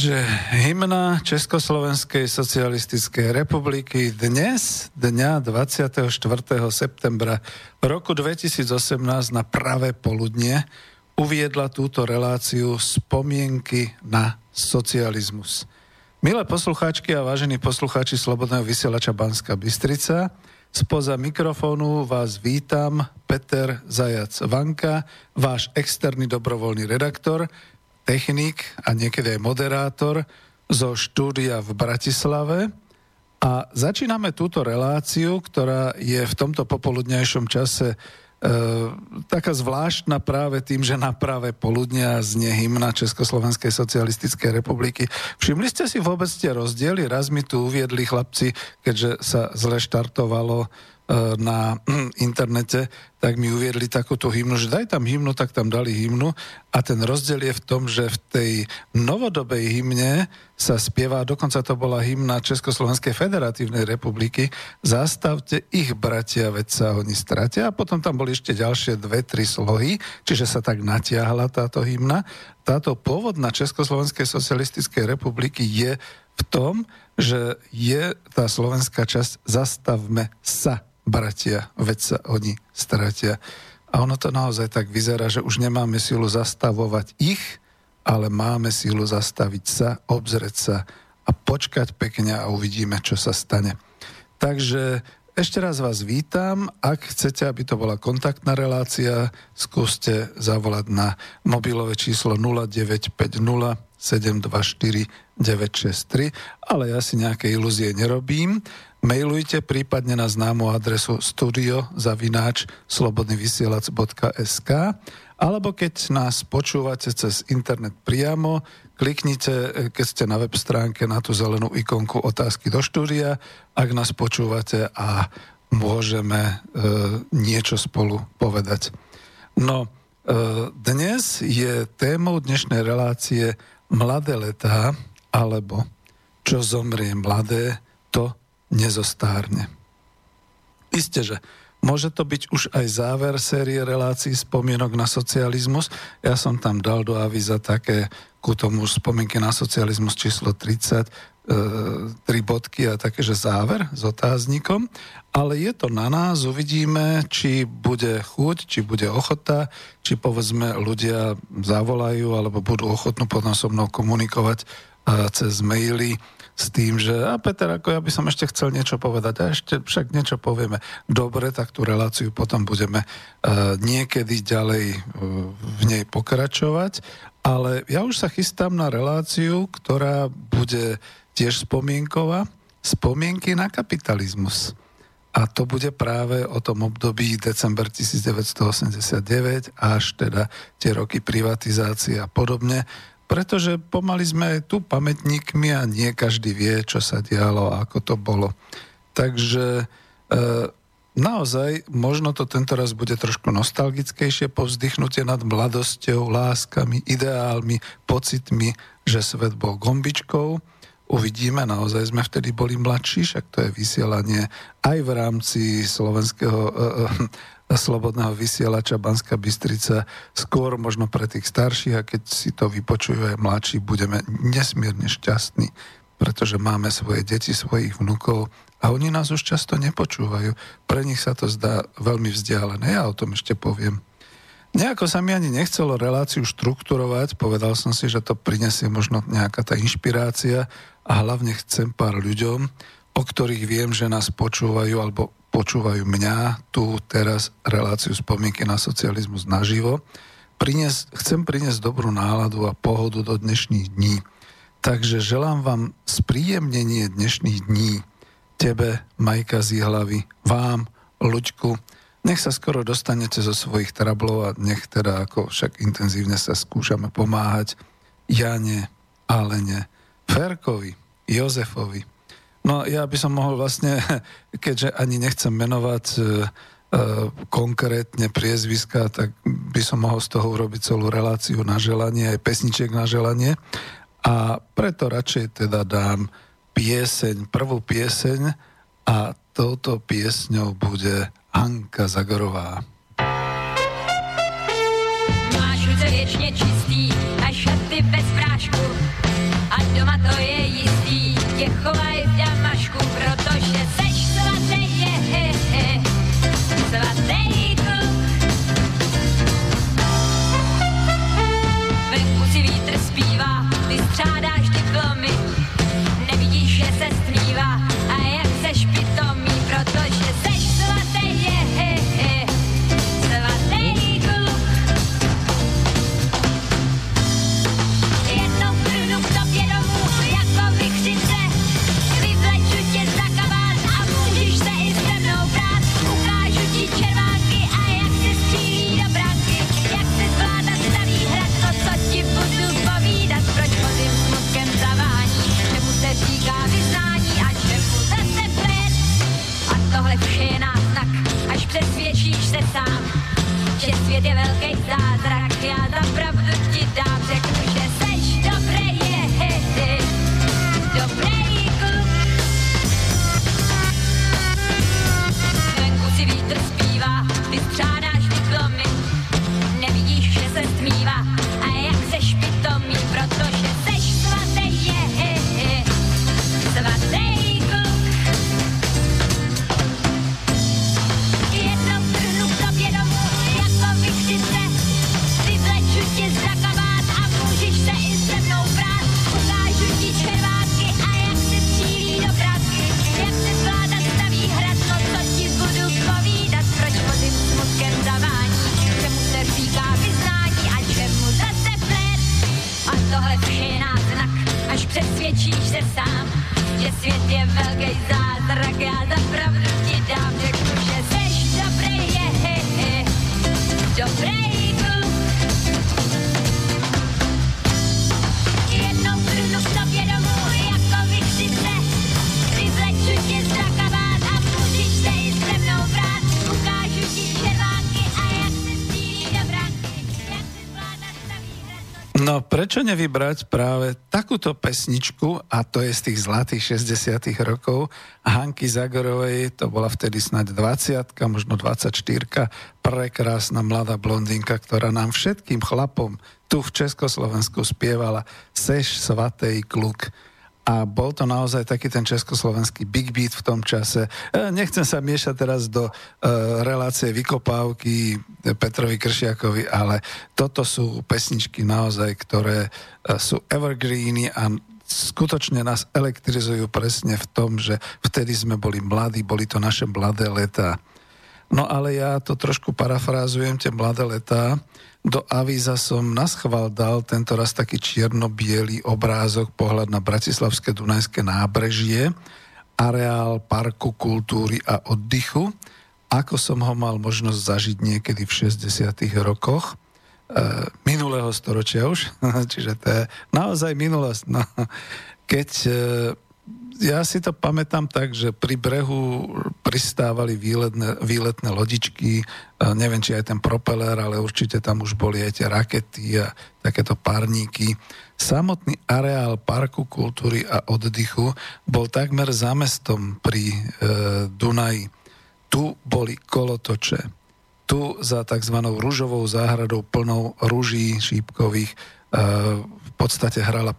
Takže hymna Československej socialistickej republiky dnes, dňa 24. septembra roku 2018 na pravé poludnie uviedla túto reláciu spomienky na socializmus. Milé poslucháčky a vážení poslucháči Slobodného vysielača Banska Bystrica, spoza mikrofónu vás vítam Peter Zajac Vanka, váš externý dobrovoľný redaktor, technik a niekedy aj moderátor zo štúdia v Bratislave. A začíname túto reláciu, ktorá je v tomto popoludňajšom čase e, taká zvláštna práve tým, že na práve poludnia znie hymna Československej socialistickej republiky. Všimli ste si vôbec tie rozdiely? Raz mi tu uviedli chlapci, keďže sa zle štartovalo na internete, tak mi uviedli takúto hymnu, že daj tam hymnu, tak tam dali hymnu. A ten rozdiel je v tom, že v tej novodobej hymne sa spieva, dokonca to bola hymna Československej federatívnej republiky, zastavte ich bratia, veď sa oni stratia. A potom tam boli ešte ďalšie dve, tri slohy, čiže sa tak natiahla táto hymna. Táto pôvodná Československej socialistickej republiky je v tom, že je tá slovenská časť zastavme sa bratia, veď sa oni stratia. A ono to naozaj tak vyzerá, že už nemáme silu zastavovať ich, ale máme silu zastaviť sa, obzrieť sa a počkať pekne a uvidíme, čo sa stane. Takže ešte raz vás vítam. Ak chcete, aby to bola kontaktná relácia, skúste zavolať na mobilové číslo 0950 724 963, ale ja si nejaké ilúzie nerobím. Mailujte prípadne na známu adresu studiozavináč slobodnyvysielac.sk alebo keď nás počúvate cez internet priamo, kliknite, keď ste na web stránke, na tú zelenú ikonku otázky do štúdia, ak nás počúvate a môžeme e, niečo spolu povedať. No, e, dnes je témou dnešnej relácie mladé letá, alebo čo zomrie mladé, to nezostárne. Isté, že môže to byť už aj záver série relácií spomienok na socializmus. Ja som tam dal do avíza také ku tomu spomienky na socializmus číslo 30, e, tri bodky a také, že záver s otáznikom, ale je to na nás, uvidíme, či bude chuť, či bude ochota, či povedzme ľudia zavolajú alebo budú ochotnú potom so mnou komunikovať e, cez maily s tým, že a Peter, ako ja by som ešte chcel niečo povedať a ešte však niečo povieme. Dobre, tak tú reláciu potom budeme uh, niekedy ďalej uh, v nej pokračovať, ale ja už sa chystám na reláciu, ktorá bude tiež spomienková, spomienky na kapitalizmus. A to bude práve o tom období december 1989 až teda tie roky privatizácie a podobne, pretože pomaly sme tu pamätníkmi a nie každý vie, čo sa dialo a ako to bolo. Takže e, naozaj možno to tento raz bude trošku nostalgickejšie povzdychnutie nad mladosťou, láskami, ideálmi, pocitmi, že svet bol gombičkou. Uvidíme, naozaj sme vtedy boli mladší, však to je vysielanie aj v rámci slovenského e, e, slobodného vysielača Banska Bystrica skôr možno pre tých starších a keď si to vypočujú aj mladší, budeme nesmierne šťastní, pretože máme svoje deti, svojich vnúkov a oni nás už často nepočúvajú. Pre nich sa to zdá veľmi vzdialené, ja o tom ešte poviem. Nejako sa mi ani nechcelo reláciu štrukturovať, povedal som si, že to prinesie možno nejaká tá inšpirácia a hlavne chcem pár ľuďom, o ktorých viem, že nás počúvajú alebo počúvajú mňa, tu teraz reláciu spomienky na socializmus naživo. Prines, chcem priniesť dobrú náladu a pohodu do dnešných dní. Takže želám vám spríjemnenie dnešných dní. Tebe, Majka z hlavy, vám, Luďku, nech sa skoro dostanete zo svojich trablov a nech teda ako však intenzívne sa skúšame pomáhať Jane, Alene, Ferkovi, Jozefovi, No ja by som mohol vlastne, keďže ani nechcem menovať e, e, konkrétne priezviska, tak by som mohol z toho urobiť celú reláciu na želanie, aj pesničiek na želanie. A preto radšej teda dám pieseň, prvú pieseň a touto piesňou bude Hanka Zagorová. Máš ruce čistý a šaty bez prášku Okay, prečo nevybrať práve takúto pesničku, a to je z tých zlatých 60 rokov, Hanky Zagorovej, to bola vtedy snáď 20 možno 24 prekrásna mladá blondinka, ktorá nám všetkým chlapom tu v Československu spievala Seš svatej kluk a bol to naozaj taký ten československý big beat v tom čase. E, nechcem sa miešať teraz do uh, relácie vykopávky Petrovi Kršiakovi, ale toto sú pesničky naozaj, ktoré uh, sú evergreeny a skutočne nás elektrizujú presne v tom, že vtedy sme boli mladí, boli to naše mladé letá. No ale ja to trošku parafrázujem, tie mladé letá, do avíza som na schval dal tento raz taký čierno-biely obrázok, pohľad na Bratislavské Dunajské nábrežie, areál parku kultúry a oddychu, ako som ho mal možnosť zažiť niekedy v 60. rokoch e, minulého storočia už, čiže to je naozaj minulosť. No, keď e, ja si to pamätám tak, že pri brehu pristávali výletné, výletné lodičky, neviem, či aj ten propeler, ale určite tam už boli aj tie rakety a takéto párníky. Samotný areál Parku kultúry a oddychu bol takmer za mestom pri e, Dunaji. Tu boli kolotoče. Tu za tzv. rúžovou záhradou plnou rúží šípkových e, v podstate hrala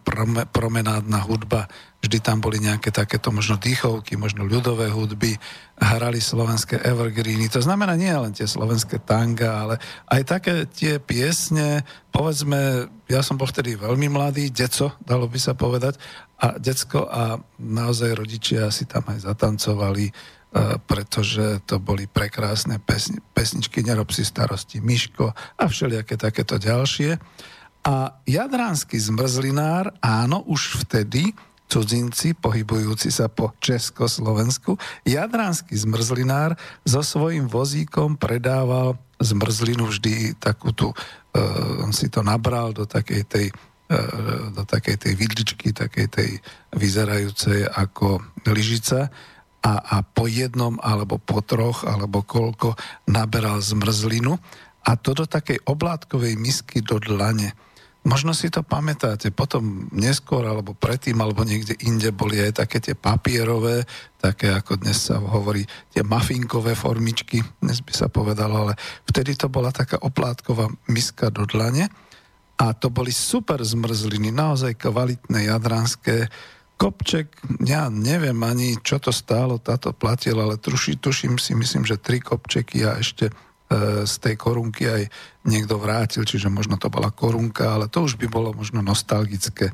promenádna hudba Vždy tam boli nejaké takéto možno dýchovky, možno ľudové hudby, hrali slovenské evergreeny. To znamená nie len tie slovenské tanga, ale aj také tie piesne, povedzme, ja som bol vtedy veľmi mladý, deco, dalo by sa povedať, a decko a naozaj rodičia si tam aj zatancovali, e, pretože to boli prekrásne pesni, pesničky Nerob si starosti Miško a všelijaké takéto ďalšie. A Jadránsky zmrzlinár, áno, už vtedy cudzinci pohybujúci sa po Československu, jadranský zmrzlinár so svojím vozíkom predával zmrzlinu vždy takú tu, uh, on si to nabral do takej tej uh, do takej tej vidličky, takej tej vyzerajúcej ako lyžica a, a po jednom alebo po troch alebo koľko naberal zmrzlinu a to do takej oblátkovej misky do dlane. Možno si to pamätáte, potom neskôr alebo predtým alebo niekde inde boli aj také tie papierové, také ako dnes sa hovorí, tie mafinkové formičky, dnes by sa povedalo, ale vtedy to bola taká oplátková miska do dlane A to boli super zmrzliny, naozaj kvalitné jadranské. Kopček, ja neviem ani, čo to stálo, táto platila, ale tuším si, myslím, že tri kopčeky a ešte z tej korunky aj niekto vrátil, čiže možno to bola korunka, ale to už by bolo možno nostalgické.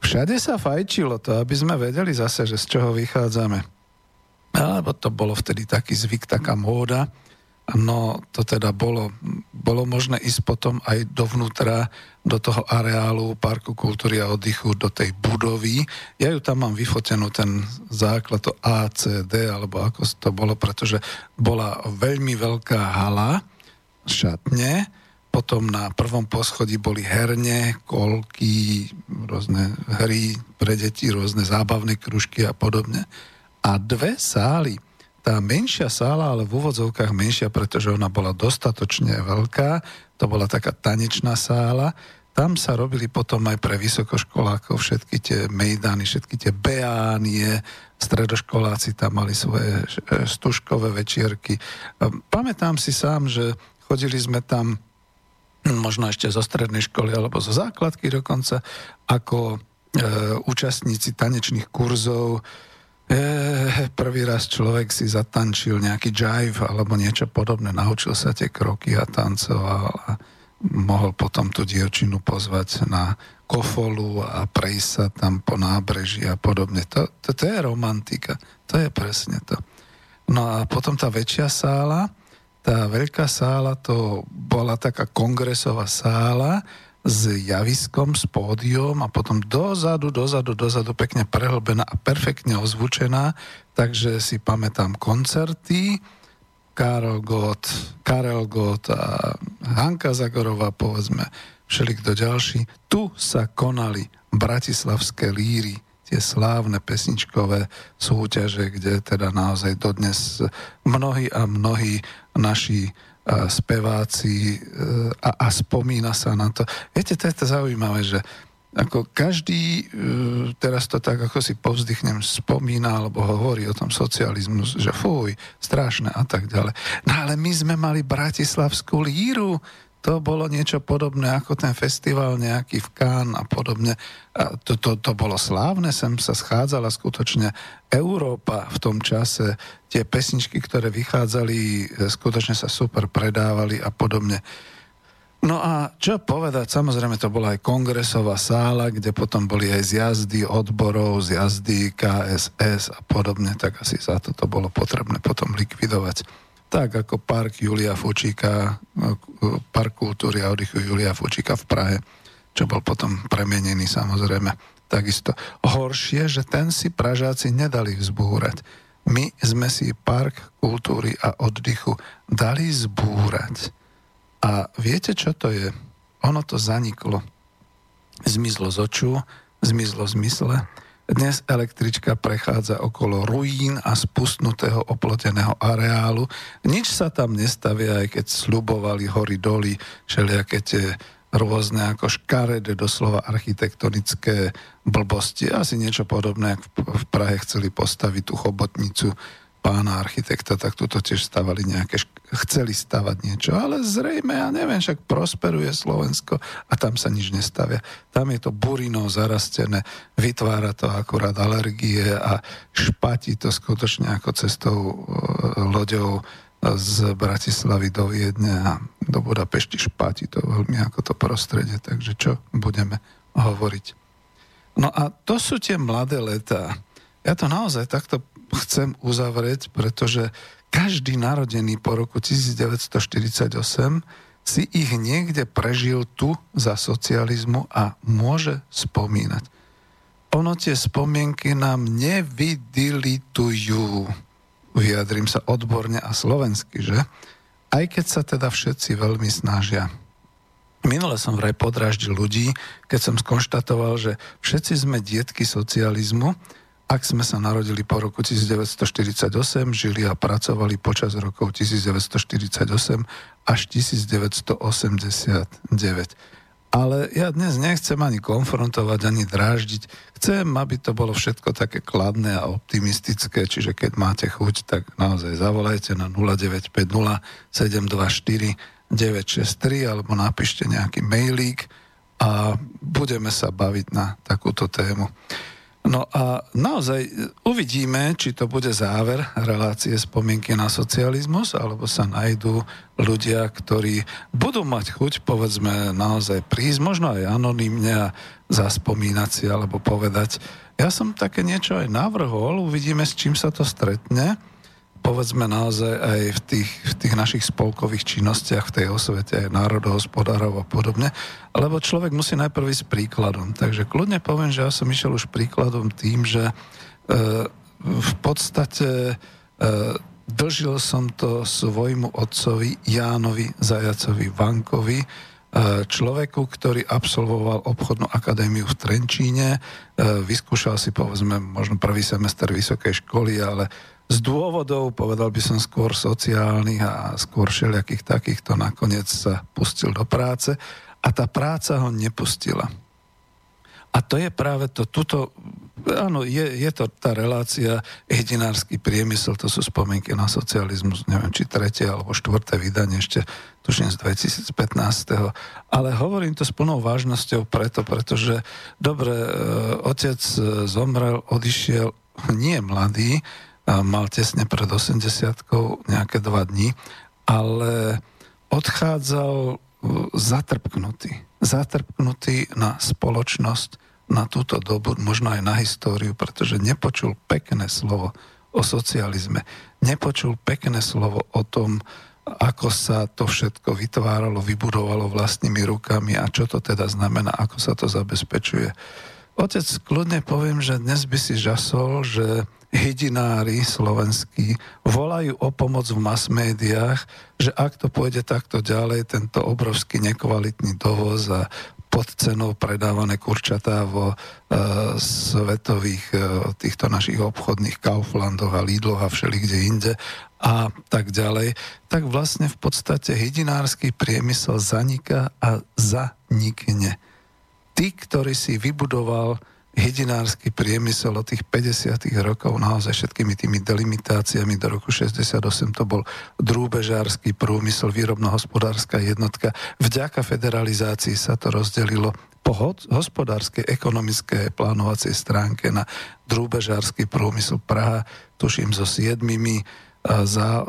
Všade sa fajčilo to, aby sme vedeli zase, že z čoho vychádzame. Alebo to bolo vtedy taký zvyk, taká móda. No to teda bolo, bolo možné ísť potom aj dovnútra, do toho areálu Parku kultúry a oddychu, do tej budovy. Ja ju tam mám vyfotenú, ten základ, to ACD, alebo ako to bolo, pretože bola veľmi veľká hala, šatne, potom na prvom poschodí boli herne, kolky, rôzne hry pre deti, rôzne zábavné kružky a podobne. A dve sály tá menšia sála, ale v úvodzovkách menšia, pretože ona bola dostatočne veľká, to bola taká tanečná sála, tam sa robili potom aj pre vysokoškolákov všetky tie mejdany, všetky tie beánie, stredoškoláci tam mali svoje stužkové večierky. Pamätám si sám, že chodili sme tam možno ešte zo strednej školy alebo zo základky dokonca, ako e, účastníci tanečných kurzov, E, prvý raz človek si zatančil nejaký jive alebo niečo podobné, naučil sa tie kroky a tancoval a mohol potom tú dievčinu pozvať na kofolu a prejsť sa tam po nábreží a podobne. To, to, to je romantika. To je presne to. No a potom tá väčšia sála, tá veľká sála, to bola taká kongresová sála, s javiskom, s pódium a potom dozadu, dozadu, dozadu pekne prehlbená a perfektne ozvučená, takže si pamätám koncerty, Karol Gott, Karel Gott a Hanka Zagorová, povedzme, všelikto ďalší. Tu sa konali bratislavské líry, tie slávne pesničkové súťaže, kde teda naozaj dodnes mnohí a mnohí naši speváci e, a, a spomína sa na to. Viete, to je to zaujímavé, že ako každý, e, teraz to tak ako si povzdychnem, spomína alebo hovorí o tom socializmu, že fuj, strašné a tak ďalej. No ale my sme mali Bratislavskú líru, to bolo niečo podobné ako ten festival nejaký v Cannes a podobne. A to, to, to bolo slávne, sem sa schádzala skutočne Európa v tom čase. Tie pesničky, ktoré vychádzali, e, skutočne sa super predávali a podobne. No a čo povedať, samozrejme to bola aj kongresová sála, kde potom boli aj zjazdy odborov, zjazdy KSS a podobne, tak asi za to to bolo potrebné potom likvidovať tak ako park Julia Fučíka, park kultúry a oddychu Julia Fučíka v Prahe, čo bol potom premenený samozrejme. Takisto horšie, že ten si Pražáci nedali vzbúrať. My sme si park kultúry a oddychu dali zbúrať. A viete, čo to je? Ono to zaniklo. Zmizlo z očú, zmizlo z mysle dnes električka prechádza okolo ruín a spustnutého oploteného areálu. Nič sa tam nestavia, aj keď slubovali hory doly, všelijaké tie rôzne ako škaredé, doslova architektonické blbosti. Asi niečo podobné, ako v Prahe chceli postaviť tú chobotnicu pána architekta, tak tu tiež stavali nejaké, chceli stavať niečo, ale zrejme, ja neviem, však prosperuje Slovensko a tam sa nič nestavia. Tam je to burinou zarastené, vytvára to akurát alergie a špatí to skutočne ako cestou e, loďou z Bratislavy do Viedne a do Budapešti špatí to veľmi ako to prostredie, takže čo budeme hovoriť. No a to sú tie mladé letá. Ja to naozaj takto chcem uzavrieť, pretože každý narodený po roku 1948 si ich niekde prežil tu za socializmu a môže spomínať. Ono tie spomienky nám nevydilitujú, vyjadrím sa odborne a slovensky, že? Aj keď sa teda všetci veľmi snažia. Minule som vraj podráždil ľudí, keď som skonštatoval, že všetci sme dietky socializmu, ak sme sa narodili po roku 1948, žili a pracovali počas rokov 1948 až 1989. Ale ja dnes nechcem ani konfrontovať, ani dráždiť. Chcem, aby to bolo všetko také kladné a optimistické, čiže keď máte chuť, tak naozaj zavolajte na 0950 724 963 alebo napíšte nejaký mailík a budeme sa baviť na takúto tému. No a naozaj uvidíme, či to bude záver relácie spomienky na socializmus, alebo sa nájdú ľudia, ktorí budú mať chuť, povedzme, naozaj prísť, možno aj anonymne a zaspomínať si, alebo povedať. Ja som také niečo aj navrhol, uvidíme, s čím sa to stretne povedzme naozaj aj v tých, v tých našich spolkových činnostiach, v tej osvete národohospodárov a podobne, lebo človek musí najprv ísť príkladom. Takže kľudne poviem, že ja som išiel už príkladom tým, že e, v podstate e, držil som to svojmu otcovi Jánovi Zajacovi Vankovi, e, človeku, ktorý absolvoval obchodnú akadémiu v Trenčíne, e, vyskúšal si povedzme možno prvý semester vysokej školy, ale z dôvodov, povedal by som skôr sociálnych a skôr všelijakých takýchto, nakoniec sa pustil do práce a tá práca ho nepustila. A to je práve to, tuto, áno, je, je to tá relácia jedinársky priemysel, to sú spomienky na socializmus, neviem, či tretie alebo štvrté vydanie ešte, tuším z 2015. Ale hovorím to s plnou vážnosťou preto, pretože, dobre, e, otec e, zomrel, odišiel, nie mladý, mal tesne pred 80 nejaké dva dní, ale odchádzal uh, zatrpknutý. Zatrpknutý na spoločnosť, na túto dobu, možno aj na históriu, pretože nepočul pekné slovo o socializme. Nepočul pekné slovo o tom, ako sa to všetko vytváralo, vybudovalo vlastnými rukami a čo to teda znamená, ako sa to zabezpečuje. Otec, kľudne poviem, že dnes by si žasol, že hydinári slovenskí volajú o pomoc v mass médiách, že ak to pôjde takto ďalej, tento obrovský nekvalitný dovoz a pod cenou predávané kurčatá vo e, svetových e, týchto našich obchodných Kauflandoch a Lidloch a všelikde inde a tak ďalej, tak vlastne v podstate hydinársky priemysel zaniká a zanikne. Tí, ktorí si vybudoval hedinársky priemysel od tých 50. rokov naozaj všetkými tými delimitáciami do roku 68 to bol drúbežársky prúmysel, výrobno-hospodárska jednotka. Vďaka federalizácii sa to rozdelilo po hospodárskej, ekonomické plánovacej stránke na drúbežársky prúmysel Praha, tuším so siedmimi za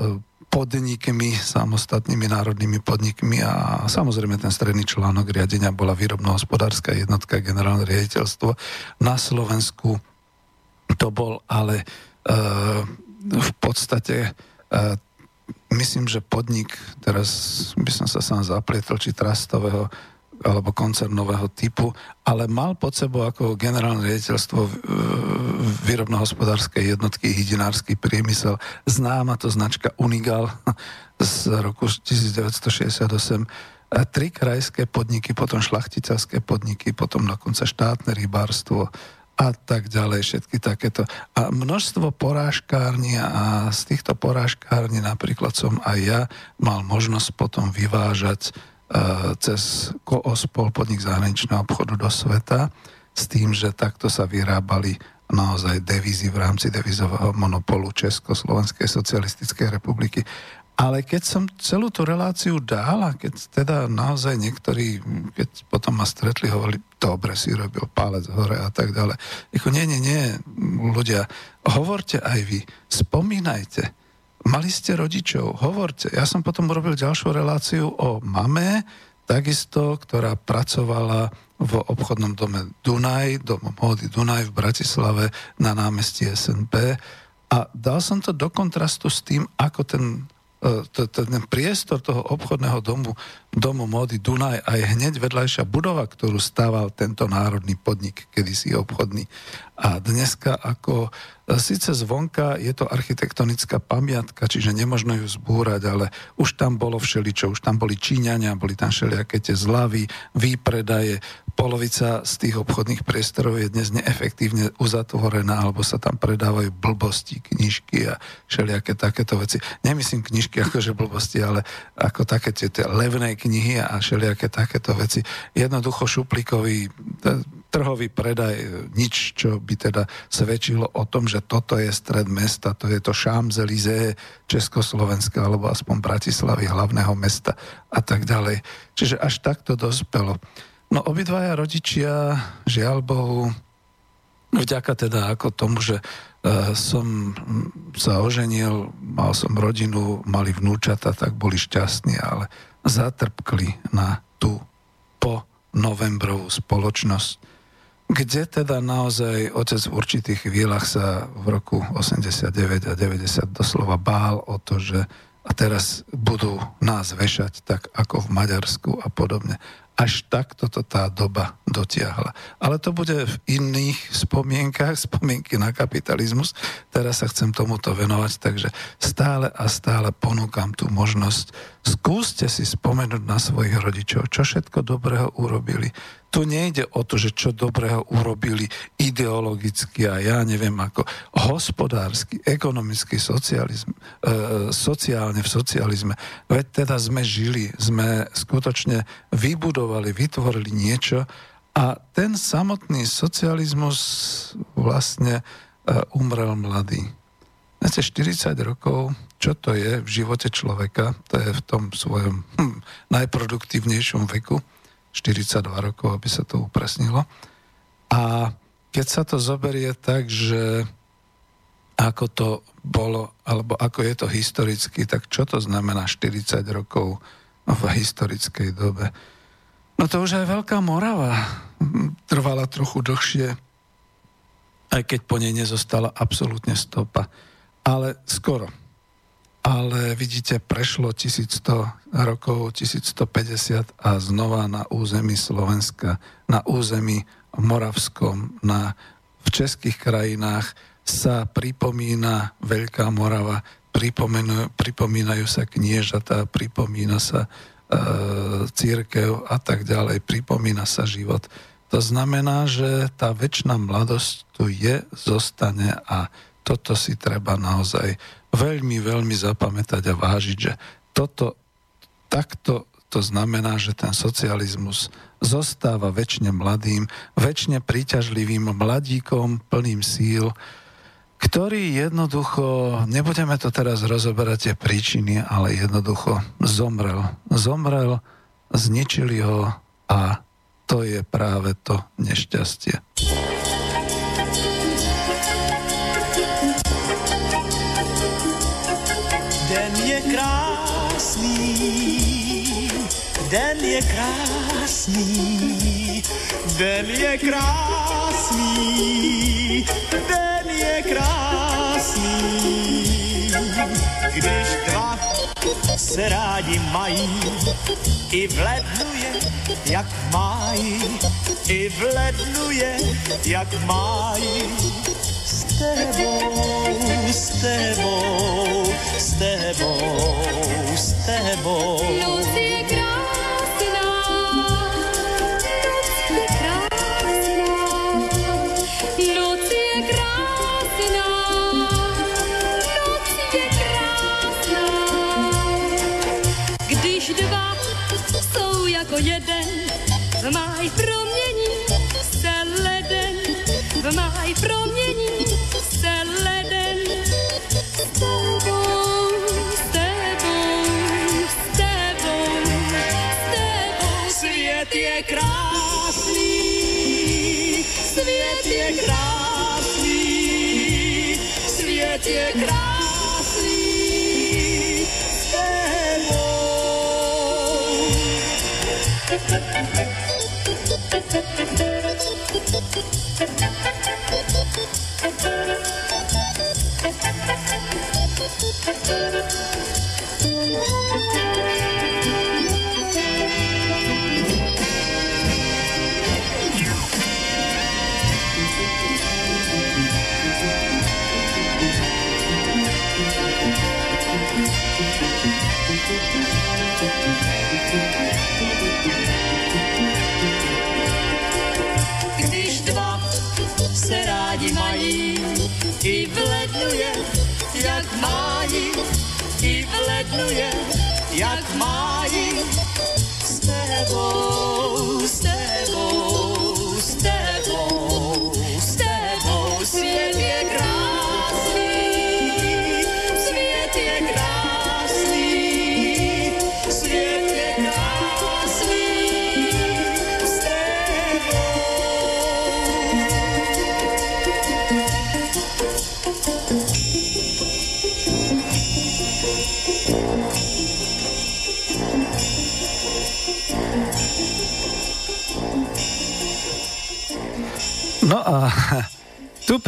podnikmi, samostatnými národnými podnikmi a samozrejme ten stredný článok riadenia bola výrobno-hospodárska jednotka generálne riaditeľstvo. Na Slovensku to bol ale e, v podstate e, myslím, že podnik, teraz by som sa sám zaplietol, či trastového alebo koncernového typu, ale mal pod sebou ako generálne riaditeľstvo výrobno-hospodárskej jednotky hydinársky priemysel, známa to značka Unigal z roku 1968, tri krajské podniky, potom šlachtiteľské podniky, potom dokonca štátne rybárstvo a tak ďalej, všetky takéto. A množstvo porážkárni a z týchto porážkárni napríklad som aj ja mal možnosť potom vyvážať cez Koospol, podnik zahraničného obchodu do sveta, s tým, že takto sa vyrábali naozaj devízy v rámci devizového monopolu Československej socialistickej republiky. Ale keď som celú tú reláciu dal a keď teda naozaj niektorí, keď potom ma stretli, hovorili, dobre si robil palec hore a tak ďalej. Jako nie, nie, nie, ľudia, hovorte aj vy, spomínajte, Mali ste rodičov, hovorte. Ja som potom urobil ďalšiu reláciu o mame, takisto, ktorá pracovala v obchodnom dome Dunaj, domom módy Dunaj v Bratislave na námestí SNP a dal som to do kontrastu s tým, ako ten E, ten priestor toho obchodného domu, domu módy Dunaj a je hneď vedľajšia budova, ktorú stával tento národný podnik, kedysi obchodný. A dneska ako e, síce zvonka je to architektonická pamiatka, čiže nemožno ju zbúrať, ale už tam bolo všeličo, už tam boli Číňania, boli tam všelijaké tie zlavy, výpredaje, polovica z tých obchodných priestorov je dnes neefektívne uzatvorená, alebo sa tam predávajú blbosti, knižky a všelijaké takéto veci. Nemyslím knižky že blbosti, ale ako také tie, tie levné knihy a všelijaké takéto veci. Jednoducho šuplikový trhový predaj, nič, čo by teda svedčilo o tom, že toto je stred mesta, to je to Champs-Élysées Československa, alebo aspoň Bratislavy, hlavného mesta a tak ďalej. Čiže až takto dospelo. No obidvaja rodičia, žiaľ Bohu, vďaka teda ako tomu, že uh, som sa oženil, mal som rodinu, mali vnúčata, tak boli šťastní, ale zatrpkli na tú po novembrovú spoločnosť, kde teda naozaj otec v určitých chvíľach sa v roku 89 a 90 doslova bál o to, že a teraz budú nás vešať tak ako v Maďarsku a podobne až takto to tá doba dotiahla. Ale to bude v iných spomienkach, spomienky na kapitalizmus. Teraz sa chcem tomuto venovať, takže stále a stále ponúkam tú možnosť. Skúste si spomenúť na svojich rodičov, čo všetko dobrého urobili tu nejde o to, že čo dobrého urobili ideologicky a ja neviem ako hospodársky, ekonomický socializm, e, sociálne v socializme. Veď teda sme žili, sme skutočne vybudovali, vytvorili niečo a ten samotný socializmus vlastne e, umrel mladý. Viete, 40 rokov, čo to je v živote človeka, to je v tom svojom hm, najproduktívnejšom veku, 42 rokov, aby sa to upresnilo. A keď sa to zoberie tak, že ako to bolo, alebo ako je to historicky, tak čo to znamená 40 rokov v historickej dobe? No to už aj Veľká Morava trvala trochu dlhšie, aj keď po nej nezostala absolútne stopa. Ale skoro ale vidíte, prešlo 1100 rokov, 1150 a znova na území Slovenska, na území Moravskom, na, v českých krajinách sa pripomína Veľká Morava, pripomínajú, sa kniežatá, pripomína sa e, církev a tak ďalej, pripomína sa život. To znamená, že tá väčšina mladosť tu je, zostane a toto si treba naozaj veľmi, veľmi zapamätať a vážiť, že toto takto to znamená, že ten socializmus zostáva väčšine mladým, väčšine príťažlivým mladíkom, plným síl, ktorý jednoducho, nebudeme to teraz rozoberať tie príčiny, ale jednoducho zomrel. Zomrel, zničili ho a to je práve to nešťastie. Den je krásný, den je krásný, den je krásný. Když dva se rádi mají, i v lednu je, jak mají, i v lednu je, jak mají. S tebou, s tebou, s tebou, s tebou. Lucie jeden, je krásný, svět je krásný, svět je krásný. S tebou.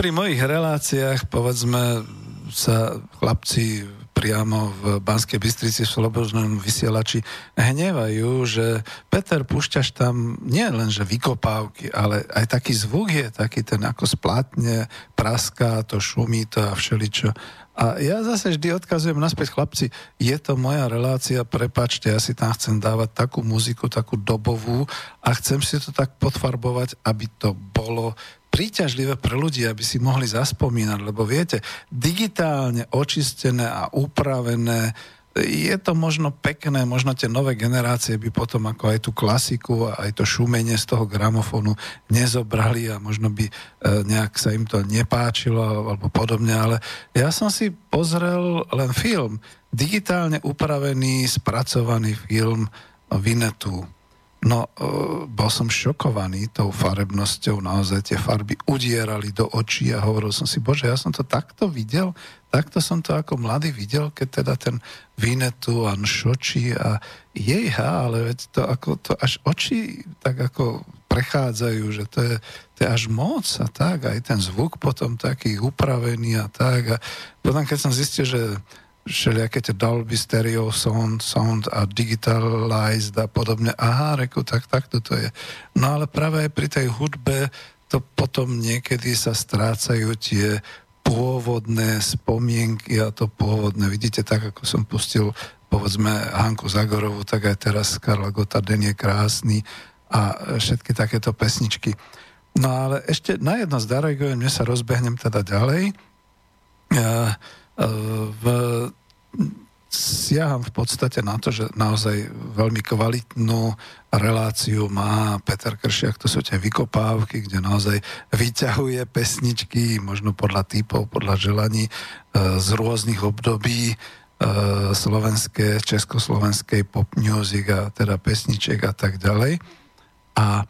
Pri mojich reláciách, povedzme, sa chlapci priamo v Banskej Bystrici v Slobodnom vysielači hnevajú, že Peter, púšťaš tam nie len, že vykopávky, ale aj taký zvuk je, taký ten ako splátne, praská, to šumí to a všeličo. A ja zase vždy odkazujem naspäť, chlapci, je to moja relácia, prepačte, ja si tam chcem dávať takú muziku, takú dobovú a chcem si to tak podfarbovať, aby to bolo príťažlivé pre ľudí, aby si mohli zaspomínať, lebo viete, digitálne očistené a upravené je to možno pekné, možno tie nové generácie by potom ako aj tú klasiku a aj to šumenie z toho gramofónu nezobrali a možno by e, nejak sa im to nepáčilo alebo podobne, ale ja som si pozrel len film, digitálne upravený, spracovaný film Vinetu No, e, bol som šokovaný tou farebnosťou, naozaj tie farby udierali do očí a hovoril som si, bože, ja som to takto videl, takto som to ako mladý videl, keď teda ten Vinetu a Nšoči a jejha, ale veď to ako to až oči tak ako prechádzajú, že to je, to je až moc a tak, aj ten zvuk potom taký upravený a tak. A potom keď som zistil, že všelijaké tie Dolby Stereo Sound, sound a Digitalized a podobne. Aha, reku, tak takto to je. No ale práve aj pri tej hudbe to potom niekedy sa strácajú tie pôvodné spomienky a to pôvodné. Vidíte, tak ako som pustil povedzme Hanku Zagorovu, tak aj teraz Karla Gota Den je krásny a všetky takéto pesničky. No ale ešte na jedno zareagujem, mne sa rozbehnem teda ďalej. Uh, v, siaham v podstate na to, že naozaj veľmi kvalitnú reláciu má Peter Kršiak, to sú tie vykopávky, kde naozaj vyťahuje pesničky, možno podľa typov, podľa želaní e, z rôznych období e, slovenské, československej pop music a teda pesničiek a tak ďalej. A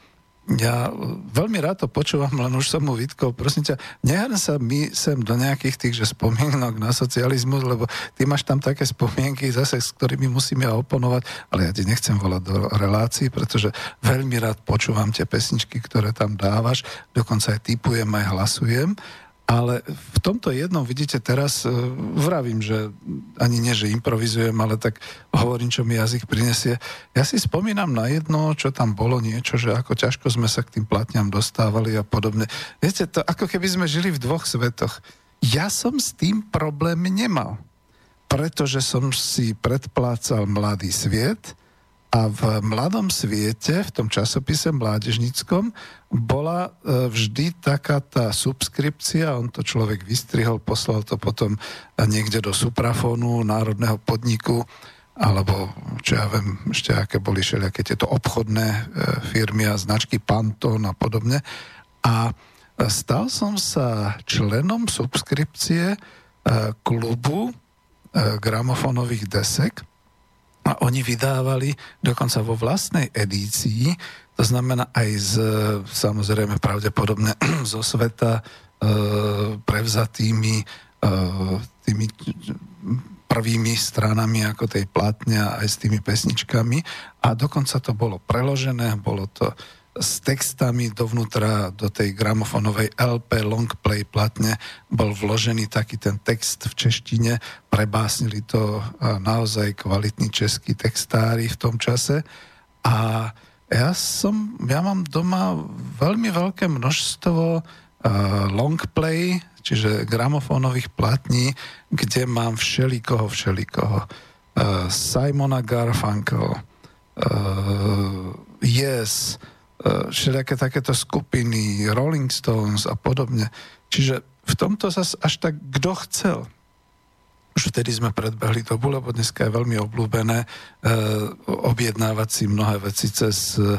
ja veľmi rád to počúvam, len už som mu vytkol, prosím ťa, nehrň sa my sem do nejakých tých, že spomienok na socializmus, lebo ty máš tam také spomienky zase, s ktorými musím ja oponovať, ale ja ti nechcem volať do relácií, pretože veľmi rád počúvam tie pesničky, ktoré tam dávaš, dokonca aj typujem, aj hlasujem ale v tomto jednom, vidíte, teraz uh, vravím, že ani nie, že improvizujem, ale tak hovorím, čo mi jazyk prinesie. Ja si spomínam na jedno, čo tam bolo niečo, že ako ťažko sme sa k tým platňam dostávali a podobne. Viete, to ako keby sme žili v dvoch svetoch. Ja som s tým problém nemal, pretože som si predplácal mladý sviet, a v Mladom sviete, v tom časopise mládežnickom, bola e, vždy taká tá subskripcia, on to človek vystrihol, poslal to potom niekde do suprafónu národného podniku, alebo čo ja viem, ešte aké boli všelijaké tieto obchodné e, firmy a značky Pantone a podobne. A stal som sa členom subskripcie e, klubu gramofónových desek, a oni vydávali dokonca vo vlastnej edícii, to znamená aj z, samozrejme pravdepodobne zo sveta e, prevzatými e, tými prvými stranami ako tej platne aj s tými pesničkami. A dokonca to bolo preložené, bolo to s textami dovnútra do tej gramofonovej LP longplay platne bol vložený taký ten text v češtine, prebásnili to naozaj kvalitní českí textári v tom čase a ja som, ja mám doma veľmi veľké množstvo longplay, čiže gramofónových platní, kde mám všelikoho, všelikoho. Simona Garfunkel, Yes, všelijaké takéto skupiny, Rolling Stones a podobne. Čiže v tomto zase až tak kto chcel. Už vtedy sme predbehli dobu, lebo dneska je veľmi obľúbené e, objednávať si mnohé veci cez e,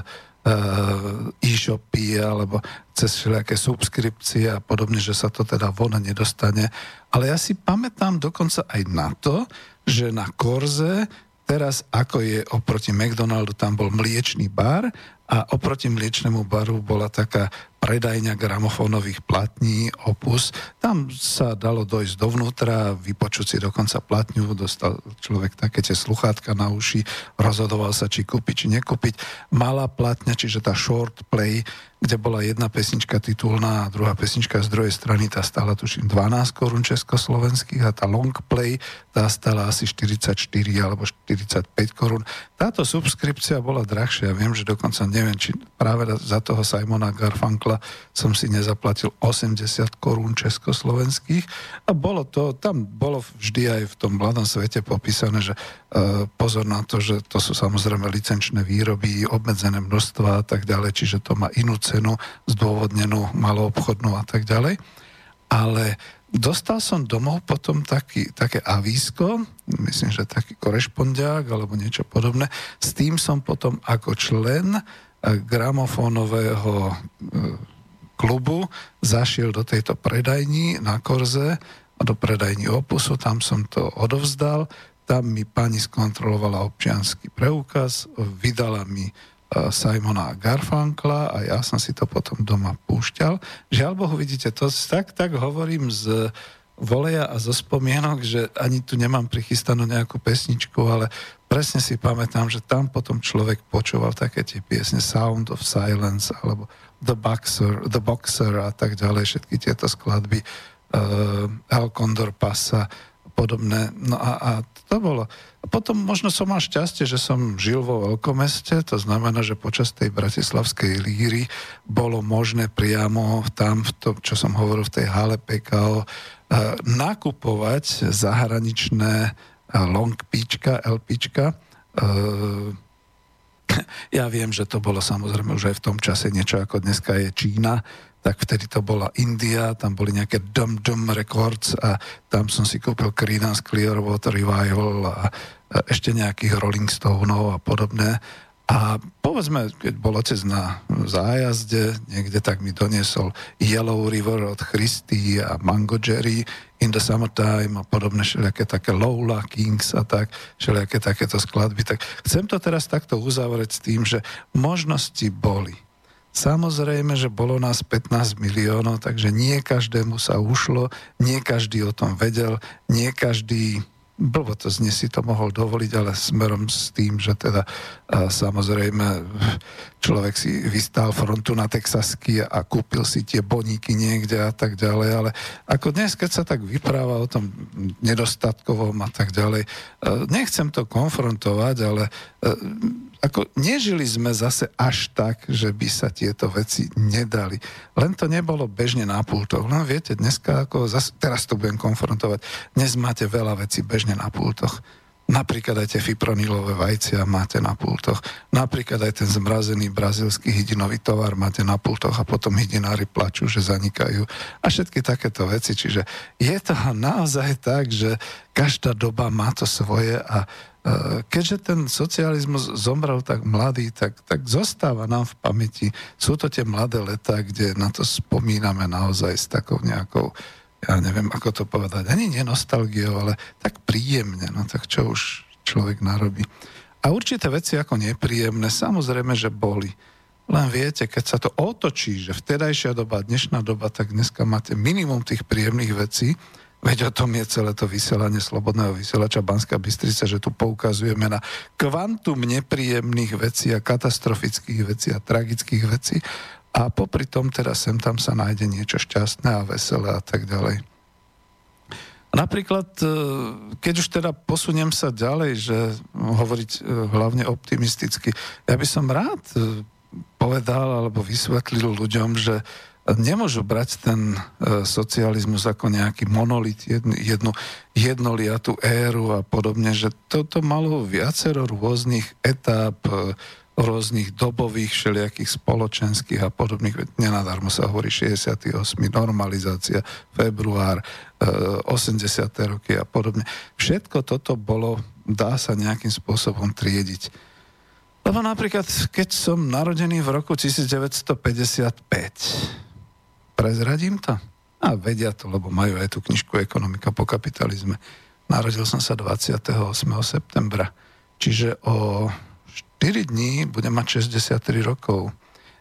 e-shopy alebo cez všelijaké subskripcie a podobne, že sa to teda von nedostane. Ale ja si pamätám dokonca aj na to, že na Korze teraz ako je oproti McDonaldu, tam bol mliečný bar a oproti mliečnemu baru bola taká predajňa gramofónových platní Opus. Tam sa dalo dojsť dovnútra, vypočuť si dokonca platňu, dostal človek také tie sluchátka na uši, rozhodoval sa, či kúpiť, či nekúpiť. Malá platňa, čiže tá short play, kde bola jedna pesnička titulná a druhá pesnička z druhej strany, tá stála tuším 12 korún československých a tá long play, tá stála asi 44 alebo 45 korún. Táto subskripcia bola drahšia, viem, že dokonca neviem, či práve za toho Simona Garfunkla som si nezaplatil 80 korún československých a bolo to, tam bolo vždy aj v tom mladom svete popísané, že uh, pozor na to, že to sú samozrejme licenčné výroby, obmedzené množstva a tak ďalej, čiže to má inú cenu zdôvodnenú maloobchodnú a tak ďalej. Ale dostal som domov potom taký, také avísko, myslím, že taký korešpondiák alebo niečo podobné. S tým som potom ako člen gramofónového eh, klubu zašiel do tejto predajní na Korze do predajní Opusu, tam som to odovzdal, tam mi pani skontrolovala občianský preukaz, vydala mi Simona Garfunkla a ja som si to potom doma púšťal. Žiaľ Bohu, vidíte, to tak, tak hovorím z voleja a zo spomienok, že ani tu nemám prichystanú nejakú pesničku, ale presne si pamätám, že tam potom človek počúval také tie piesne Sound of Silence alebo The Boxer, The Boxer a tak ďalej, všetky tieto skladby uh, El Condor Pasa podobné. No a, a to bolo. A potom možno som mal šťastie, že som žil vo veľkomeste, to znamená, že počas tej bratislavskej líry bolo možné priamo tam, v tom, čo som hovoril v tej hale PKO, eh, nakupovať zahraničné eh, long píčka, LPčka. Eh, ja viem, že to bolo samozrejme už aj v tom čase niečo ako dneska je Čína, tak vtedy to bola India, tam boli nejaké Dum Dum Records a tam som si kúpil Creedence Clearwater Revival a, a ešte nejakých Rolling Stoneov a podobné. A povedzme, keď bol otec na zájazde, niekde tak mi doniesol Yellow River od Christy a Mango Jerry, In the Summertime a podobné všelijaké také Lola, Kings a tak, všelijaké takéto skladby. Tak chcem to teraz takto uzavrieť s tým, že možnosti boli. Samozrejme, že bolo nás 15 miliónov, takže nie každému sa ušlo, nie každý o tom vedel, nie každý blbo to znie si to mohol dovoliť, ale smerom s tým, že teda samozrejme človek si vystál frontu na Texasky a kúpil si tie boníky niekde a tak ďalej, ale ako dnes, keď sa tak vypráva o tom nedostatkovom a tak ďalej, nechcem to konfrontovať, ale ako nežili sme zase až tak, že by sa tieto veci nedali. Len to nebolo bežne na pultoch. Len viete, dneska, ako zase, teraz to budem konfrontovať, dnes máte veľa vecí bežne na pultoch. Napríklad aj tie fipronilové vajcia máte na pultoch. Napríklad aj ten zmrazený brazilský hydinový tovar máte na pultoch a potom hydinári plačú, že zanikajú. A všetky takéto veci. Čiže je to naozaj tak, že každá doba má to svoje a Eh, keďže ten socializmus zomrel tak mladý, tak, tak zostáva nám v pamäti. Sú to tie mladé leta, kde na to spomíname naozaj s takou nejakou, ja neviem, ako to povedať, ani nie nostalgiou, ale tak príjemne, no tak čo už človek narobí. A určité veci ako nepríjemné, samozrejme, že boli. Len viete, keď sa to otočí, že vtedajšia doba, dnešná doba, tak dneska máte minimum tých príjemných vecí, Veď o tom je celé to vysielanie Slobodného vysielača Banská Bystrica, že tu poukazujeme na kvantum nepríjemných vecí a katastrofických vecí a tragických vecí a popri tom teda sem tam sa nájde niečo šťastné a veselé a tak ďalej. Napríklad, e, keď už teda posuniem sa ďalej, že hovoriť e, hlavne optimisticky, ja by som rád e, povedal alebo vysvetlil ľuďom, že nemôžu brať ten socializmus ako nejaký monolit, jednu, jednoliatú éru a podobne, že toto malo viacero rôznych etáp, rôznych dobových, všelijakých spoločenských a podobných. Nenadarmo sa hovorí 68. normalizácia, február, 80. E, roky a podobne. Všetko toto bolo, dá sa nejakým spôsobom triediť. Lebo napríklad, keď som narodený v roku 1955, Prezradím to? A vedia to, lebo majú aj tú knižku Ekonomika po kapitalizme. Narodil som sa 28. septembra, čiže o 4 4 dní budem mať 63 rokov.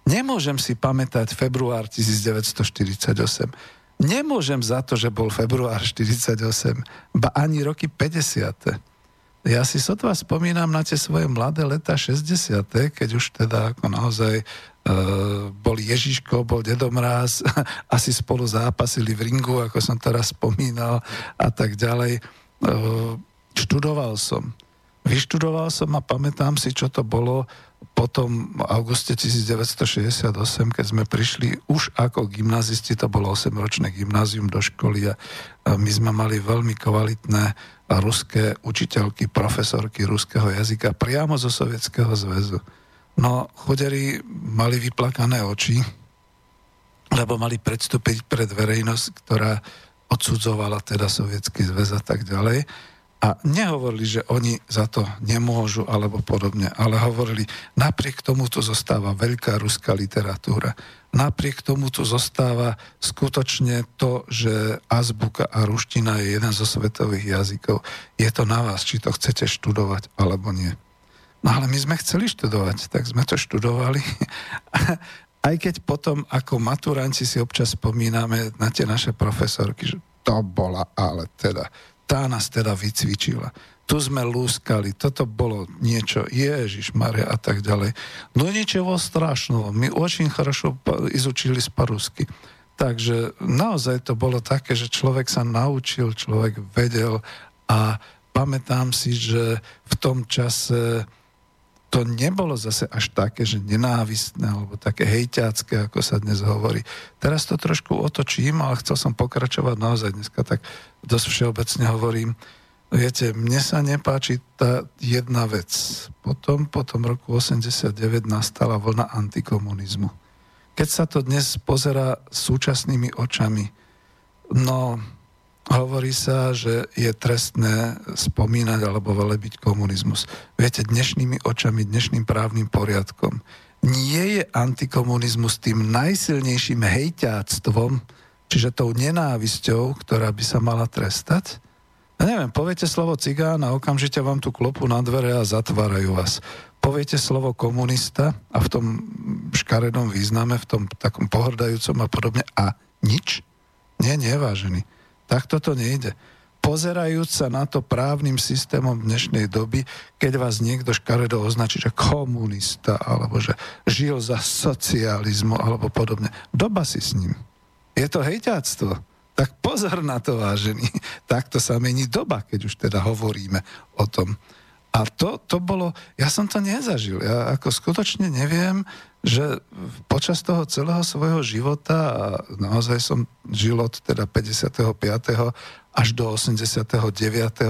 Nemôžem si pamätať február 1948. Nemôžem za to, že bol február 48, ba ani roky 50. Ja si sotva spomínam na tie svoje mladé leta 60., keď už teda ako naozaj Uh, bol Ježiško, bol Dedomráz, asi spolu zápasili v ringu, ako som teraz spomínal a tak ďalej. Uh, študoval som. Vyštudoval som a pamätám si, čo to bolo potom v auguste 1968, keď sme prišli už ako gymnazisti, to bolo 8-ročné gymnázium do školy a my sme mali veľmi kvalitné ruské učiteľky, profesorky ruského jazyka priamo zo Sovietskeho zväzu. No, choderi mali vyplakané oči, lebo mali predstúpiť pred verejnosť, ktorá odsudzovala teda Sovietský zväz a tak ďalej. A nehovorili, že oni za to nemôžu alebo podobne, ale hovorili, napriek tomu tu zostáva veľká ruská literatúra. Napriek tomu tu zostáva skutočne to, že azbuka a ruština je jeden zo svetových jazykov. Je to na vás, či to chcete študovať alebo nie. No ale my sme chceli študovať, tak sme to študovali. Aj keď potom ako maturanti si občas spomíname na tie naše profesorky, že to bola ale teda tá nás teda vycvičila. Tu sme lúskali, toto bolo niečo, Ježiš, Maria a tak ďalej. No ničeho strašného, my очень хорошо izučili z parusky. Takže naozaj to bolo také, že človek sa naučil, človek vedel a pamätám si, že v tom čase to nebolo zase až také, že nenávistné alebo také hejťacké, ako sa dnes hovorí. Teraz to trošku otočím, ale chcel som pokračovať naozaj dneska, tak dosť všeobecne hovorím. Viete, mne sa nepáči tá jedna vec. Potom, po tom roku 89 nastala vlna antikomunizmu. Keď sa to dnes pozera súčasnými očami, no Hovorí sa, že je trestné spomínať alebo velebiť komunizmus. Viete, dnešnými očami, dnešným právnym poriadkom nie je antikomunizmus tým najsilnejším hejťáctvom, čiže tou nenávisťou, ktorá by sa mala trestať? Ja neviem, poviete slovo cigán a okamžite vám tu klopu na dvere a zatvárajú vás. Poviete slovo komunista a v tom škaredom význame, v tom takom pohrdajúcom a podobne a nič? Nie, nie. Tak toto nejde. Pozerajúc sa na to právnym systémom dnešnej doby, keď vás niekto škaredo označí, že komunista, alebo že žil za socializmu, alebo podobne. Doba si s ním. Je to hejťáctvo. Tak pozor na to, vážený. Takto sa mení doba, keď už teda hovoríme o tom. A to, to bolo, ja som to nezažil. Ja ako skutočne neviem, že počas toho celého svojho života, a naozaj som žil od teda 55. až do 89.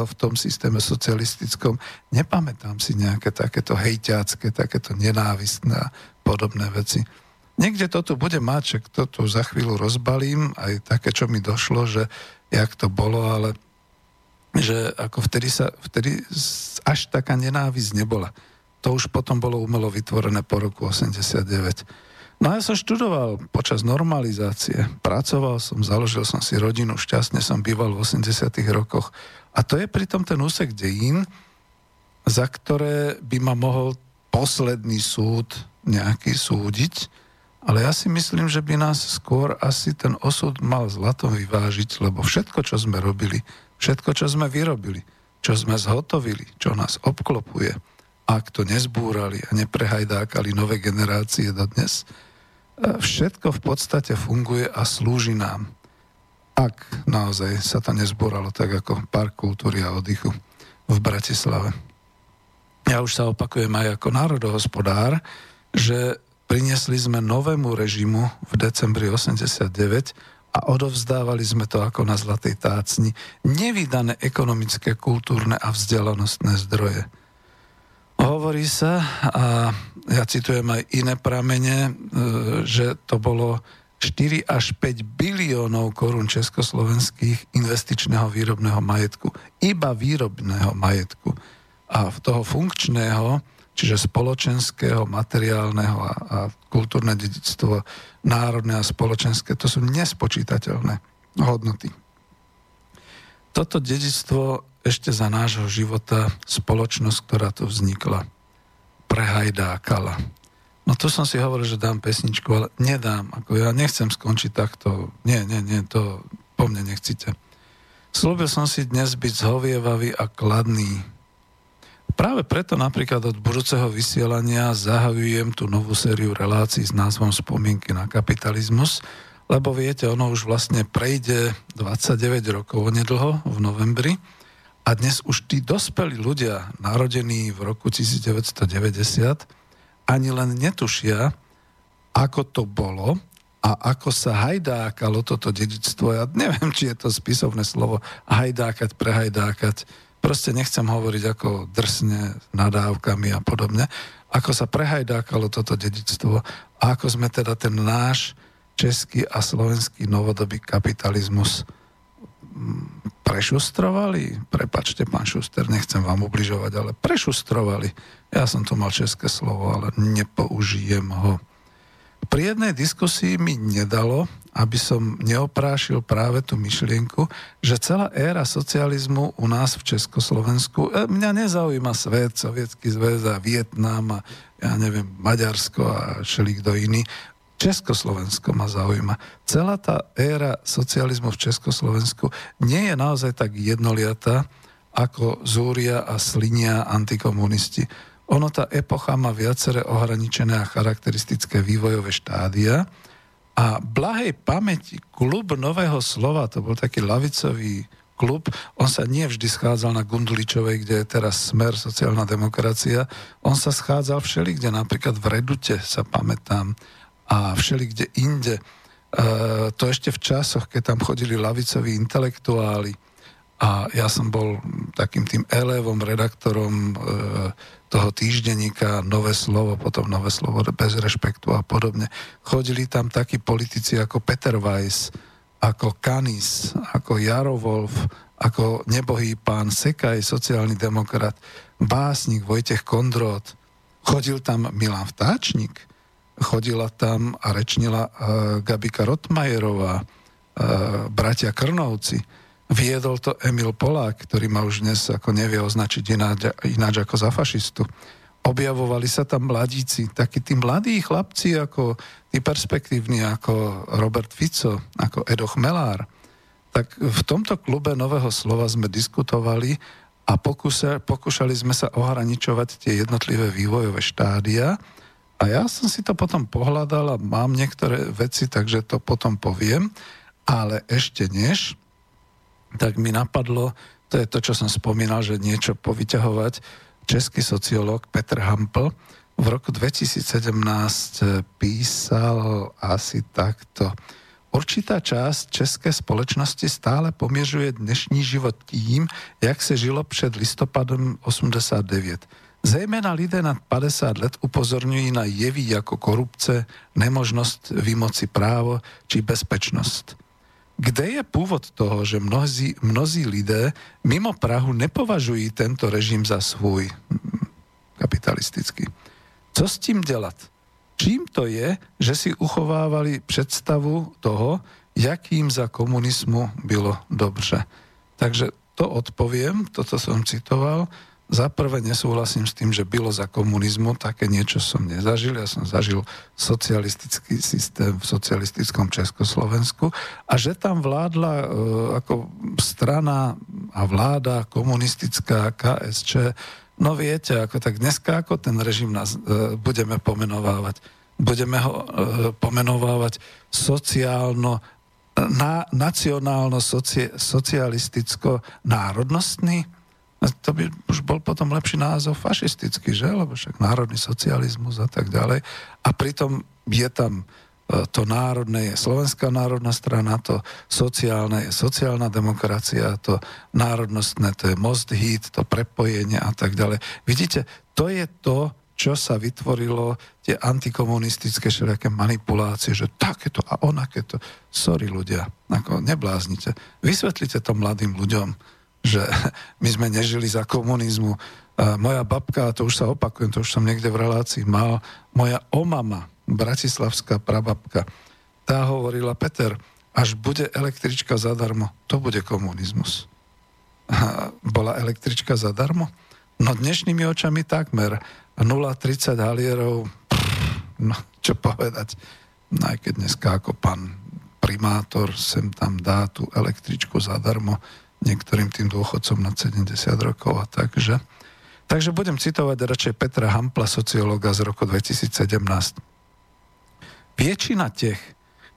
v tom systéme socialistickom, nepamätám si nejaké takéto hejťácké, takéto nenávistné a podobné veci. Niekde to tu bude že to tu za chvíľu rozbalím, aj také, čo mi došlo, že jak to bolo, ale že ako vtedy sa, vtedy až taká nenávisť nebola. To už potom bolo umelo vytvorené po roku 89. No a ja som študoval počas normalizácie, pracoval som, založil som si rodinu, šťastne som býval v 80 rokoch. A to je pritom ten úsek dejín, za ktoré by ma mohol posledný súd nejaký súdiť, ale ja si myslím, že by nás skôr asi ten osud mal zlatom vyvážiť, lebo všetko, čo sme robili, všetko, čo sme vyrobili, čo sme zhotovili, čo nás obklopuje, ak to nezbúrali a neprehajdákali nové generácie do dnes, e, všetko v podstate funguje a slúži nám. Ak naozaj sa to nezbúralo tak ako Park kultúry a oddychu v Bratislave. Ja už sa opakujem aj ako národohospodár, že priniesli sme novému režimu v decembri 89 a odovzdávali sme to ako na zlatej tácni nevydané ekonomické, kultúrne a vzdelanostné zdroje Hovorí sa, a ja citujem aj iné pramene, e, že to bolo 4 až 5 biliónov korún československých investičného výrobného majetku. Iba výrobného majetku. A toho funkčného, čiže spoločenského, materiálneho a, a kultúrne dedictvo, národné a spoločenské, to sú nespočítateľné hodnoty. Toto dedictvo ešte za nášho života spoločnosť, ktorá tu vznikla. prehajdákala. No to som si hovoril, že dám pesničku, ale nedám. Ako ja nechcem skončiť takto. Nie, nie, nie, to po mne nechcite. Slúbil som si dnes byť zhovievavý a kladný. Práve preto napríklad od budúceho vysielania zahajujem tú novú sériu relácií s názvom Spomienky na kapitalizmus, lebo viete, ono už vlastne prejde 29 rokov nedlho v novembri a dnes už tí dospelí ľudia, narodení v roku 1990, ani len netušia, ako to bolo a ako sa hajdákalo toto dedictvo. Ja neviem, či je to spisovné slovo hajdákať, prehajdákať proste nechcem hovoriť ako drsne nadávkami a podobne, ako sa prehajdákalo toto dedictvo a ako sme teda ten náš český a slovenský novodobý kapitalizmus mm, prešustrovali. Prepačte, pán Šuster, nechcem vám ubližovať, ale prešustrovali. Ja som tu mal české slovo, ale nepoužijem ho. Pri jednej diskusii mi nedalo, aby som neoprášil práve tú myšlienku, že celá éra socializmu u nás v Československu, e, mňa nezaujíma svet, Sovietský zväz a Vietnam a ja neviem, Maďarsko a kto iný, Československo ma zaujíma. Celá tá éra socializmu v Československu nie je naozaj tak jednoliatá, ako zúria a slinia antikomunisti. Ono tá epocha má viaceré ohraničené a charakteristické vývojové štádia, a blahej pamäti klub Nového slova, to bol taký lavicový klub, on sa nie vždy schádzal na Gunduličovej, kde je teraz smer sociálna demokracia, on sa schádzal všeli, kde napríklad v Redute sa pamätám a všeli, kde inde. E, to ešte v časoch, keď tam chodili lavicoví intelektuáli a ja som bol takým tým elevom, redaktorom e, toho týždenníka Nové slovo, potom Nové slovo bez rešpektu a podobne. Chodili tam takí politici ako Peter Weiss, ako Kanis, ako Jaro Wolf, ako nebohý pán Sekaj, sociálny demokrat, básnik Vojtech Kondrot. Chodil tam Milan Vtáčnik, chodila tam a rečnila uh, Gabika Rotmajerová, uh, bratia Krnovci Viedol to Emil Polák, ktorý ma už dnes ako nevie označiť ináč, ináč ako za fašistu. Objavovali sa tam mladíci, takí tí mladí chlapci, ako tí perspektívni, ako Robert Fico, ako Edo Chmelár. Tak v tomto klube Nového slova sme diskutovali a pokúsa, pokúšali sme sa ohraničovať tie jednotlivé vývojové štádia. A ja som si to potom pohľadal a mám niektoré veci, takže to potom poviem. Ale ešte než, tak mi napadlo, to je to, čo som spomínal, že niečo povyťahovať, český sociológ Petr Hampel v roku 2017 písal asi takto. Určitá část české společnosti stále poměřuje dnešní život tím, jak se žilo před listopadem 89. Zejména lidé nad 50 let upozorňují na jevy jako korupce, nemožnost vymoci právo či bezpečnost. Kde je pôvod toho, že mnozí, mnozí lidé mimo Prahu nepovažují tento režim za svůj kapitalistický? Co s tím dělat? Čím to je, že si uchovávali představu toho, jakým za komunismu bylo dobře? Takže to odpoviem, toto som citoval, za prvé nesúhlasím s tým, že bylo za komunizmu, také niečo som nezažil. Ja som zažil socialistický systém v socialistickom Československu a že tam vládla e, ako strana a vláda komunistická KSČ, no viete, ako tak dneska ako ten režim nás e, budeme pomenovávať. Budeme ho e, pomenovávať sociálno na, nacionálno soci, socialisticko-národnostný to by už bol potom lepší názov fašistický, že? Lebo však národný socializmus a tak ďalej. A pritom je tam e, to národné je Slovenská národná strana, to sociálne je sociálna demokracia, to národnostné to je most hit, to prepojenie a tak ďalej. Vidíte, to je to, čo sa vytvorilo, tie antikomunistické všelijaké manipulácie, že takéto a onakéto. Sorry ľudia, ako nebláznite. Vysvetlite to mladým ľuďom že my sme nežili za komunizmu. A moja babka, to už sa opakujem, to už som niekde v relácii mal, moja omama, bratislavská prababka, tá hovorila, Peter, až bude električka zadarmo, to bude komunizmus. Bola električka zadarmo? No dnešnými očami takmer. 0,30 halierov, no čo povedať, no aj keď dneska ako pán primátor sem tam dá tú električku zadarmo niektorým tým dôchodcom na 70 rokov a takže. Takže budem citovať radšej Petra Hampla, sociológa z roku 2017. Väčšina tých,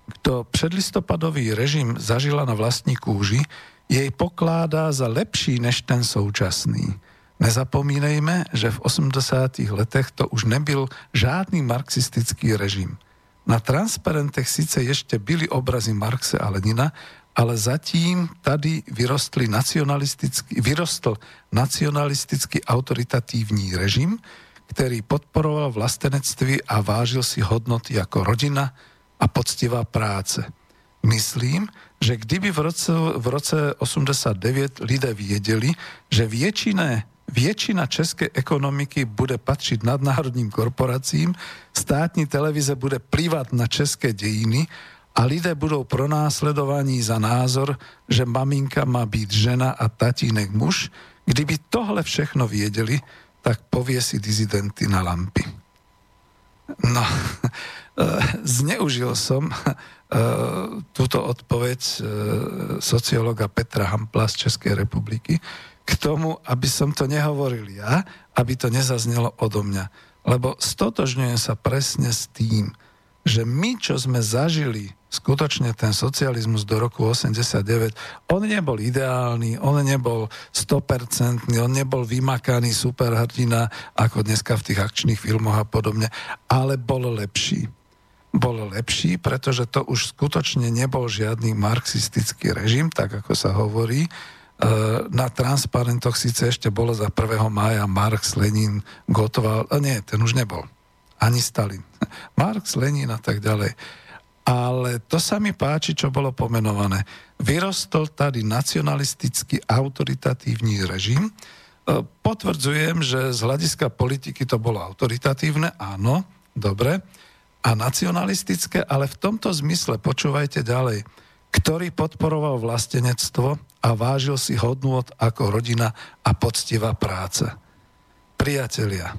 kto predlistopadový režim zažila na vlastní kúži, jej pokládá za lepší než ten současný. Nezapomínejme, že v 80. letech to už nebyl žádný marxistický režim. Na transparentech síce ešte byli obrazy Marxe a Lenina, ale zatím tady vyrostli nacionalistický, vyrostl nacionalistický autoritatívny režim, ktorý podporoval vlastenectví a vážil si hodnoty ako rodina a poctivá práce. Myslím, že kdyby v roce, v roce 89 lidé viedeli, že väčšina väčšina českej ekonomiky bude patriť nadnárodným korporáciím, státní televize bude plývať na české dejiny a lidé budú pronásledovaní za názor, že maminka má byť žena a tatínek muž. Kdyby tohle všechno viedeli, tak povie si dizidenty na lampy. No, zneužil som eh, túto odpoveď eh, sociológa Petra Hampla z Českej republiky, k tomu, aby som to nehovoril ja, aby to nezaznelo odo mňa. Lebo stotožňujem sa presne s tým, že my, čo sme zažili skutočne ten socializmus do roku 89, on nebol ideálny, on nebol 100%, on nebol vymakaný superhrdina, ako dneska v tých akčných filmoch a podobne, ale bol lepší. Bol lepší, pretože to už skutočne nebol žiadny marxistický režim, tak ako sa hovorí, E, na transparentoch síce ešte bolo za 1. mája Marx, Lenin, Gotoval, a nie, ten už nebol. Ani Stalin. Marx, Lenin a tak ďalej. Ale to sa mi páči, čo bolo pomenované. Vyrostol tady nacionalistický autoritatívny režim. E, potvrdzujem, že z hľadiska politiky to bolo autoritatívne, áno, dobre, a nacionalistické, ale v tomto zmysle, počúvajte ďalej, ktorý podporoval vlastenectvo a vážil si hodnôt ako rodina a poctivá práca. Priatelia,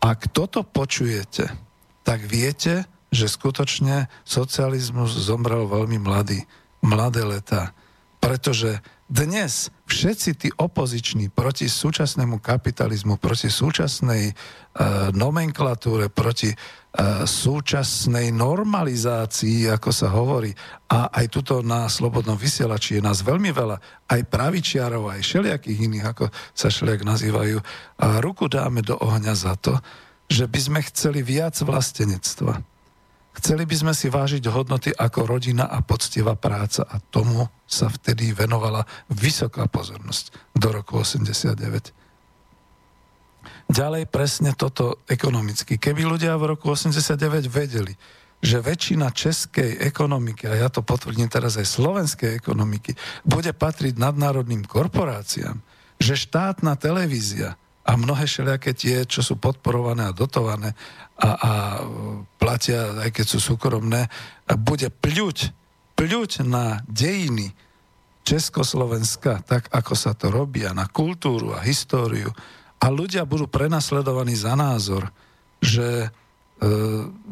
ak toto počujete, tak viete, že skutočne socializmus zomrel veľmi mladý, mladé leta, pretože dnes všetci tí opoziční proti súčasnému kapitalizmu, proti súčasnej e, nomenklatúre, proti e, súčasnej normalizácii, ako sa hovorí, a aj tuto na Slobodnom vysielači je nás veľmi veľa, aj pravičiarov, aj všelijakých iných, ako sa všelijak nazývajú, a ruku dáme do ohňa za to, že by sme chceli viac vlastenectva Chceli by sme si vážiť hodnoty ako rodina a poctivá práca a tomu sa vtedy venovala vysoká pozornosť do roku 89. Ďalej presne toto ekonomicky. Keby ľudia v roku 89 vedeli, že väčšina českej ekonomiky, a ja to potvrdím teraz aj slovenskej ekonomiky, bude patriť nadnárodným korporáciám, že štátna televízia a mnohé všelijaké tie, čo sú podporované a dotované a, a platia, aj keď sú súkromné, bude pľuť, pľuť na dejiny Československa, tak ako sa to robí, a na kultúru a históriu. A ľudia budú prenasledovaní za názor, že e,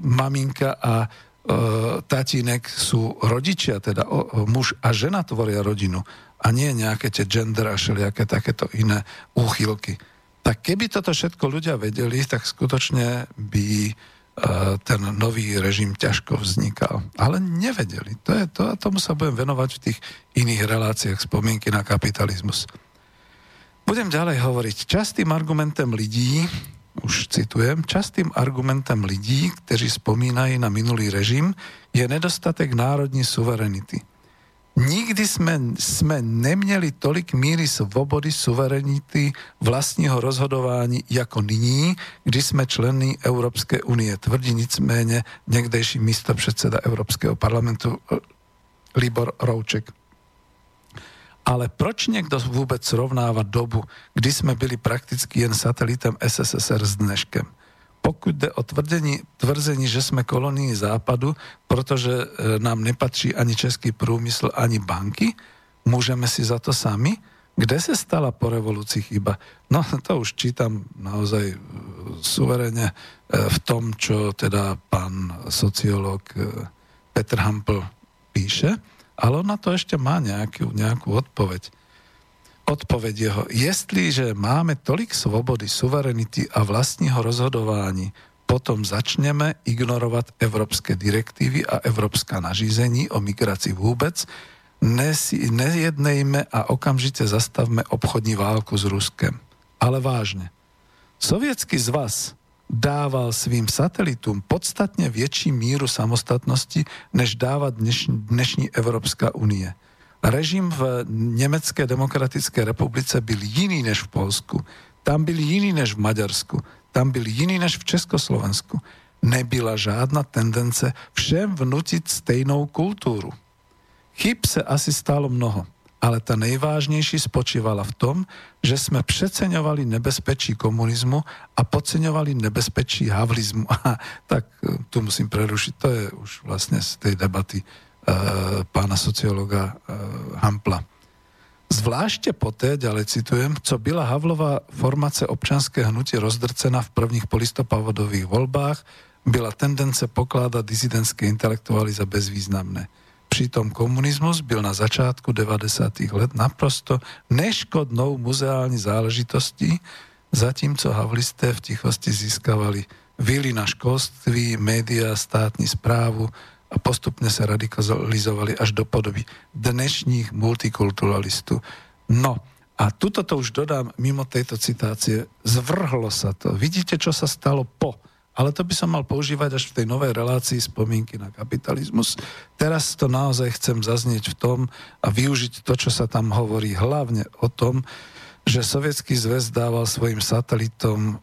maminka a e, tatínek sú rodičia, teda o, o, muž a žena tvoria rodinu a nie nejaké tie gender a všelijaké takéto iné úchylky. Tak keby toto všetko ľudia vedeli, tak skutočne by e, ten nový režim ťažko vznikal. Ale nevedeli. To je to a tomu sa budem venovať v tých iných reláciách spomienky na kapitalizmus. Budem ďalej hovoriť. Častým argumentem ľudí, už citujem, častým argumentem ľudí, kteří spomínajú na minulý režim, je nedostatek národní suverenity. Nikdy sme, sme neměli tolik míry svobody, suverenity, vlastního rozhodování jako nyní, kdy jsme členy Európskej unie. Tvrdí nicméně někdejší místo předseda Európskeho parlamentu eh, Libor Rouček. Ale proč někdo vůbec srovnáva dobu, kdy jsme byli prakticky jen satelitem SSSR s dneškem? Pokud jde o tvrdení, tvrzení, že jsme kolonii západu, protože e, nám nepatří ani český průmysl, ani banky, můžeme si za to sami? Kde sa stala po revolúcii chyba? No to už čítam naozaj e, suverene v tom, čo teda pán sociológ e, Petr Hampel píše, ale on na to ešte má nejakú, nejakú odpoveď. Odpoveď jeho, jestliže máme tolik svobody, suverenity a vlastního rozhodování, potom začneme ignorovať európske direktívy a európska nařízení o migrácii vôbec, nejednejme a okamžite zastavme obchodní válku s Ruskem. Ale vážne. Sovietský zvaz dával svým satelitům podstatne väčší míru samostatnosti, než dáva dneš, dnešní Európska unie. Režim v Nemecké demokratické republice byl jiný než v Polsku. Tam byl jiný než v Maďarsku. Tam byl jiný než v Československu. Nebyla žádna tendence všem vnutit stejnou kultúru. Chyb sa asi stalo mnoho, ale tá nejvážnejší spočívala v tom, že sme přeceňovali nebezpečí komunizmu a podceňovali nebezpečí havlizmu. A tak e, tu musím prerušiť, to je už vlastne z tej debaty pána sociológa e, Hampla. Zvláště poté, ďalej citujem, co byla Havlová formace občanské hnutí rozdrcená v prvních polistopadových voľbách, byla tendence pokládat dizidentské intelektuály za bezvýznamné. Přitom komunizmus byl na začátku 90. let naprosto neškodnou muzeální záležitostí, zatímco havlisté v tichosti získavali vily na školství, média, státní správu a postupne sa radikalizovali až do podoby dnešních multikulturalistů. No, a tuto to už dodám mimo tejto citácie. Zvrhlo sa to. Vidíte, čo sa stalo po ale to by som mal používať až v tej novej relácii spomienky na kapitalizmus. Teraz to naozaj chcem zaznieť v tom a využiť to, čo sa tam hovorí hlavne o tom, že Sovietský zväz dával svojim satelitom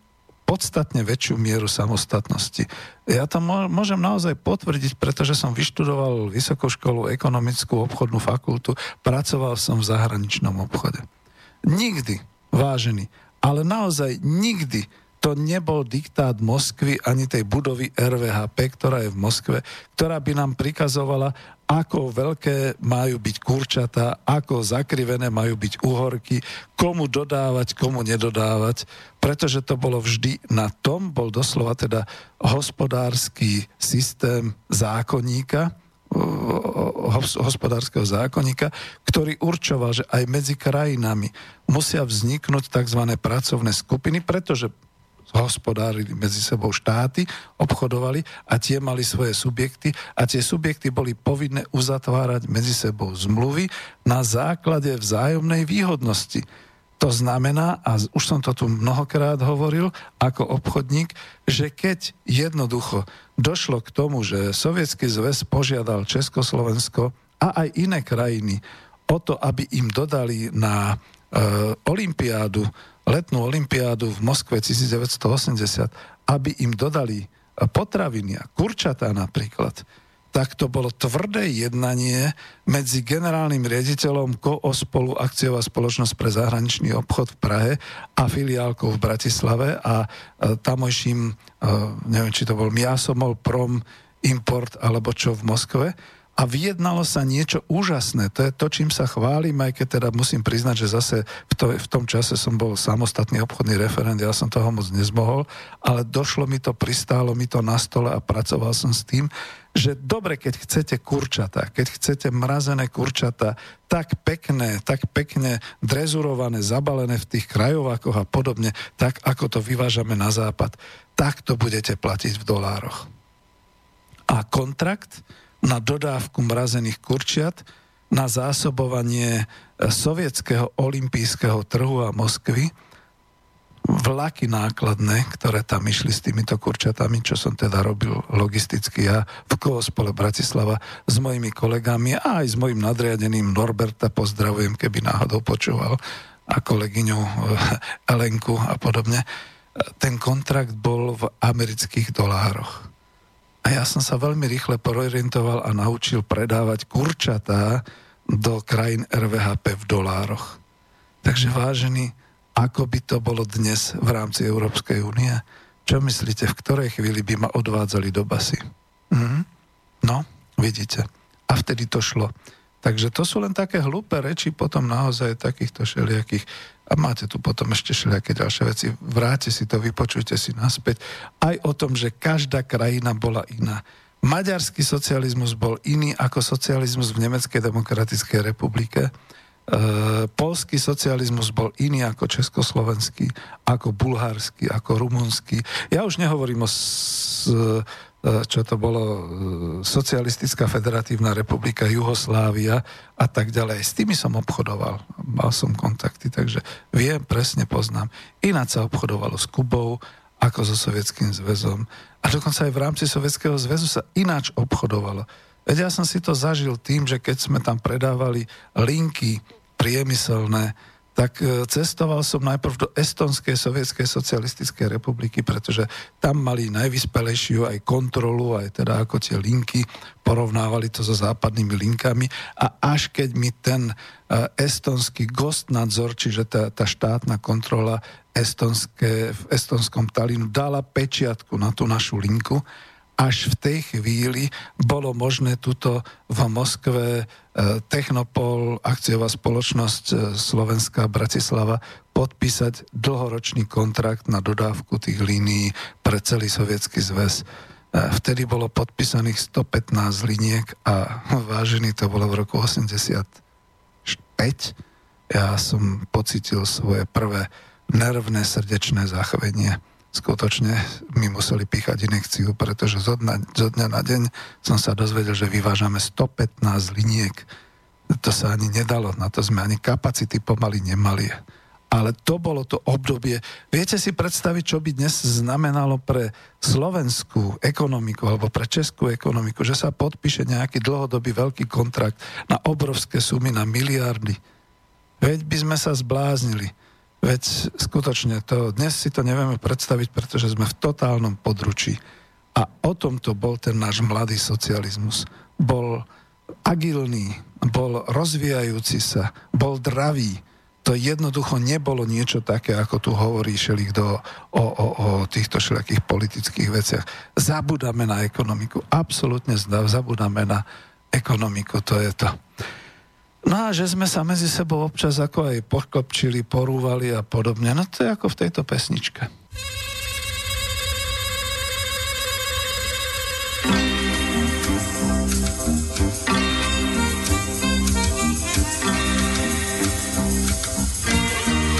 podstatne väčšiu mieru samostatnosti. Ja to môžem naozaj potvrdiť, pretože som vyštudoval Vysokú školu, ekonomickú obchodnú fakultu, pracoval som v zahraničnom obchode. Nikdy, vážený, ale naozaj nikdy to nebol diktát Moskvy ani tej budovy RVHP, ktorá je v Moskve, ktorá by nám prikazovala, ako veľké majú byť kurčatá, ako zakrivené majú byť uhorky, komu dodávať, komu nedodávať, pretože to bolo vždy na tom, bol doslova teda hospodársky systém zákonníka, hospodárskeho zákonníka, ktorý určoval, že aj medzi krajinami musia vzniknúť tzv. pracovné skupiny, pretože hospodárili medzi sebou štáty, obchodovali a tie mali svoje subjekty a tie subjekty boli povinné uzatvárať medzi sebou zmluvy na základe vzájomnej výhodnosti. To znamená, a už som to tu mnohokrát hovoril ako obchodník, že keď jednoducho došlo k tomu, že Sovietský zväz požiadal Československo a aj iné krajiny o to, aby im dodali na e, Olympiádu letnú olimpiádu v Moskve 1980, aby im dodali potraviny a kurčatá napríklad, tak to bolo tvrdé jednanie medzi generálnym riaditeľom Koospolu akciová spoločnosť pre zahraničný obchod v Prahe a filiálkou v Bratislave a tamojším, neviem, či to bol Miasomol, Prom, Import alebo čo v Moskve a vyjednalo sa niečo úžasné. To je to, čím sa chválim, aj keď teda musím priznať, že zase v, to, v tom čase som bol samostatný obchodný referent, ja som toho moc nezmohol, ale došlo mi to, pristálo mi to na stole a pracoval som s tým, že dobre, keď chcete kurčata, keď chcete mrazené kurčata, tak pekné, tak pekne drezurované, zabalené v tých krajovákoch a podobne, tak ako to vyvážame na západ, tak to budete platiť v dolároch. A kontrakt, na dodávku mrazených kurčiat, na zásobovanie e, sovietského olympijského trhu a Moskvy, vlaky nákladné, ktoré tam išli s týmito kurčatami, čo som teda robil logisticky ja v Koospole Bratislava s mojimi kolegami a aj s mojim nadriadeným Norberta pozdravujem, keby náhodou počúval a kolegyňu e, Elenku a podobne. E, ten kontrakt bol v amerických dolároch. A ja som sa veľmi rýchle pororientoval a naučil predávať kurčatá do krajín RVHP v dolároch. Takže vážený, ako by to bolo dnes v rámci Európskej únie? Čo myslíte, v ktorej chvíli by ma odvádzali do basy? Mhm. No, vidíte. A vtedy to šlo. Takže to sú len také hlúpe reči potom naozaj takýchto všelijakých a máte tu potom ešte všelijaké ďalšie veci. Vráte si to, vypočujte si naspäť. Aj o tom, že každá krajina bola iná. Maďarský socializmus bol iný ako socializmus v Nemeckej demokratickej republike. E, polský socializmus bol iný ako československý, ako bulharský, ako rumunský. Ja už nehovorím o s, čo to bolo e, Socialistická federatívna republika Juhoslávia a tak ďalej. S tými som obchodoval, mal som kontakty, takže viem, presne poznám. Ináč sa obchodovalo s Kubou ako so Sovietským zväzom. A dokonca aj v rámci Sovietskeho zväzu sa ináč obchodovalo. Veď ja som si to zažil tým, že keď sme tam predávali linky priemyselné, tak e, cestoval som najprv do Estonskej sovietskej socialistickej republiky, pretože tam mali najvyspelejšiu aj kontrolu, aj teda ako tie linky, porovnávali to so západnými linkami. A až keď mi ten e, estonský nadzor, čiže tá, tá štátna kontrola estonské, v estonskom Talinu dala pečiatku na tú našu linku, až v tej chvíli bolo možné tuto v Moskve e, Technopol, akciová spoločnosť e, Slovenská Bratislava, podpísať dlhoročný kontrakt na dodávku tých línií pre celý sovietský zväz. E, vtedy bolo podpísaných 115 liniek a vážený to bolo v roku 85. Ja som pocitil svoje prvé nervné srdečné záchvenie skutočne mi museli píchať inekciu, pretože zo dňa, zo dňa na deň som sa dozvedel, že vyvážame 115 liniek. To sa ani nedalo, na to sme ani kapacity pomaly nemali. Ale to bolo to obdobie. Viete si predstaviť, čo by dnes znamenalo pre slovenskú ekonomiku alebo pre českú ekonomiku, že sa podpíše nejaký dlhodobý veľký kontrakt na obrovské sumy, na miliardy. Veď by sme sa zbláznili. Veď skutočne to, dnes si to nevieme predstaviť, pretože sme v totálnom područí. A o tomto bol ten náš mladý socializmus. Bol agilný, bol rozvíjajúci sa, bol dravý. To jednoducho nebolo niečo také, ako tu hovorí do, o, o, o týchto všelijakých politických veciach. Zabudáme na ekonomiku. Absolútne zabudáme na ekonomiku. To je to. No a že sme sa medzi sebou občas ako aj pokopčili, porúvali a podobne. No to je ako v tejto pesničke.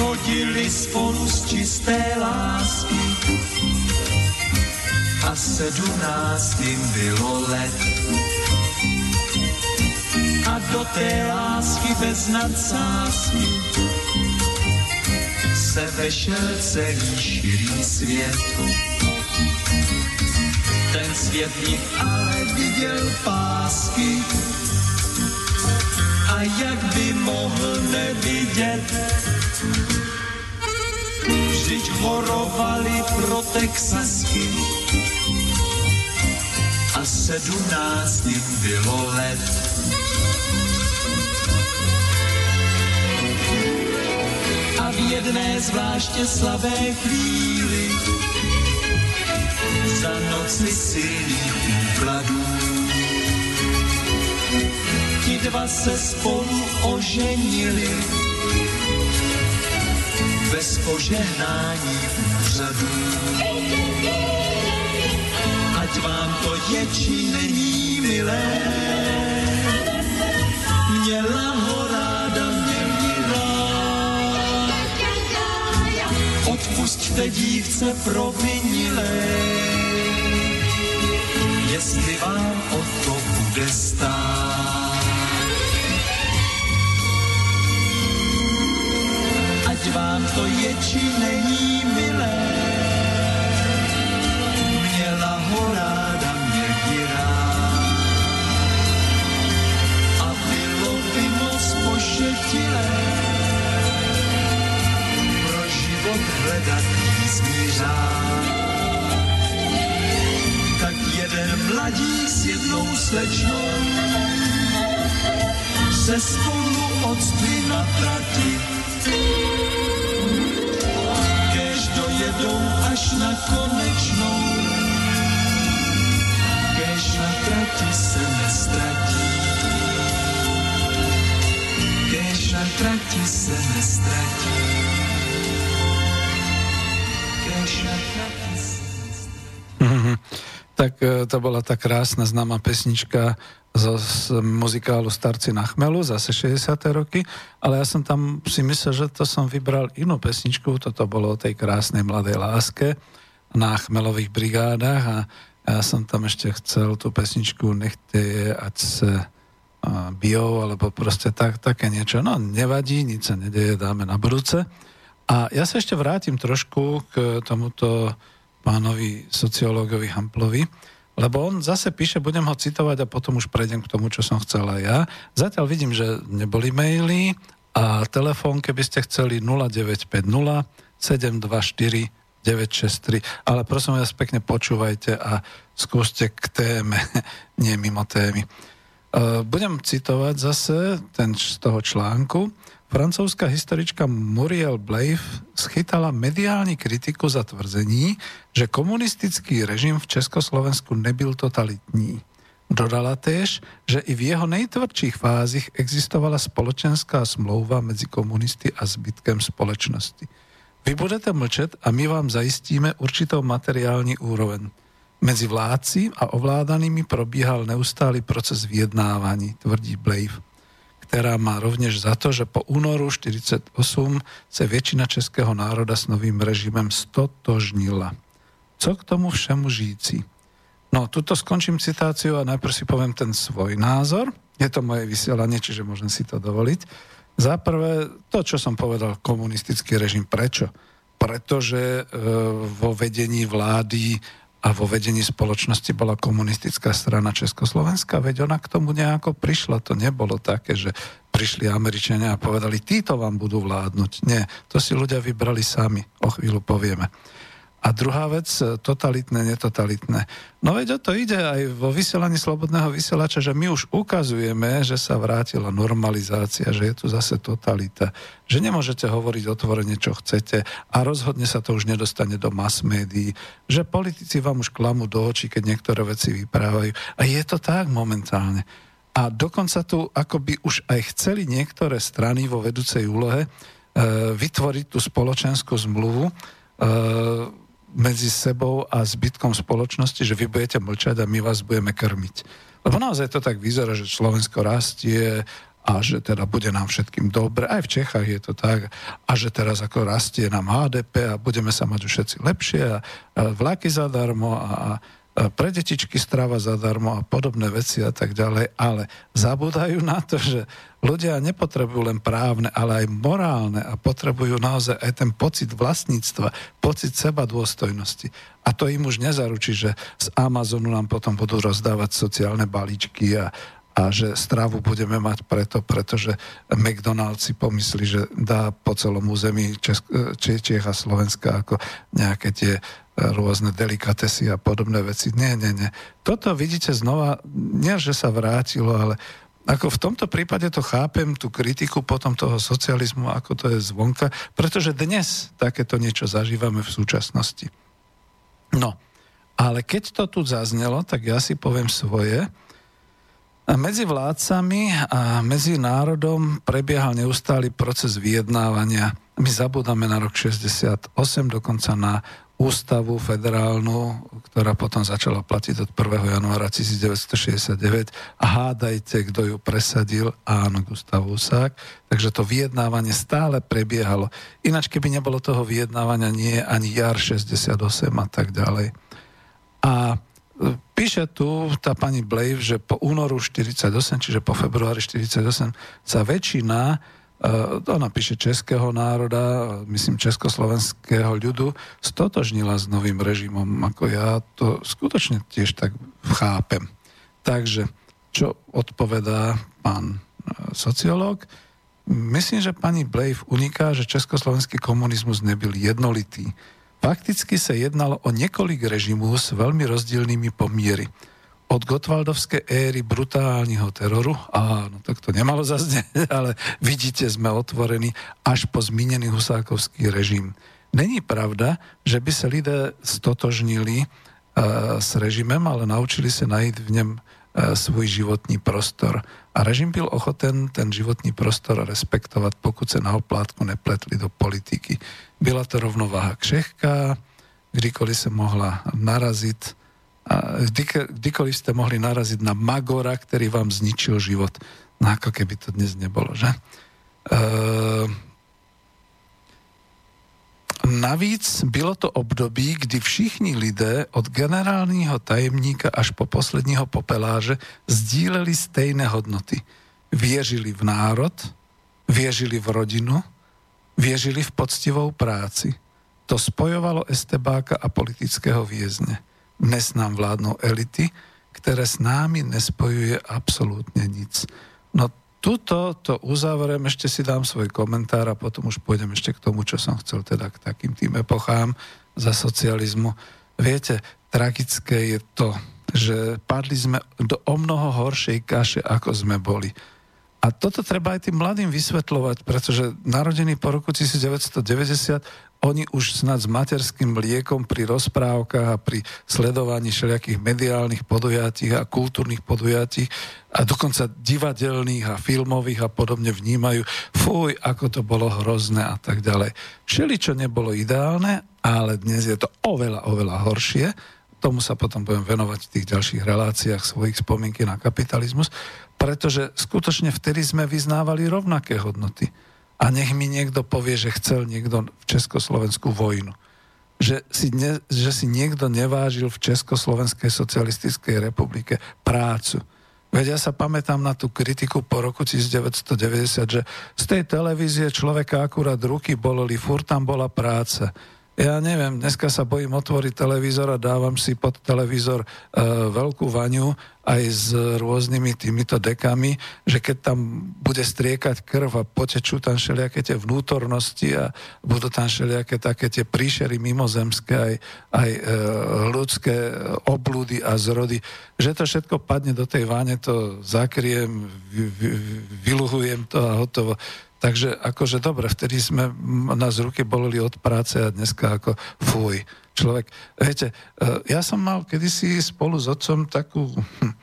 Chodili spolu z čisté lásky a sedmnáctým bylo let do té lásky bez nadsázky se vešel celý širý svět. Ten svět mi ale viděl pásky a jak by mohl nevidět, vždyť horovali pro Texasky a sedmnáctým bylo let. V jedné zvláště slabé chvíli za noci silných úkladů. Ti dva se spolu oženili bez požehnání úřadů. Ať vám to je, či není milé, měla ho Odpusťte dívce provinilé, jestli vám o to bude stát. Ať vám to je, či bola tá krásna známa pesnička zo z muzikálu Starci na chmelu, zase 60. roky, ale ja som tam si myslel, že to som vybral inú pesničku, toto bolo o tej krásnej mladej láske na chmelových brigádach a ja som tam ešte chcel tú pesničku Nechte je, ať sa bio, alebo proste tak, také niečo. No, nevadí, nič sa nedeje, dáme na budúce. A ja sa ešte vrátim trošku k tomuto pánovi sociológovi Hamplovi, lebo on zase píše, budem ho citovať a potom už prejdem k tomu, čo som chcela ja. Zatiaľ vidím, že neboli maily a telefón, keby ste chceli 0950 724 963, ale prosím vás pekne počúvajte a skúste k téme, nie mimo témy. E, budem citovať zase ten z toho článku. Francúzska historička Muriel Blave schytala mediálni kritiku za tvrzení, že komunistický režim v Československu nebyl totalitní. Dodala též, že i v jeho nejtvrdších fázích existovala spoločenská smlouva medzi komunisty a zbytkem společnosti. Vy budete mlčet a my vám zajistíme určitou materiální úroveň. Medzi vládci a ovládanými probíhal neustály proces vyjednávání, tvrdí Blave ktorá má rovnež za to, že po únoru 1948 sa väčšina českého národa s novým režimem stotožnila. Co k tomu všemu žíci? No, tuto skončím citáciu a najprv si poviem ten svoj názor. Je to moje vysielanie, čiže môžem si to dovoliť. Za prvé, to, čo som povedal, komunistický režim. Prečo? Pretože e, vo vedení vlády a vo vedení spoločnosti bola komunistická strana Československa, veď ona k tomu nejako prišla. To nebolo také, že prišli Američania a povedali, títo vám budú vládnuť. Nie, to si ľudia vybrali sami. O chvíľu povieme. A druhá vec, totalitné, netotalitné. No veď o to ide aj vo vysielaní slobodného vysielača, že my už ukazujeme, že sa vrátila normalizácia, že je tu zase totalita, že nemôžete hovoriť otvorene, čo chcete a rozhodne sa to už nedostane do mass médií, že politici vám už klamú do očí, keď niektoré veci vyprávajú. A je to tak momentálne. A dokonca tu akoby už aj chceli niektoré strany vo vedúcej úlohe e, vytvoriť tú spoločenskú zmluvu, e, medzi sebou a zbytkom spoločnosti, že vy budete mlčať a my vás budeme krmiť. Lebo naozaj to tak vyzerá, že Slovensko rastie a že teda bude nám všetkým dobre, aj v Čechách je to tak, a že teraz ako rastie nám HDP a budeme sa mať všetci lepšie a, a vlaky zadarmo a, a pre detičky strava zadarmo a podobné veci a tak ďalej, ale zabúdajú na to, že ľudia nepotrebujú len právne, ale aj morálne a potrebujú naozaj aj ten pocit vlastníctva, pocit seba dôstojnosti. A to im už nezaručí, že z Amazonu nám potom budú rozdávať sociálne balíčky a, a že stravu budeme mať preto, pretože McDonald's si pomyslí, že dá po celom území Česk- Čech a Slovenska ako nejaké tie rôzne delikatesy a podobné veci. Nie, nie, nie. Toto vidíte znova, nie že sa vrátilo, ale ako v tomto prípade to chápem, tú kritiku potom toho socializmu, ako to je zvonka, pretože dnes takéto niečo zažívame v súčasnosti. No, ale keď to tu zaznelo, tak ja si poviem svoje. A medzi vládcami a medzi národom prebiehal neustály proces vyjednávania. My zabudáme na rok 68, dokonca na ústavu federálnu, ktorá potom začala platiť od 1. januára 1969 a hádajte, kto ju presadil, áno, Gustav Husák. Takže to vyjednávanie stále prebiehalo. Ináč, keby nebolo toho vyjednávania, nie ani jar 68 a tak ďalej. A e, píše tu tá pani Blave, že po únoru 48, čiže po februári 48 sa väčšina Eh, to napíše českého národa, myslím československého ľudu, stotožnila s novým režimom, ako ja to skutočne tiež tak chápem. Takže, čo odpovedá pán eh, sociológ? Myslím, že pani Blave uniká, že československý komunizmus nebyl jednolitý. Fakticky sa jednalo o niekoľk režimů s veľmi rozdielnými pomiery od Gotwaldovskej éry brutálneho teroru, áno, tak to nemalo zaznieť, ale vidíte, sme otvorení až po zminený husákovský režim. Není pravda, že by sa lidé stotožnili uh, s režimem, ale naučili sa nájsť v ňom svoj životný prostor. A režim byl ochoten ten životný prostor respektovať, pokud sa na oplátku nepletli do politiky. Byla to rovnováha křehká, kdykoliv sa mohla naraziť a kdy, kdykoliv ste mohli naraziť na Magora, ktorý vám zničil život. No ako keby to dnes nebolo, že? Uh, Navíc bylo to období, kdy všichni lidé od generálního tajemníka až po posledního popeláže sdíleli stejné hodnoty. Věřili v národ, věřili v rodinu, věřili v poctivou práci. To spojovalo Estebáka a politického vězně. Dnes nám vládnou elity, které s námi nespojuje absolútne nic. No Tuto to uzavriem, ešte si dám svoj komentár a potom už pôjdem ešte k tomu, čo som chcel teda k takým tým epochám za socializmu. Viete, tragické je to, že padli sme do o mnoho horšej kaše, ako sme boli. A toto treba aj tým mladým vysvetľovať, pretože narodení po roku 1990 oni už snad s materským mliekom pri rozprávkach a pri sledovaní všelijakých mediálnych podujatí a kultúrnych podujatí a dokonca divadelných a filmových a podobne vnímajú, fuj, ako to bolo hrozné a tak ďalej. Všeli, čo nebolo ideálne, ale dnes je to oveľa, oveľa horšie. Tomu sa potom budem venovať v tých ďalších reláciách svojich spomienky na kapitalizmus pretože skutočne vtedy sme vyznávali rovnaké hodnoty. A nech mi niekto povie, že chcel niekto v Československu vojnu. Že si, ne, že si niekto nevážil v Československej socialistickej republike prácu. Veď ja sa pamätám na tú kritiku po roku 1990, že z tej televízie človeka akurát ruky boleli, furt tam bola práca ja neviem, dneska sa bojím otvoriť televízor a dávam si pod televízor e, veľkú vaňu aj s rôznymi týmito dekami, že keď tam bude striekať krv a potečú tam všelijaké tie vnútornosti a budú tam všelijaké také tie príšery mimozemské, aj, aj e, ľudské oblúdy a zrody, že to všetko padne do tej váne, to zakriem, vy, vy, vyluhujem to a hotovo. Takže akože dobre, vtedy sme, nás ruky bolili od práce a dneska ako fuj. Človek, viete, e, ja som mal kedysi spolu s otcom takú, hm,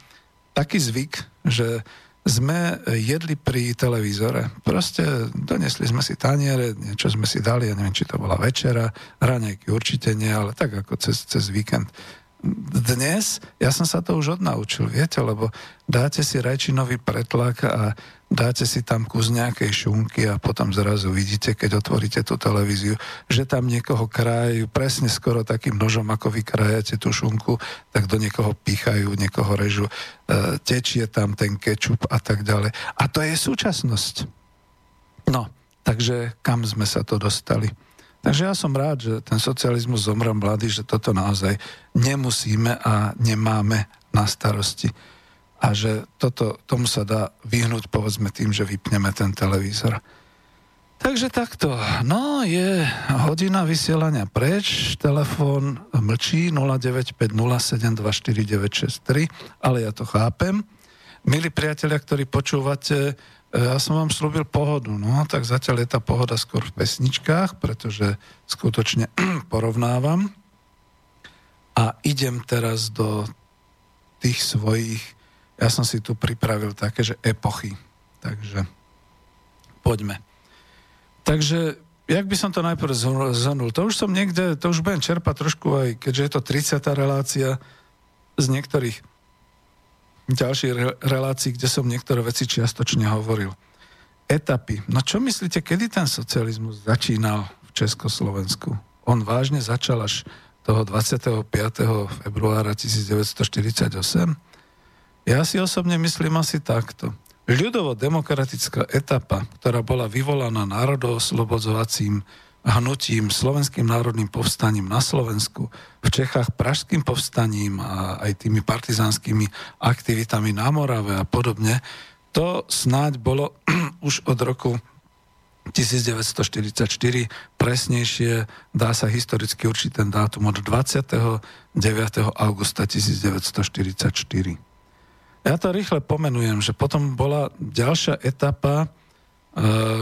taký zvyk, že sme jedli pri televízore. Proste donesli sme si taniere, niečo sme si dali, ja neviem, či to bola večera, raňajky určite nie, ale tak ako cez, cez víkend. Dnes, ja som sa to už odnaučil, viete, lebo dáte si rajčinový pretlak a dáte si tam kus nejakej šunky a potom zrazu vidíte, keď otvoríte tú televíziu, že tam niekoho krajajú presne skoro takým nožom, ako vy krajate tú šunku, tak do niekoho pýchajú, niekoho režu, e, tečie tam ten kečup a tak ďalej. A to je súčasnosť. No, takže kam sme sa to dostali? Takže ja som rád, že ten socializmus zomrel mladý, že toto naozaj nemusíme a nemáme na starosti. A že toto, tomu sa dá vyhnúť povedzme tým, že vypneme ten televízor. Takže takto. No, je hodina vysielania preč, telefón mlčí 0950724963, ale ja to chápem. Milí priatelia, ktorí počúvate ja som vám slúbil pohodu, no tak zatiaľ je tá pohoda skôr v pesničkách, pretože skutočne porovnávam. A idem teraz do tých svojich, ja som si tu pripravil také, že epochy. Takže poďme. Takže, jak by som to najprv zhrnul? To už som niekde, to už budem čerpať trošku aj, keďže je to 30. relácia z niektorých ďalších relácií, kde som niektoré veci čiastočne hovoril. Etapy. No čo myslíte, kedy ten socializmus začínal v Československu? On vážne začal až toho 25. februára 1948? Ja si osobne myslím asi takto. Ľudovo-demokratická etapa, ktorá bola vyvolaná národooslobodzovacím hnutím, slovenským národným povstaním na Slovensku, v Čechách pražským povstaním a aj tými partizánskymi aktivitami na Morave a podobne, to snáď bolo už od roku 1944, presnejšie dá sa historicky určiť ten dátum od 29. augusta 1944. Ja to rýchle pomenujem, že potom bola ďalšia etapa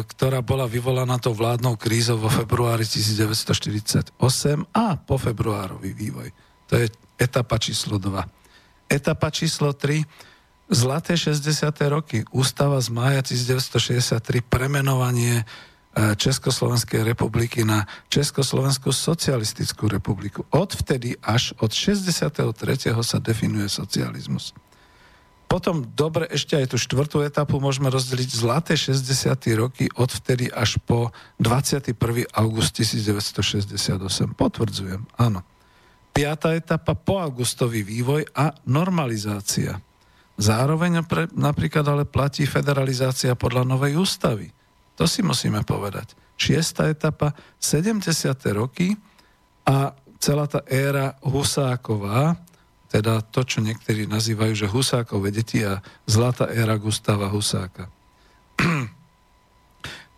ktorá bola vyvolaná tou vládnou krízou vo februári 1948 a po februárový vývoj. To je etapa číslo 2. Etapa číslo 3 Zlaté 60. roky, ústava z mája 1963, premenovanie e, Československej republiky na Československú socialistickú republiku. Odvtedy až od 63. sa definuje socializmus. Potom dobre, ešte aj tú štvrtú etapu môžeme rozdeliť zlaté 60. roky odvtedy až po 21. august 1968. Potvrdzujem, áno. Piatá etapa po augustový vývoj a normalizácia. Zároveň pre, napríklad ale platí federalizácia podľa novej ústavy. To si musíme povedať. Šiesta etapa, 70. roky a celá tá éra Husáková, teda to, čo niektorí nazývajú, že Husákové deti a zlatá éra Gustava Husáka.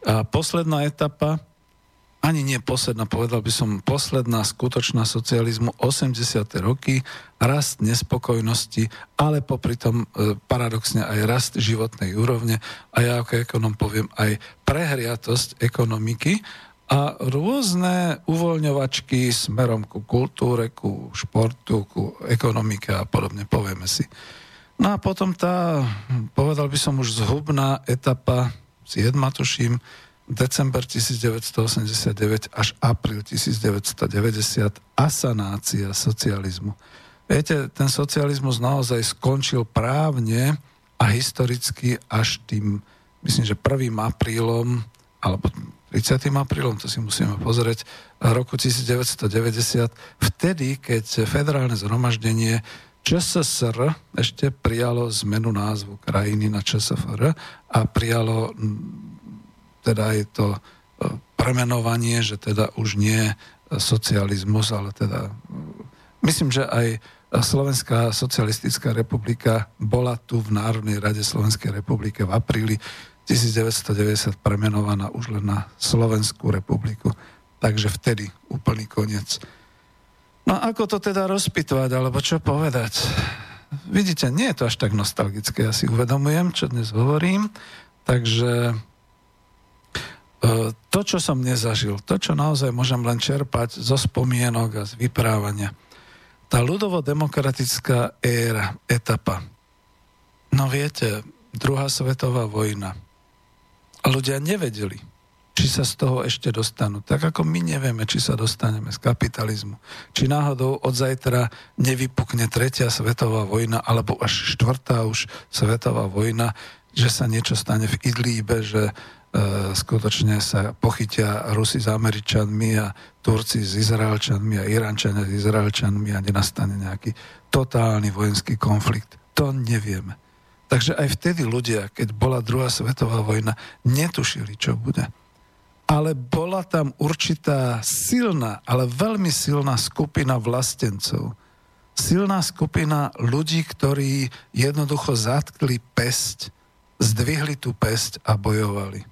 A posledná etapa, ani nie posledná, povedal by som posledná skutočná socializmu 80. roky, rast nespokojnosti, ale popri tom e, paradoxne aj rast životnej úrovne a ja ako ekonom poviem aj prehriatosť ekonomiky a rôzne uvoľňovačky smerom ku kultúre, ku športu, ku ekonomike a podobne, povieme si. No a potom tá, povedal by som už zhubná etapa, 7 tuším, december 1989 až apríl 1990 asanácia socializmu. Viete, ten socializmus naozaj skončil právne a historicky až tým, myslím, že 1. aprílom, alebo 30. aprílom, to si musíme pozrieť, roku 1990, vtedy, keď federálne zhromaždenie ČSSR ešte prijalo zmenu názvu krajiny na ČSFR a prijalo teda je to e, premenovanie, že teda už nie socializmus, ale teda myslím, že aj Slovenská socialistická republika bola tu v Národnej rade Slovenskej republiky v apríli 1990 premenovaná už len na Slovenskú republiku. Takže vtedy úplný koniec. No ako to teda rozpitovať, alebo čo povedať? Vidíte, nie je to až tak nostalgické, ja si uvedomujem, čo dnes hovorím, takže E, to, čo som nezažil, to, čo naozaj môžem len čerpať zo spomienok a z vyprávania, tá ľudovo-demokratická éra, etapa. No viete, druhá svetová vojna. A ľudia nevedeli, či sa z toho ešte dostanú. Tak ako my nevieme, či sa dostaneme z kapitalizmu. Či náhodou od zajtra nevypukne tretia svetová vojna, alebo až štvrtá už svetová vojna, že sa niečo stane v Idlíbe, že E, skutočne sa pochytia Rusi s Američanmi a Turci s Izraelčanmi a Irančania s Izraelčanmi a nenastane nejaký totálny vojenský konflikt. To nevieme. Takže aj vtedy ľudia, keď bola druhá svetová vojna, netušili, čo bude. Ale bola tam určitá silná, ale veľmi silná skupina vlastencov. Silná skupina ľudí, ktorí jednoducho zatkli pesť, zdvihli tú pesť a bojovali.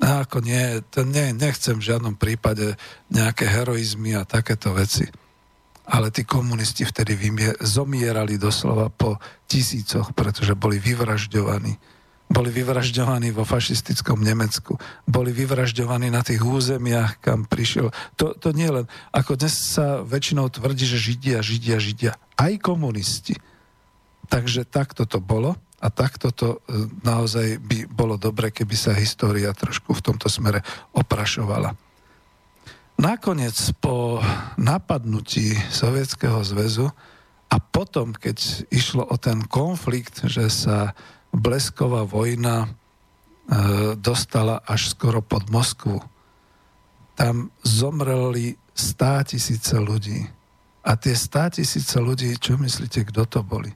No, ako nie, to nie, nechcem v žiadnom prípade nejaké heroizmy a takéto veci. Ale tí komunisti vtedy zomierali doslova po tisícoch, pretože boli vyvražďovaní. Boli vyvražďovaní vo fašistickom Nemecku. Boli vyvražďovaní na tých územiach, kam prišiel. To, to nie len, ako dnes sa väčšinou tvrdí, že Židia, Židia, Židia. Aj komunisti. Takže takto to bolo. A takto to e, naozaj by bolo dobre, keby sa história trošku v tomto smere oprašovala. Nakoniec po napadnutí Sovietskeho zväzu a potom, keď išlo o ten konflikt, že sa blesková vojna e, dostala až skoro pod Moskvu, tam zomreli stá tisíce ľudí. A tie stá tisíce ľudí, čo myslíte, kto to boli?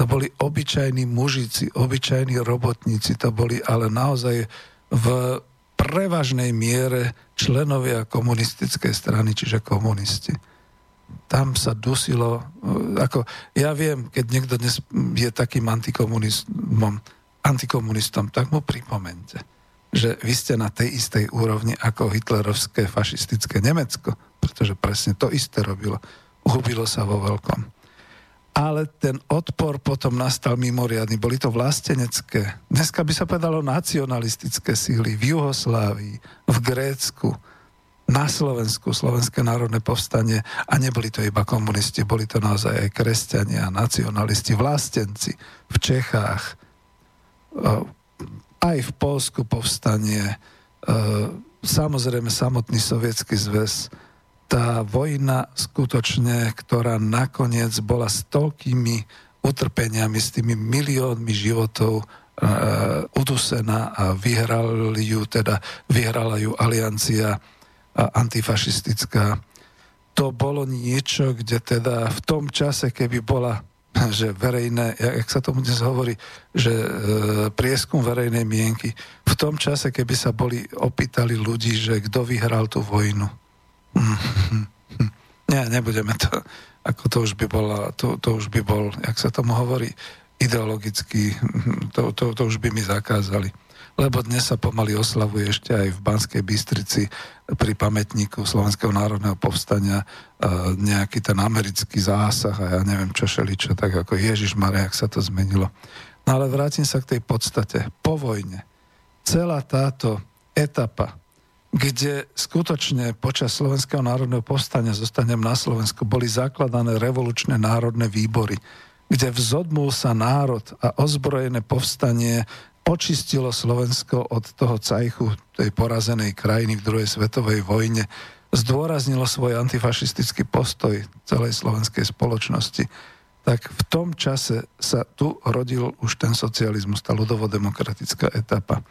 To boli obyčajní mužici, obyčajní robotníci, to boli ale naozaj v prevažnej miere členovia komunistickej strany, čiže komunisti. Tam sa dusilo, ako ja viem, keď niekto dnes je takým antikomunistom, antikomunistom tak mu pripomente, že vy ste na tej istej úrovni ako hitlerovské fašistické Nemecko, pretože presne to isté robilo. Hubilo sa vo veľkom ale ten odpor potom nastal mimoriadný. Boli to vlastenecké, dneska by sa povedalo nacionalistické síly v Juhoslávii, v Grécku. na Slovensku, Slovenské národné povstanie a neboli to iba komunisti, boli to naozaj aj kresťania, nacionalisti, vlastenci v Čechách, e, aj v Polsku povstanie, e, samozrejme samotný sovietský zväz, tá vojna skutočne, ktorá nakoniec bola s toľkými utrpeniami, s tými miliónmi životov uh, udusená a vyhrali ju, teda vyhrala ju aliancia antifašistická. To bolo niečo, kde teda v tom čase, keby bola že verejné, jak sa tomu dnes hovorí, že e, prieskum verejnej mienky, v tom čase, keby sa boli opýtali ľudí, že kto vyhral tú vojnu. Nie, nebudeme to, ako to už by bola, to, to už by bol, jak sa tomu hovorí, ideologicky, to, to, to už by mi zakázali lebo dnes sa pomaly oslavuje ešte aj v Banskej Bystrici pri pamätníku Slovenského národného povstania nejaký ten americký zásah a ja neviem čo šeličo, tak ako Ježiš Maria, ak sa to zmenilo. No ale vrátim sa k tej podstate. Po vojne celá táto etapa, kde skutočne počas Slovenského národného povstania, zostanem na Slovensku, boli zakladané revolučné národné výbory, kde vzodmul sa národ a ozbrojené povstanie očistilo Slovensko od toho cajchu tej porazenej krajiny v druhej svetovej vojne, zdôraznilo svoj antifašistický postoj celej slovenskej spoločnosti, tak v tom čase sa tu rodil už ten socializmus, tá ľudovodemokratická etapa.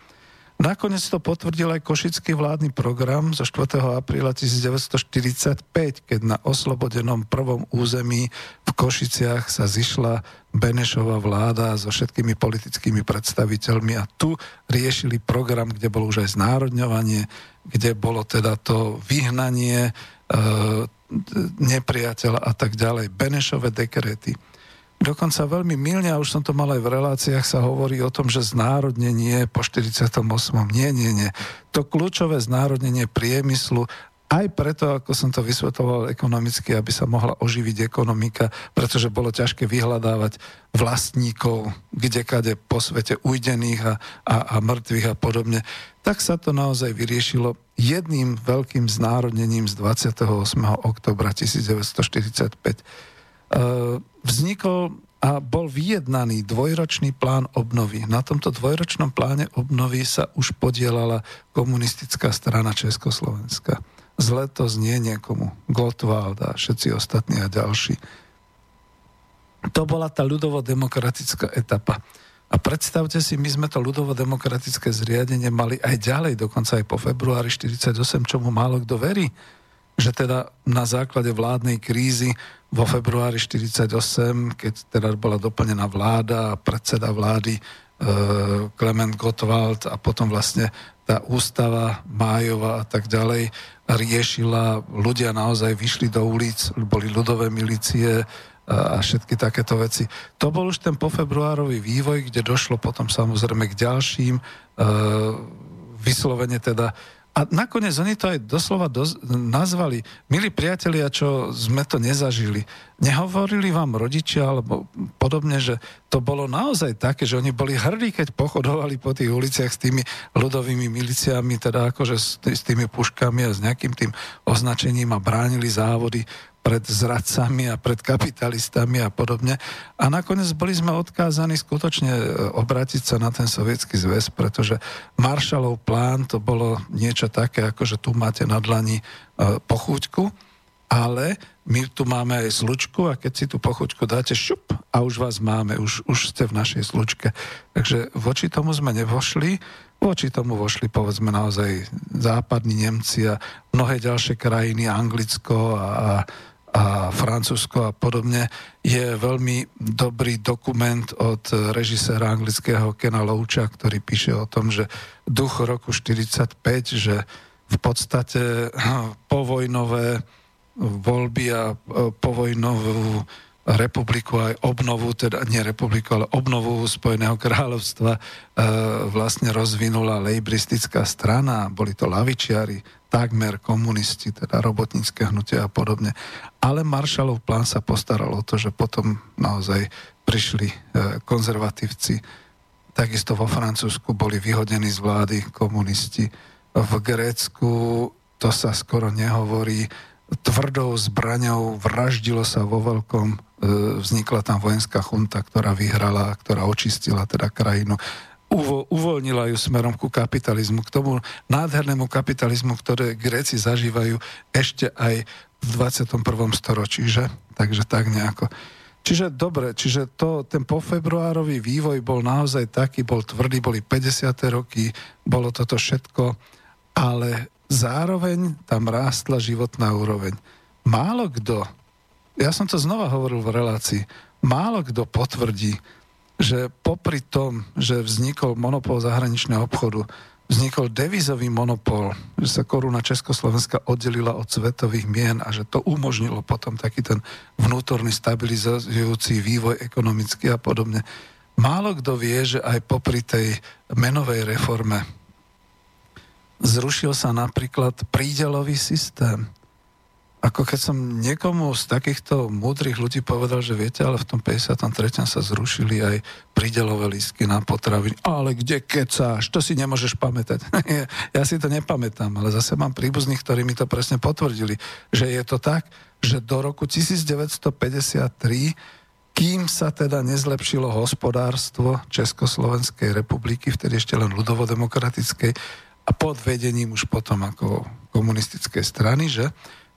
Nakoniec to potvrdil aj košický vládny program zo 4. apríla 1945, keď na oslobodenom prvom území v Košiciach sa zišla Benešová vláda so všetkými politickými predstaviteľmi a tu riešili program, kde bolo už aj znárodňovanie, kde bolo teda to vyhnanie e, nepriateľa a tak ďalej. Benešové dekrety dokonca veľmi milne, a už som to mal aj v reláciách, sa hovorí o tom, že znárodnenie po 48. Nie, nie, nie. To kľúčové znárodnenie priemyslu aj preto, ako som to vysvetoval ekonomicky, aby sa mohla oživiť ekonomika, pretože bolo ťažké vyhľadávať vlastníkov, kdekade po svete ujdených a, a, a mŕtvych a podobne, tak sa to naozaj vyriešilo jedným veľkým znárodnením z 28. oktobra 1945 vznikol a bol vyjednaný dvojročný plán obnovy. Na tomto dvojročnom pláne obnovy sa už podielala komunistická strana Československa. Zle to znie niekomu. Gottwald a všetci ostatní a ďalší. To bola tá ľudovo-demokratická etapa. A predstavte si, my sme to ľudovo-demokratické zriadenie mali aj ďalej, dokonca aj po februári 48, čomu málo kto verí že teda na základe vládnej krízy vo februári 48, keď teda bola doplnená vláda a predseda vlády e, Klement Gottwald a potom vlastne tá ústava Májova a tak ďalej riešila, ľudia naozaj vyšli do ulic, boli ľudové milície a všetky takéto veci. To bol už ten pofebruárový vývoj, kde došlo potom samozrejme k ďalším, e, vyslovene teda a nakoniec oni to aj doslova doz- nazvali. Milí priatelia, čo sme to nezažili, nehovorili vám rodičia alebo podobne, že to bolo naozaj také, že oni boli hrdí, keď pochodovali po tých uliciach s tými ľudovými miliciami, teda akože s, tými puškami a s nejakým tým označením a bránili závody pred zradcami a pred kapitalistami a podobne. A nakoniec boli sme odkázaní skutočne e, obrátiť sa na ten sovietský zväz, pretože Marshallov plán to bolo niečo také, ako že tu máte na dlani e, pochúťku, ale my tu máme aj slučku a keď si tú pochuťku dáte šup a už vás máme, už, už ste v našej slučke. Takže voči tomu sme nevošli, voči tomu vošli povedzme naozaj západní Nemci a mnohé ďalšie krajiny, Anglicko a, a a Francúzsko a podobne, je veľmi dobrý dokument od režiséra anglického Kena Louča, ktorý píše o tom, že duch roku 45, že v podstate povojnové voľby a povojnovú republiku aj obnovu, teda nie republiku, ale obnovu Spojeného kráľovstva e, vlastne rozvinula lejbristická strana, boli to lavičiari, takmer komunisti, teda robotnícke hnutia a podobne. Ale Marshallov plán sa postaral o to, že potom naozaj prišli e, konzervatívci, takisto vo Francúzsku boli vyhodení z vlády komunisti, v Grécku to sa skoro nehovorí. Tvrdou zbraňou vraždilo sa vo veľkom, vznikla tam vojenská chunta, ktorá vyhrala, ktorá očistila teda krajinu uvo, uvoľnila ju smerom ku kapitalizmu, k tomu nádhernému kapitalizmu, ktoré Gréci zažívajú ešte aj v 21. storočí, že? Takže tak nejako. Čiže dobre, čiže to, ten pofebruárový vývoj bol naozaj taký, bol tvrdý, boli 50. roky, bolo toto všetko, ale zároveň tam rástla životná úroveň. Málo kto, ja som to znova hovoril v relácii, málo kto potvrdí, že popri tom, že vznikol monopol zahraničného obchodu, vznikol devizový monopol, že sa koruna Československa oddelila od svetových mien a že to umožnilo potom taký ten vnútorný stabilizujúci vývoj ekonomický a podobne. Málo kto vie, že aj popri tej menovej reforme zrušil sa napríklad prídelový systém ako keď som niekomu z takýchto múdrych ľudí povedal, že viete, ale v tom 53. sa zrušili aj prídelové lístky na potraviny. Ale kde kecáš? To si nemôžeš pamätať. ja si to nepamätám, ale zase mám príbuzných, ktorí mi to presne potvrdili, že je to tak, že do roku 1953 kým sa teda nezlepšilo hospodárstvo Československej republiky, vtedy ešte len ľudovodemokratickej, a pod vedením už potom ako komunistickej strany, že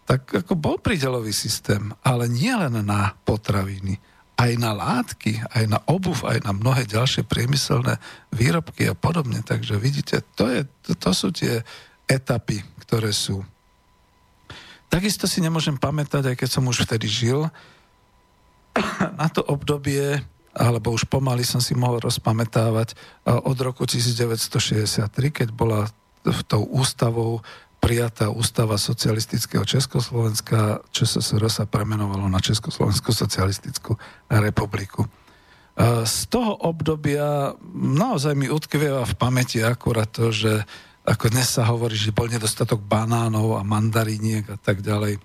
tak ako bol prídelový systém, ale nie len na potraviny, aj na látky, aj na obuv, aj na mnohé ďalšie priemyselné výrobky a podobne. Takže vidíte, to, je, to, to sú tie etapy, ktoré sú. Takisto si nemôžem pamätať, aj keď som už vtedy žil, na to obdobie, alebo už pomaly som si mohol rozpamätávať od roku 1963, keď bola v tou ústavou prijatá ústava socialistického Československa, ČSSR sa premenovalo na Československú socialistickú republiku. Z toho obdobia naozaj mi utkvieva v pamäti akurát to, že ako dnes sa hovorí, že bol nedostatok banánov a mandariniek a tak ďalej,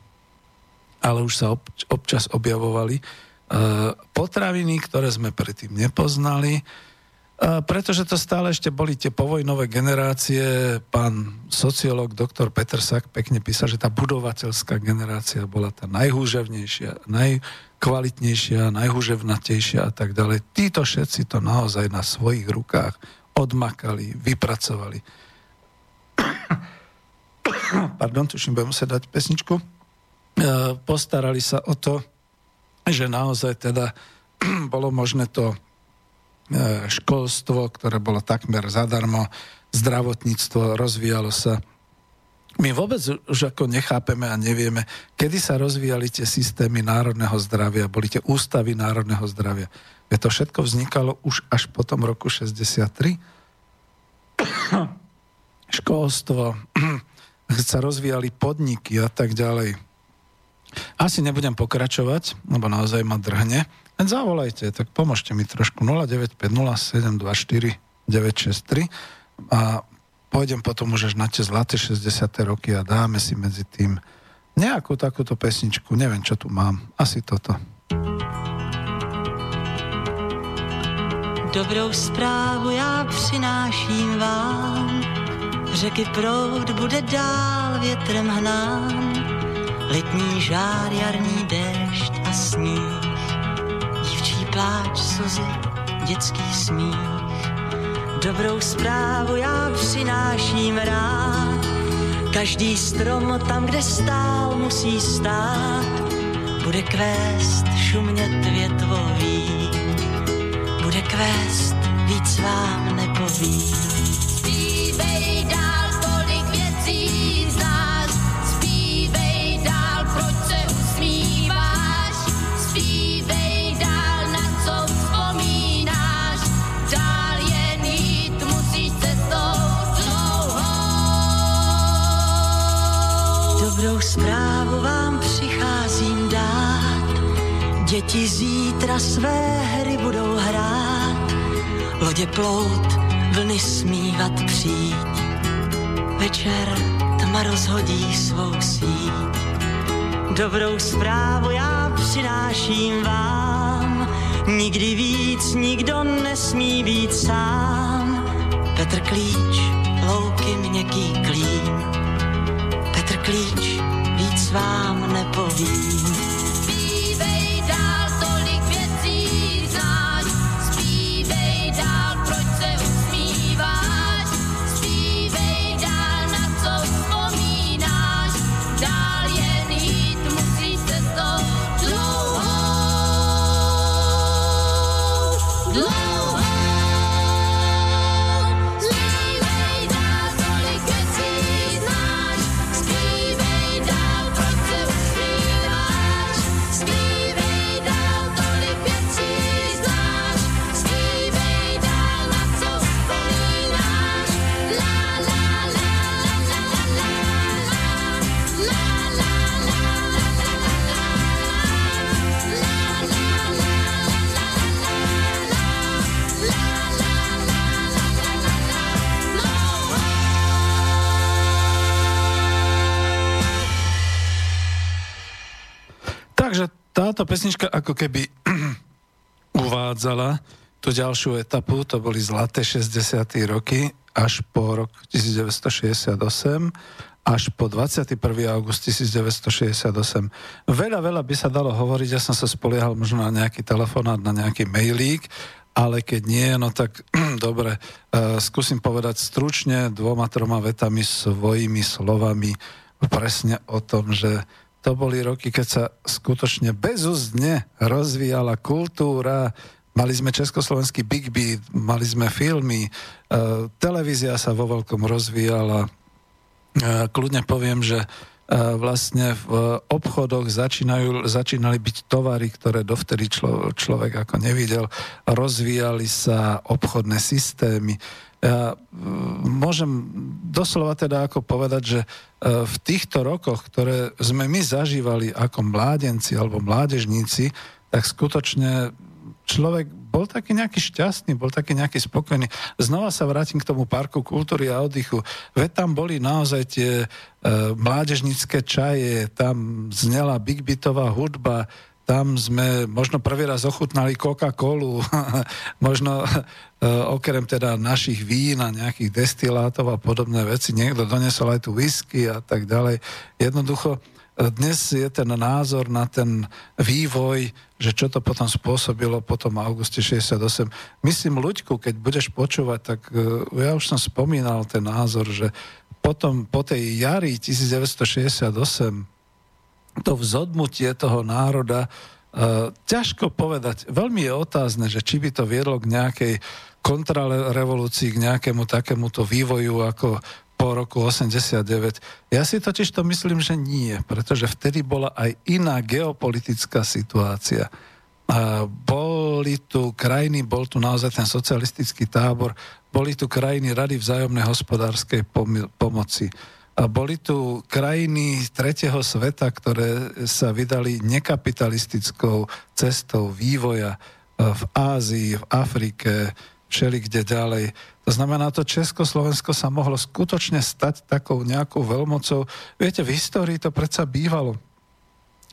ale už sa občas objavovali potraviny, ktoré sme predtým nepoznali, pretože to stále ešte boli tie povojnové generácie. Pán sociológ doktor Peter Sak pekne písal, že tá budovateľská generácia bola tá najhúževnejšia, najkvalitnejšia, najhúževnatejšia a tak ďalej. Títo všetci to naozaj na svojich rukách odmakali, vypracovali. Pardon, tuším, budem musieť dať pesničku. E, postarali sa o to, že naozaj teda bolo možné to školstvo, ktoré bolo takmer zadarmo, zdravotníctvo rozvíjalo sa. My vôbec už ako nechápeme a nevieme, kedy sa rozvíjali tie systémy národného zdravia, boli tie ústavy národného zdravia. Je to všetko vznikalo už až po tom roku 63. Školstvo, sa rozvíjali podniky a tak ďalej. Asi nebudem pokračovať, lebo naozaj ma drhne. Len zavolajte, tak pomôžte mi trošku. 0950724963 a pôjdem potom už až na tie zlaté 60. roky a dáme si medzi tým nejakú takúto pesničku, neviem, čo tu mám, asi toto. Dobrou zprávu já přináším vám, řeky proud bude dál větrem hnán, letní žár, jarní déšť a sníh pláč, slzy, dětský smích. Dobrou zprávu já přináším rád, každý strom tam, kde stál, musí stát. Bude kvést šumět větvový, bude kvést, víc vám nepoví. Zprávu vám přicházím dát, děti zítra své hry budou hrát, lodě plout, vlny smívat přijít, večer tma rozhodí svou síť. Dobrou zprávu já přináším vám, nikdy víc nikdo nesmí být sám. Petr Klíč, louky měkký klín, Petr klíč, vám nepovím. Táto pesnička ako keby uvádzala tú ďalšiu etapu, to boli zlaté 60. roky, až po rok 1968, až po 21. august 1968. Veľa, veľa by sa dalo hovoriť, ja som sa spoliehal možno na nejaký telefonát, na nejaký mailík, ale keď nie, no tak dobre, uh, skúsim povedať stručne dvoma, troma vetami svojimi slovami presne o tom, že to boli roky, keď sa skutočne bezúzdne rozvíjala kultúra, mali sme československý Big Beat, mali sme filmy, e, televízia sa vo veľkom rozvíjala. E, kľudne poviem, že e, vlastne v obchodoch začínajú, začínali byť tovary, ktoré dovtedy člo, človek ako nevidel. Rozvíjali sa obchodné systémy. Ja môžem doslova teda ako povedať, že E, v týchto rokoch, ktoré sme my zažívali ako mládenci alebo mládežníci, tak skutočne človek bol taký nejaký šťastný, bol taký nejaký spokojný. Znova sa vrátim k tomu parku kultúry a oddychu. Veď tam boli naozaj tie e, mládežnícke čaje, tam znela big bitová hudba, tam sme možno prvý raz ochutnali Coca-Colu, možno e, okrem teda našich vín a nejakých destilátov a podobné veci, niekto donesol aj tu whisky a tak ďalej. Jednoducho, e, dnes je ten názor na ten vývoj, že čo to potom spôsobilo po tom auguste 68. Myslím, Luďku, keď budeš počúvať, tak e, ja už som spomínal ten názor, že potom po tej jari 1968 to vzodmutie toho národa, uh, ťažko povedať. Veľmi je otázne, že či by to viedlo k nejakej kontrarevolúcii, k nejakému takémuto vývoju ako po roku 89. Ja si totiž to myslím, že nie, pretože vtedy bola aj iná geopolitická situácia. Uh, boli tu krajiny, bol tu naozaj ten socialistický tábor, boli tu krajiny Rady vzájomnej hospodárskej pom- pomoci boli tu krajiny tretieho sveta, ktoré sa vydali nekapitalistickou cestou vývoja e, v Ázii, v Afrike, všelikde ďalej. To znamená, to Československo sa mohlo skutočne stať takou nejakou veľmocou. Viete, v histórii to predsa bývalo.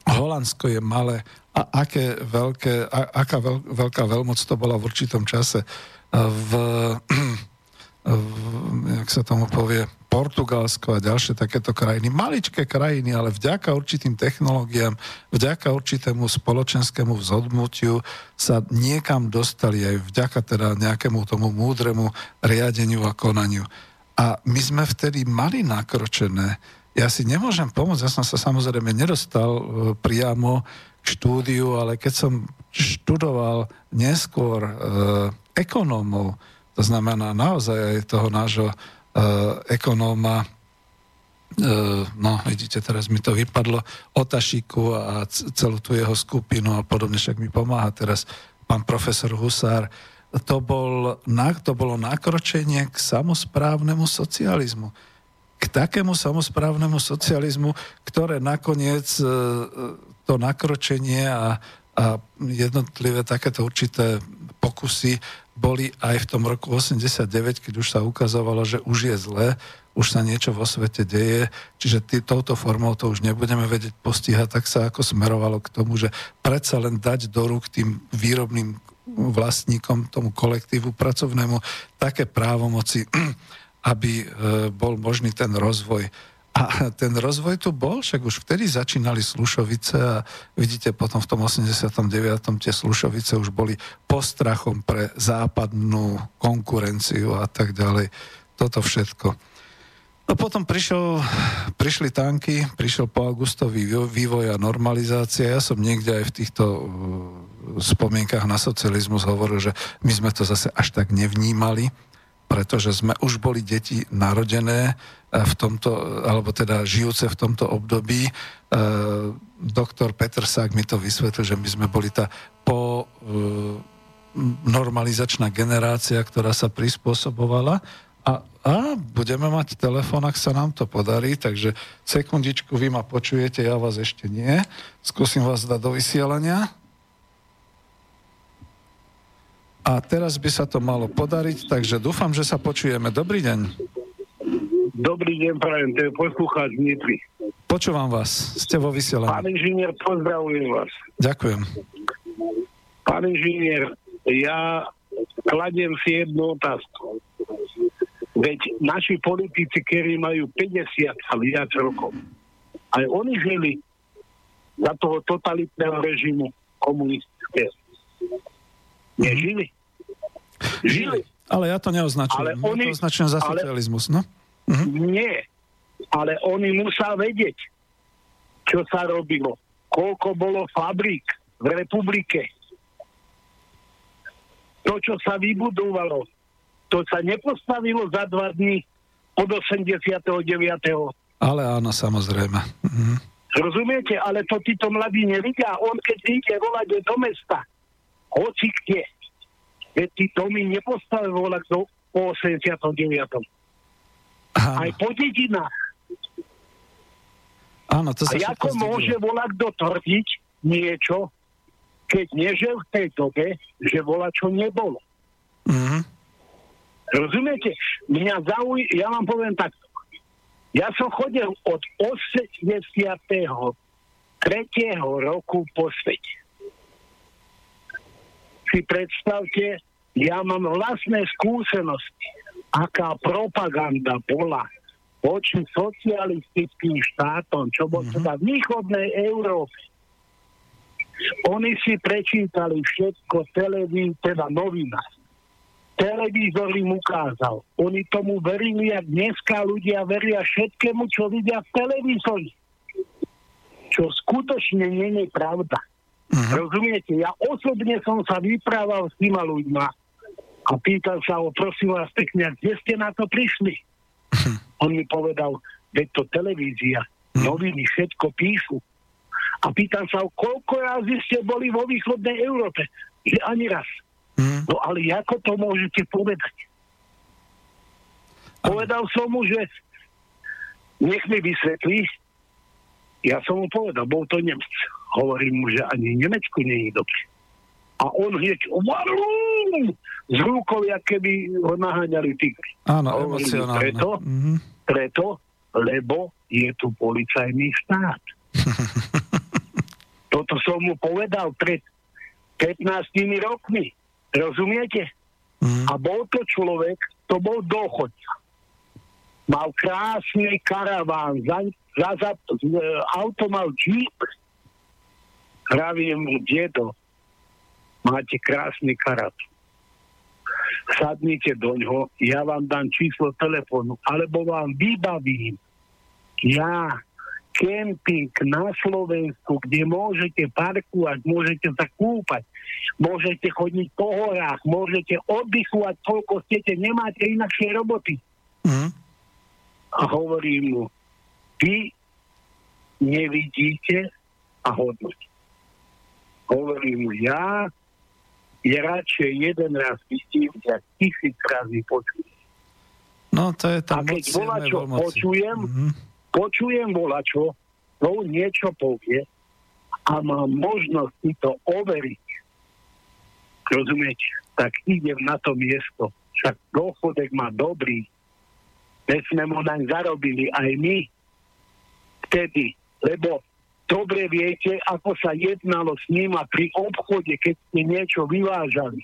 Holandsko je malé a aké veľké, a, aká veľ, veľká veľmoc to bola v určitom čase. V, jak sa tomu povie, Portugalsko a ďalšie takéto krajiny, maličké krajiny, ale vďaka určitým technológiám, vďaka určitému spoločenskému vzodmutiu sa niekam dostali aj vďaka teda nejakému tomu múdremu riadeniu a konaniu. A my sme vtedy mali nakročené. Ja si nemôžem pomôcť, ja som sa samozrejme nedostal e, priamo k štúdiu, ale keď som študoval neskôr e, ekonómov, to znamená naozaj aj toho nášho e, ekonóma, e, no vidíte, teraz mi to vypadlo, Otašiku a celú tú jeho skupinu a podobne, však mi pomáha teraz pán profesor Husár, to, bol, to bolo nakročenie k samozprávnemu socializmu. K takému samozprávnemu socializmu, ktoré nakoniec e, to nakročenie a, a jednotlivé takéto určité pokusy boli aj v tom roku 89, keď už sa ukazovalo, že už je zle, už sa niečo vo svete deje, čiže tý, touto formou to už nebudeme vedieť postihať, tak sa ako smerovalo k tomu, že predsa len dať do rúk tým výrobným vlastníkom, tomu kolektívu pracovnému také právomoci, aby e, bol možný ten rozvoj. A ten rozvoj tu bol, však už vtedy začínali Slušovice a vidíte potom v tom 89. tie Slušovice už boli postrachom pre západnú konkurenciu a tak ďalej. Toto všetko. No potom prišiel, prišli tanky, prišiel po augustový vývoj a normalizácia. Ja som niekde aj v týchto uh, spomienkach na socializmus hovoril, že my sme to zase až tak nevnímali, pretože sme už boli deti narodené v tomto, alebo teda žijúce v tomto období. E, doktor Petersák mi to vysvetlil, že my sme boli tá po e, normalizačná generácia, ktorá sa prispôsobovala a, a budeme mať telefon, ak sa nám to podarí, takže sekundičku, vy ma počujete, ja vás ešte nie. Skúsim vás dať do vysielania. A teraz by sa to malo podariť, takže dúfam, že sa počujeme. Dobrý deň. Dobrý deň, prajem, to je poslúchať Nitry. Počúvam vás, ste vo vysielaní. Pán inžinier, pozdravujem vás. Ďakujem. Pán inžinier, ja kladiem si jednu otázku. Veď naši politici, ktorí majú 50 a viac rokov, aj oni žili za toho totalitného režimu komunistického. Nežili? Žili. Ale ja to neoznačujem. Ale oni, ja to označujem za socializmus, no? Uh-huh. Nie. Ale oni musia vedieť, čo sa robilo. Koľko bolo fabrík v republike. To, čo sa vybudovalo, to sa nepostavilo za dva dní od 89. Ale áno, samozrejme. Uh-huh. Rozumiete? Ale to títo mladí nevidia. On keď ide volať do mesta, hoci kde, veď tí domy nepostavil volať do 89. Aj po dedinách. Áno, to sa A ako môže volať kto tvrdiť niečo, keď nežil v tej dobe, že volá čo nebolo. Mm-hmm. Rozumiete? Mňa zauj... Ja vám poviem takto. Ja som chodil od 83. roku po svete. Si predstavte, ja mám vlastné skúsenosti aká propaganda bola voči socialistickým štátom, čo bol mm-hmm. teda v východnej Európe. Oni si prečítali všetko televíz, teda novina. Televízor im ukázal. Oni tomu verili, jak dneska ľudia veria všetkému, čo vidia v televízori. Čo skutočne nie je pravda. Uh-huh. Rozumiete? Ja osobne som sa vyprával s týma ľuďma, a pýtal sa ho, prosím vás pekne, kde ste na to prišli? On mi povedal, veď to televízia, hm. noviny, všetko píšu. A pýtam sa ho, koľko razy ste boli vo východnej Európe? Že ani raz. Hmm. No ale ako to môžete povedať? Povedal som mu, že nech mi vysvetlí. Ja som mu povedal, bol to Nemec. Hovorím mu, že ani Nemecku nie je dobre. A on hneď, z rukou, keby ho naháňali tigri. Áno, emocionálne. Preto, mm-hmm. preto, lebo je tu policajný štát. Toto som mu povedal pred 15 rokmi. Rozumiete? Mm. A bol to človek, to bol dochodca. Mal krásny karaván, za, za, za, auto mal Jeep. Hravím mu, dedo, máte krásny karaván sadnite do ňoho, ja vám dám číslo telefónu, alebo vám vybavím ja kemping na Slovensku, kde môžete parkovať, môžete sa kúpať, môžete chodiť po horách, môžete oddychovať, koľko chcete, nemáte inakšie roboty. Mm. A hovorím mu, vy nevidíte a hodnotíte. Hovorím mu, ja je radšej jeden raz vidím, jak tisíc razy počujem. No, to je tam A keď volačo počujem, mm-hmm. počujem volačo, to niečo povie a mám možnosť si to overiť. Rozumiete? Tak idem na to miesto. Však dochodek má dobrý. Veď sme mu naň zarobili aj my vtedy, lebo dobre viete, ako sa jednalo s nima pri obchode, keď ste niečo vyvážali.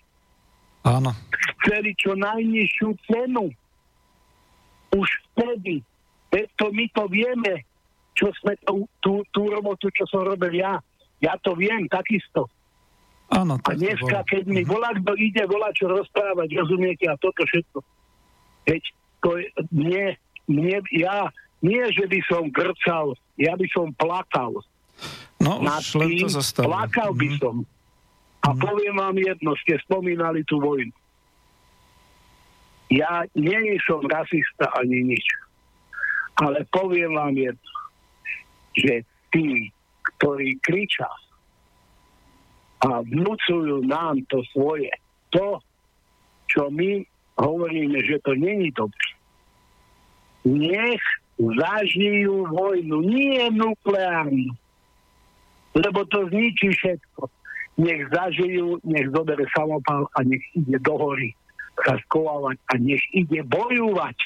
Áno. Chceli čo najnižšiu cenu. Už vtedy Veď to my to vieme, čo sme tú, tú, tú robotu, čo som robil ja. Ja to viem takisto. Áno, A dneska, keď mi volá, kto ide volá, čo rozprávať, rozumiete, a toto všetko. Veď to je, mne, mne, ja, nie, že by som grcal, ja by som plakal. No nad už len to plakal by Mhm. som. A poviem vám jedno, ste spomínali tú vojnu. Ja nie som rasista ani nič. Ale poviem vám jedno, že tí, ktorí kričia a vnúcujú nám to svoje, to, čo my hovoríme, že to není dobré. Nech zažijú vojnu, nie nukleárnu, lebo to zničí všetko. Nech zažijú, nech zobere samopal a nech ide do hory sa skovávať a nech ide bojovať.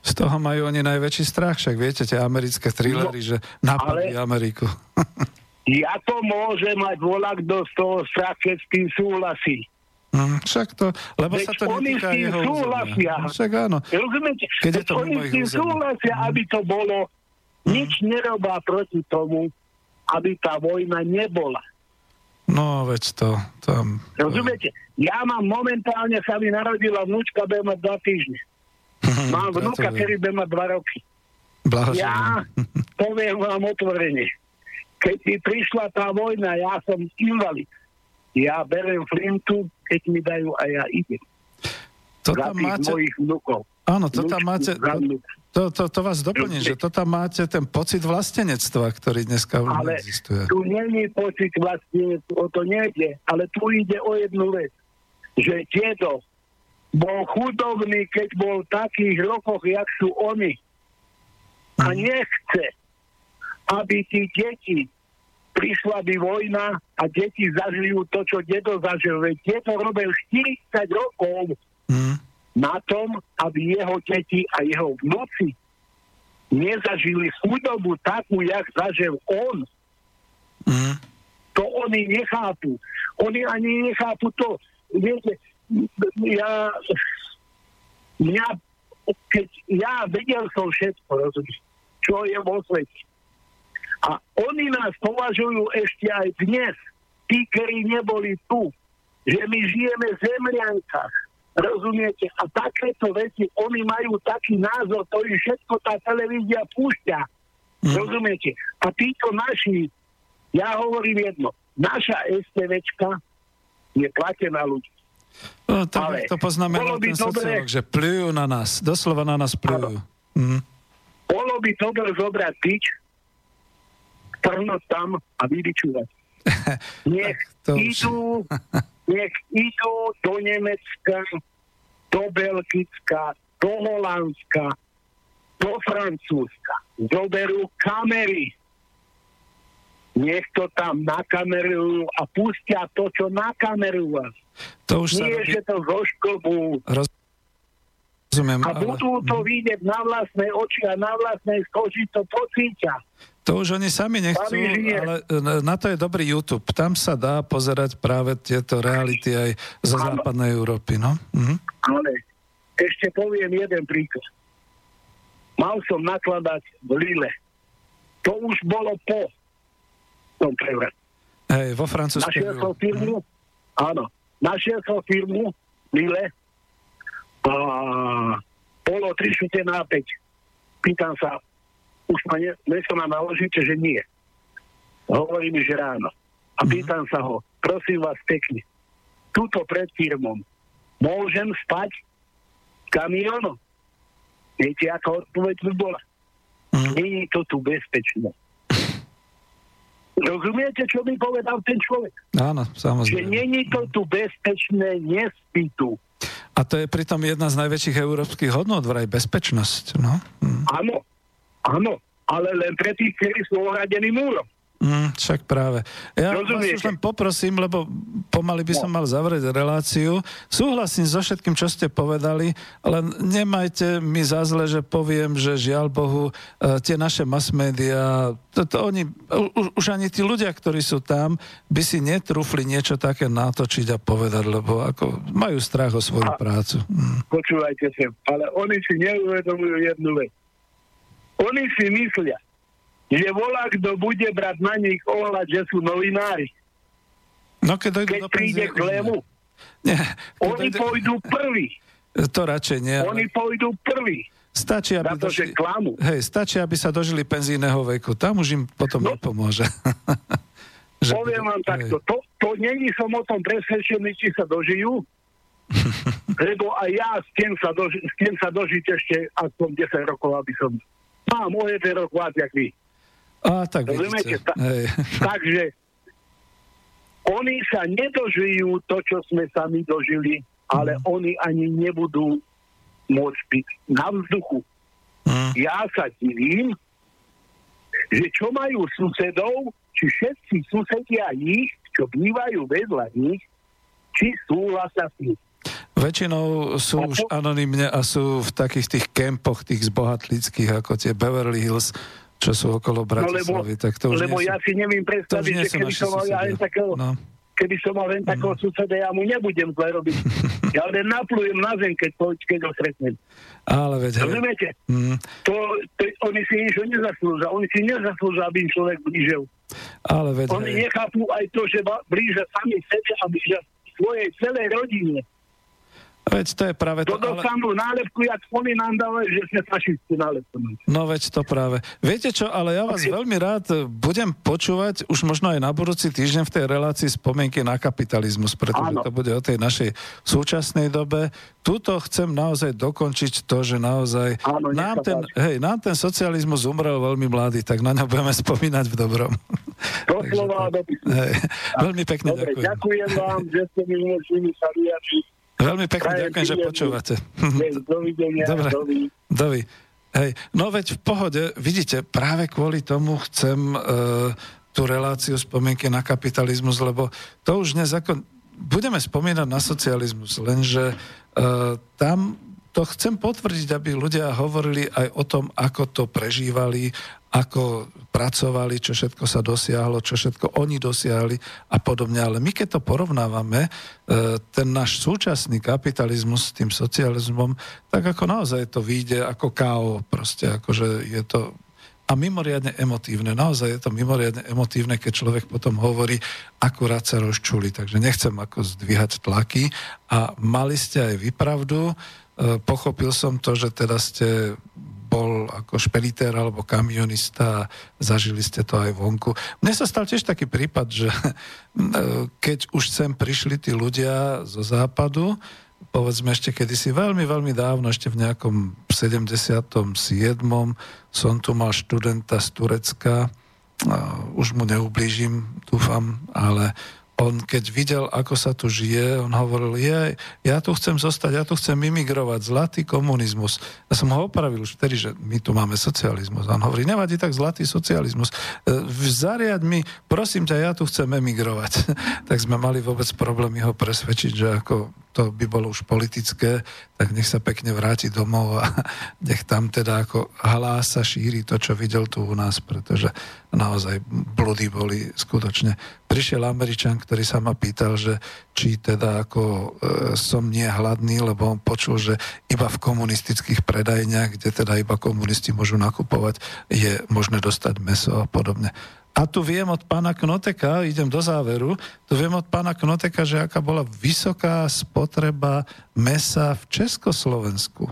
Z toho majú oni najväčší strach, však viete, tie americké thrillery, že napadli ale- Ameriku. Ja to môžem mať volá, kto z toho strach, keď s tým súhlasí. Hm, však to, lebo Veď sa to netýka s tým jeho súhlasia. územia. No, Však áno. Rozumiete? Keď je to oni s tým územia. súhlasia, aby to bolo, nič nerobá proti tomu, aby tá vojna nebola. No, veď to tam... Rozumiete? Ja mám momentálne, sa mi narodila vnúčka, bude mať dva týždne. Mám vnúka, ktorý bude mať dva roky. Blahoželám. Ja poviem vám otvorene. Keď mi prišla tá vojna, ja som invalid. Ja berem flintu, keď mi dajú a ja idem. To Za tam máte... mojich vnukov. Áno, to tam máte... To, to, to vás doplním, že to tam máte ten pocit vlastenectva, ktorý dneska už Ale neexistuje. tu není pocit vlastne, o to nejde, ale tu ide o jednu vec, že dedo bol chudobný, keď bol v takých rokoch, jak sú oni. A Mhm. nechce, aby tí deti prišla by vojna a deti zažijú to, čo dedo zažil. Veď dedo robil 40 rokov Hm. Na tom, aby jeho deti a jeho vnúci nezažili chudobu takú, jak zažil on. Hm. To oni nechápu. Oni ani nechápu to. Viete, ja, mňa, keď ja vedel som všetko, rozumieš, čo je vo svete. A oni nás považujú ešte aj dnes, tí, ktorí neboli tu, že my žijeme v zemliankách. Rozumiete? A takéto veci, oni majú taký názor, ktorý všetko tá televízia púšťa. Mhm. Rozumiete? A títo naši, ja hovorím jedno, naša STVčka je platená ľudí. No, tak Ale to by ten dobre- sociológ, že plujú na nás, doslova na nás plujú. Hm. Bolo by dobre zobrať tyč, trhnúť tam a vybičúvať. Nech to idú, nech idú do Nemecka, do Belgicka, do Holandska, do Francúzska. Zoberú kamery. Nech to tam nakamerujú a pustia to, čo nakamerujú. To už sa Nie, robí, že to zošklbú. rozumiem, A ale budú to vidieť na vlastné oči a na vlastnej koži to pocítia. To už oni sami nechcú, ale e, na to je dobrý YouTube. Tam sa dá pozerať práve tieto reality aj zo západnej Európy, no. Mhm. Ale ešte poviem jeden príklad. Mal som nakladať v Lille. To už bolo po tom prevrate. Hej, vo Francúzsku. Našiel som firmu, áno, našiel som firmu Lille a bolo 3 šute na 5. Pýtam sa, už ma ne, sa ma naložíte, že nie. Hovorí mi, že ráno. A pýtam sa ho, prosím vás pekne, tuto pred firmom môžem spať v kamionu? Viete, aká odpoveď by bola? Mhm. Nie je to tu bezpečné. Rozumiete, čo mi povedal ten človek? Áno, Že samozrejme. není to tu bezpečné, nespí tu. A to je pritom jedna z najväčších európskych hodnot, vraj bezpečnosť, no. Mhm. Áno, áno, ale len pre tých, ktorí sú ohradení múrom. Mm, však práve. Ja vás Rozumiete? už len poprosím, lebo pomaly by som No. mal zavrieť reláciu. Súhlasím so všetkým, čo ste povedali, len nemajte mi za zle, že poviem, že žiaľ Bohu, e, tie naše mass media, to, to oni, už, už ani tí ľudia, ktorí sú tam, by si netrúfli niečo také natočiť a povedať, lebo ako majú strach o svoju A- prácu. Mm. Počúvajte sa, ale oni si neuvedomujú jednu vec. Oni si myslia, že volá, kto bude brať na nich ohľad, že sú novinári. No keď Keď do príde penzie, k lému, Nie, oni dojde- pôjdu prví. To radšej nie. ale Oni pôjdu prví. Stačí, aby to, že došli, klamú. hej, stačí, aby sa dožili penzijného veku. Tam už im potom No. nepomôže. Že Poviem vám hej. takto, to, to není som o tom presvedčený, či sa dožijú, lebo aj ja chcem sa, doži- sa dožiť ešte aspoň 10 rokov, aby som... Mám o jeden rok viac, jak vy. A tak Rozumiete? vidíte. Ta-. Takže oni sa nedožijú to, čo sme sami dožili, ale Mhm. oni ani nebudú môcť byť na vzduchu. Mm. Ja sa divím, že čo majú susedov, či všetci susedia ich, čo bývajú vedľa nich, či súhlasia s tým. Väčšinou sú už anonymne a sú v takých tých kempoch, tých zbohatlických, ako tie Beverly Hills, čo sú okolo Bratislavy. tak to už No, lebo nie ja sú, si neviem predstaviť, že keby som mal ja takého, No. keby som mal len takého suseda, ja mu nebudem zle robiť. Ja len naplujem na zem, keď, to, keď ho stretnem. Ale veď. Rozumiete? Mm, To, to, oni si niečo nezaslúžia. Oni si nezaslúžia, aby im človek blížil. ale veď, Oni nechápu aj to, že blížia sami sebe a blížia svojej celej rodine. Veď to je práve To to. Ale... dostanú nálepku, jak oni nám že sme fašisti nálepku. No veď to práve. Viete čo, ale ja vás veľmi rád budem počúvať už možno aj na budúci týždeň v tej relácii spomienky na kapitalizmus, pretože Áno. to bude o tej našej súčasnej dobe. Tuto chcem naozaj dokončiť to, že naozaj Áno, nám, ten, páči. hej, nám ten socializmus umrel veľmi mladý, tak na ňo budeme spomínať v dobrom. Takže Doslova a tak. dopisu. Hej, veľmi pekne Dobre, ďakujem. ďakujem vám, že ste mi umožnili sa vyjadriť. Veľmi pekne Prajem ďakujem, že počúvate. Dovidenia. Dobre. Dovi. Dovi. Hej, no veď v pohode, vidíte, práve kvôli tomu chcem e, tú reláciu spomienky na kapitalizmus, lebo to už dnes ako... Budeme spomínať na socializmus, lenže e, tam to chcem potvrdiť, aby ľudia hovorili aj o tom, ako to prežívali, ako pracovali, čo všetko sa dosiahlo, čo všetko oni dosiahli a podobne. Ale my keď to porovnávame, e, ten náš súčasný kapitalizmus s tým socializmom, tak ako naozaj to vyjde ako KO. Proste akože je to a mimoriadne emotívne. Naozaj je to mimoriadne emotívne, keď človek potom hovorí, akurát sa rozčuli. Takže nechcem ako zdvíhať tlaky. A mali ste aj vy pravdu. E, Pochopil som to, že teda ste bol ako špeditér alebo kamionista a zažili ste to aj vonku. Mne sa stal tiež taký prípad, že e, keď už sem prišli tí ľudia zo západu, povedzme ešte kedysi veľmi, veľmi dávno, ešte v nejakom 77. som tu mal študenta z Turecka, uh, už mu neublížim, dúfam, ale on keď videl, ako sa tu žije, on hovoril, je, ja tu chcem zostať, ja tu chcem imigrovať, zlatý komunizmus. Ja som ho opravil už vtedy, že my tu máme socializmus. A on hovorí, nevadí tak zlatý socializmus. E, Zariad mi, prosím ťa, ja tu chcem emigrovať. tak sme mali vôbec problémy ho presvedčiť, že ako to by bolo už politické, tak nech sa pekne vráti domov a nech tam teda ako hlása, šíri to, čo videl tu u nás, pretože naozaj blúdy boli skutočne. Prišiel Američan, ktorý sa ma pýtal, že či teda ako e, som nie hladný, lebo on počul, že iba v komunistických predajniach, kde teda iba komunisti môžu nakupovať, je možné dostať meso a podobne. A tu viem od pána Knoteka, idem do záveru, tu viem od pána Knoteka, že aká bola vysoká spotreba mesa v Československu.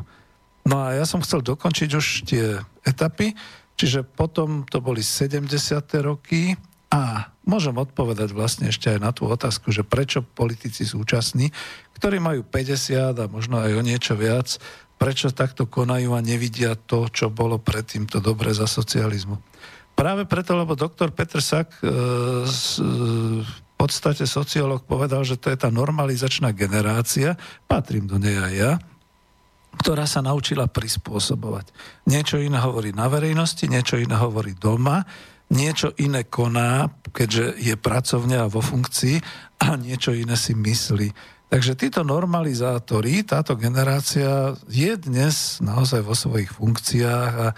No a ja som chcel dokončiť už tie etapy, čiže potom to boli 70. roky a môžem odpovedať vlastne ešte aj na tú otázku, že prečo politici súčasní, ktorí majú 50 a možno aj o niečo viac, prečo takto konajú a nevidia to, čo bolo predtým to dobre za socializmu. Práve preto, lebo doktor Petr Sak, e, e, v podstate sociológ, povedal, že to je tá normalizačná generácia, patrím do nej aj ja, ktorá sa naučila prispôsobovať. Niečo iné hovorí na verejnosti, niečo iné hovorí doma, niečo iné koná, keďže je pracovne a vo funkcii a niečo iné si myslí. Takže títo normalizátori, táto generácia je dnes naozaj vo svojich funkciách a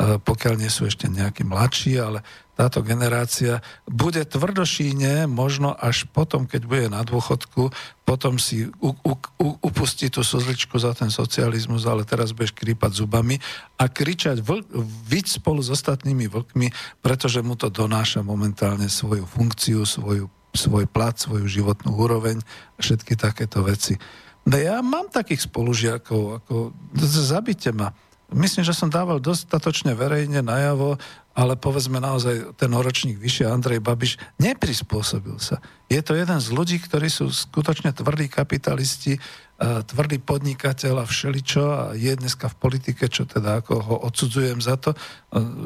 pokiaľ nie sú ešte nejakí mladší, ale táto generácia bude tvrdošíne možno až potom, keď bude na dôchodku, potom si u, u, u, upustí tú slzličku za ten socializmus, ale teraz budeš krípať zubami a kričať vl, viť spolu s ostatnými vlkmi, pretože mu to donáša momentálne svoju funkciu, svoju, svoj plat, svoju životnú úroveň a všetky takéto veci. No ja mám takých spolužiakov, ako zabite ma. Myslím, že som dával dostatočne verejne najavo, ale povedzme naozaj ten ročník vyššie Andrej Babiš neprispôsobil sa. Je to jeden z ľudí, ktorí sú skutočne tvrdí kapitalisti, tvrdý podnikateľ a všeličo a je dneska v politike, čo teda ako ho odsudzujem za to,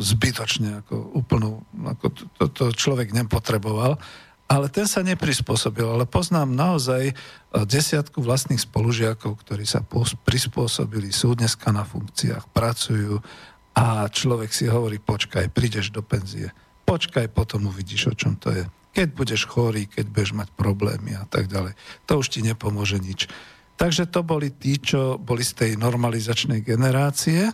zbytočne, ako úplnú, ako to, to človek nepotreboval ale ten sa neprispôsobil. Ale poznám naozaj e, desiatku vlastných spolužiakov, ktorí sa prispôsobili, sú dneska na funkciách, pracujú a človek si hovorí, počkaj, prídeš do penzie. Počkaj, potom uvidíš, o čom to je. Keď budeš chorý, keď budeš mať problémy a tak ďalej. To už ti nepomôže nič. Takže to boli tí, čo boli z tej normalizačnej generácie.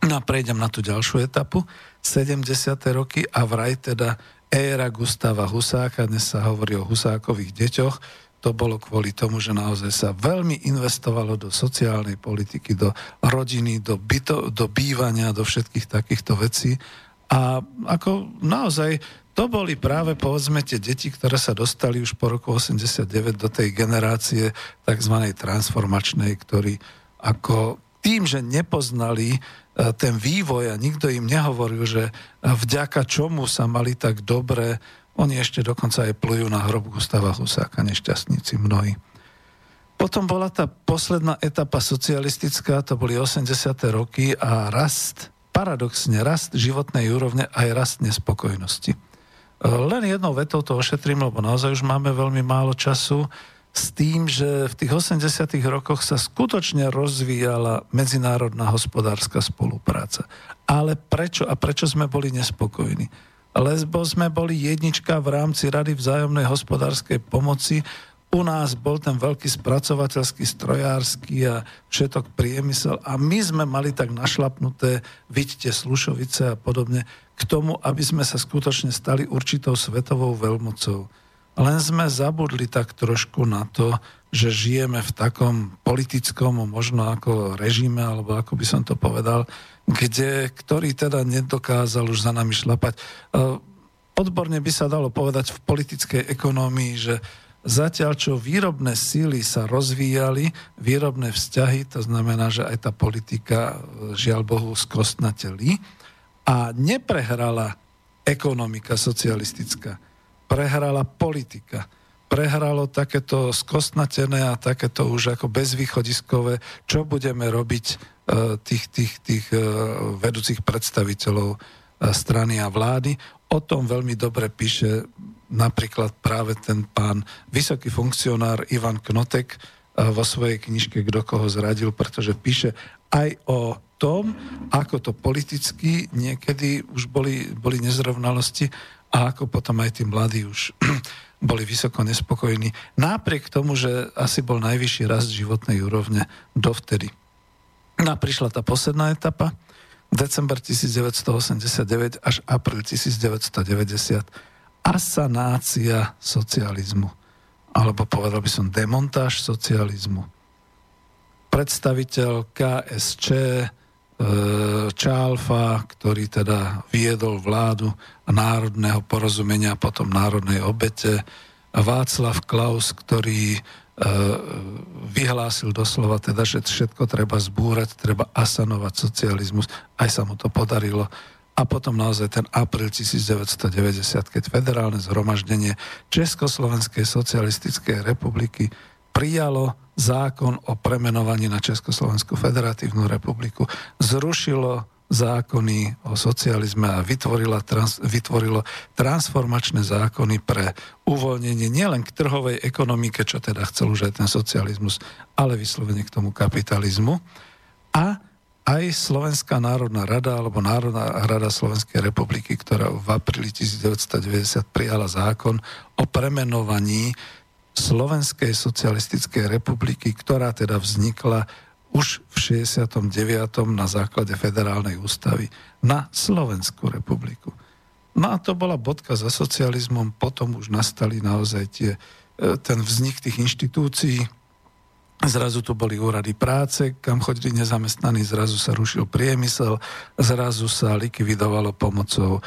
No a prejdem na tú ďalšiu etapu. 70. roky a vraj teda éra Gustava Husáka, dnes sa hovorí o Husákových deťoch, to bolo kvôli tomu, že naozaj sa veľmi investovalo do sociálnej politiky, do rodiny, do, byto, do bývania, do všetkých takýchto vecí. A ako naozaj to boli práve povedzme tie deti, ktoré sa dostali už po roku 89 do tej generácie tzv. transformačnej, ktorí ako tým, že nepoznali E, ten vývoj a nikto im nehovoril, že vďaka čomu sa mali tak dobre, oni ešte dokonca aj plujú na hrob Gustava Husáka, nešťastníci mnohí. Potom bola tá posledná etapa socialistická, to boli 80. roky a rast, paradoxne rast životnej úrovne aj rast nespokojnosti. E, len jednou vetou to ošetrím, lebo naozaj už máme veľmi málo času s tým, že v tých 80. rokoch sa skutočne rozvíjala medzinárodná hospodárska spolupráca. Ale prečo a prečo sme boli nespokojní? Lebo sme boli jednička v rámci Rady vzájomnej hospodárskej pomoci. U nás bol ten veľký spracovateľský, strojársky a všetok priemysel a my sme mali tak našlapnuté, vidíte, Slušovice a podobne, k tomu, aby sme sa skutočne stali určitou svetovou veľmocou. Len sme zabudli tak trošku na to, že žijeme v takom politickom, možno ako režime, alebo ako by som to povedal, kde, ktorý teda nedokázal už za nami šlapať. E, odborne by sa dalo povedať v politickej ekonómii, že zatiaľ čo výrobné síly sa rozvíjali, výrobné vzťahy, to znamená, že aj tá politika, e, žiaľ Bohu, skostnateli a neprehrala ekonomika socialistická prehrala politika. Prehralo takéto skostnatené a takéto už ako bezvýchodiskové, čo budeme robiť e, tých, tých, tých e, vedúcich predstaviteľov e, strany a vlády. O tom veľmi dobre píše napríklad práve ten pán vysoký funkcionár Ivan Knotek vo svojej knižke Kto koho zradil, pretože píše aj o tom, ako to politicky niekedy už boli, boli nezrovnalosti a ako potom aj tí mladí už boli vysoko nespokojní, napriek tomu, že asi bol najvyšší rast životnej úrovne dovtedy. No a prišla tá posledná etapa, december 1989 až apríl 1990, asanácia socializmu, alebo povedal by som demontáž socializmu. Predstaviteľ KSČ, Čálfa, ktorý teda viedol vládu národného porozumenia, potom národnej obete, Václav Klaus, ktorý e, vyhlásil doslova teda, že všetko treba zbúrať, treba asanovať socializmus, aj sa mu to podarilo. A potom naozaj ten apríl 1990, keď federálne zhromaždenie Československej socialistickej republiky prijalo zákon o premenovaní na Československú federatívnu republiku, zrušilo zákony o socializme a vytvorilo, trans, vytvorilo transformačné zákony pre uvoľnenie nielen k trhovej ekonomike, čo teda chcel už aj ten socializmus, ale vyslovene k tomu kapitalizmu. A aj Slovenská národná rada alebo Národná rada Slovenskej republiky, ktorá v apríli 1990 prijala zákon o premenovaní Slovenskej socialistickej republiky, ktorá teda vznikla už v 69. na základe federálnej ústavy na Slovenskú republiku. No a to bola bodka za socializmom, potom už nastali naozaj tie, e, ten vznik tých inštitúcií, zrazu tu boli úrady práce, kam chodili nezamestnaní, zrazu sa rušil priemysel, zrazu sa likvidovalo pomocou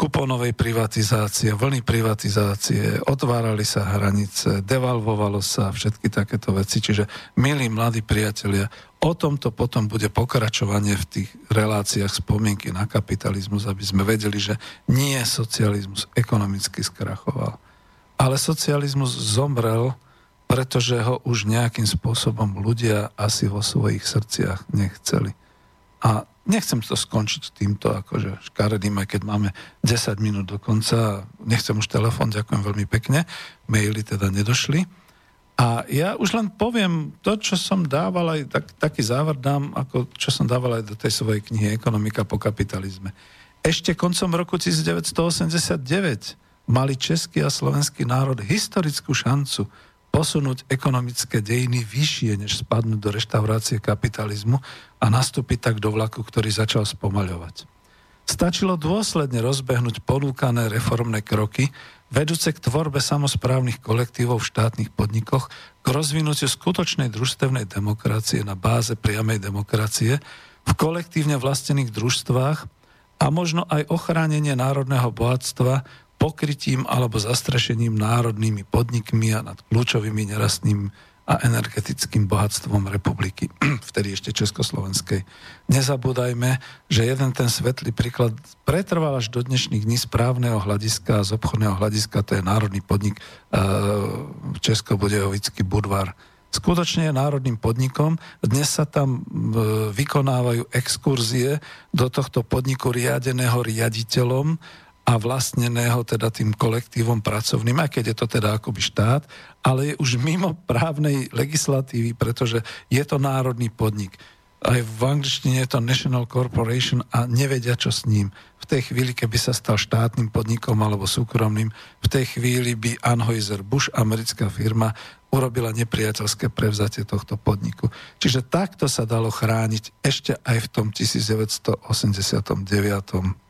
kuponovej privatizácie, vlny privatizácie, otvárali sa hranice, devalvovalo sa všetky takéto veci. Čiže, milí mladí priatelia, o tomto potom bude pokračovanie v tých reláciách spomienky na kapitalizmus, aby sme vedeli, že nie socializmus ekonomicky skrachoval. Ale socializmus zomrel, pretože ho už nejakým spôsobom ľudia asi vo svojich srdciach nechceli. A Nechcem to skončiť týmto akože škaredým, aj keď máme 10 minút do konca. Nechcem už telefon, ďakujem veľmi pekne. Maily teda nedošli. A ja už len poviem to, čo som dával aj, tak, taký záver dám, ako čo som dával aj do tej svojej knihy Ekonomika po kapitalizme. Ešte koncom roku 1989 mali český a slovenský národ historickú šancu posunúť ekonomické dejiny vyššie, než spadnúť do reštaurácie kapitalizmu a nastúpiť tak do vlaku, ktorý začal spomaľovať. Stačilo dôsledne rozbehnúť ponúkané reformné kroky, vedúce k tvorbe samozprávnych kolektívov v štátnych podnikoch, k rozvinutiu skutočnej družstevnej demokracie na báze priamej demokracie, v kolektívne vlastených družstvách a možno aj ochránenie národného bohatstva pokrytím alebo zastrašením národnými podnikmi a nad kľúčovými nerastným a energetickým bohatstvom republiky, vtedy ešte Československej. Nezabúdajme, že jeden ten svetlý príklad pretrval až do dnešných dní správneho hľadiska z obchodného hľadiska, to je národný podnik uh, Česko-Budejovický Budvar. Skutočne je národným podnikom. Dnes sa tam uh, vykonávajú exkurzie do tohto podniku riadeného riaditeľom, a vlastneného teda tým kolektívom pracovným, aj keď je to teda akoby štát, ale je už mimo právnej legislatívy, pretože je to národný podnik. Aj v angličtine je to National Corporation a nevedia, čo s ním. V tej chvíli, keby sa stal štátnym podnikom alebo súkromným, v tej chvíli by Anheuser-Busch, americká firma, urobila nepriateľské prevzatie tohto podniku. Čiže takto sa dalo chrániť ešte aj v tom 1989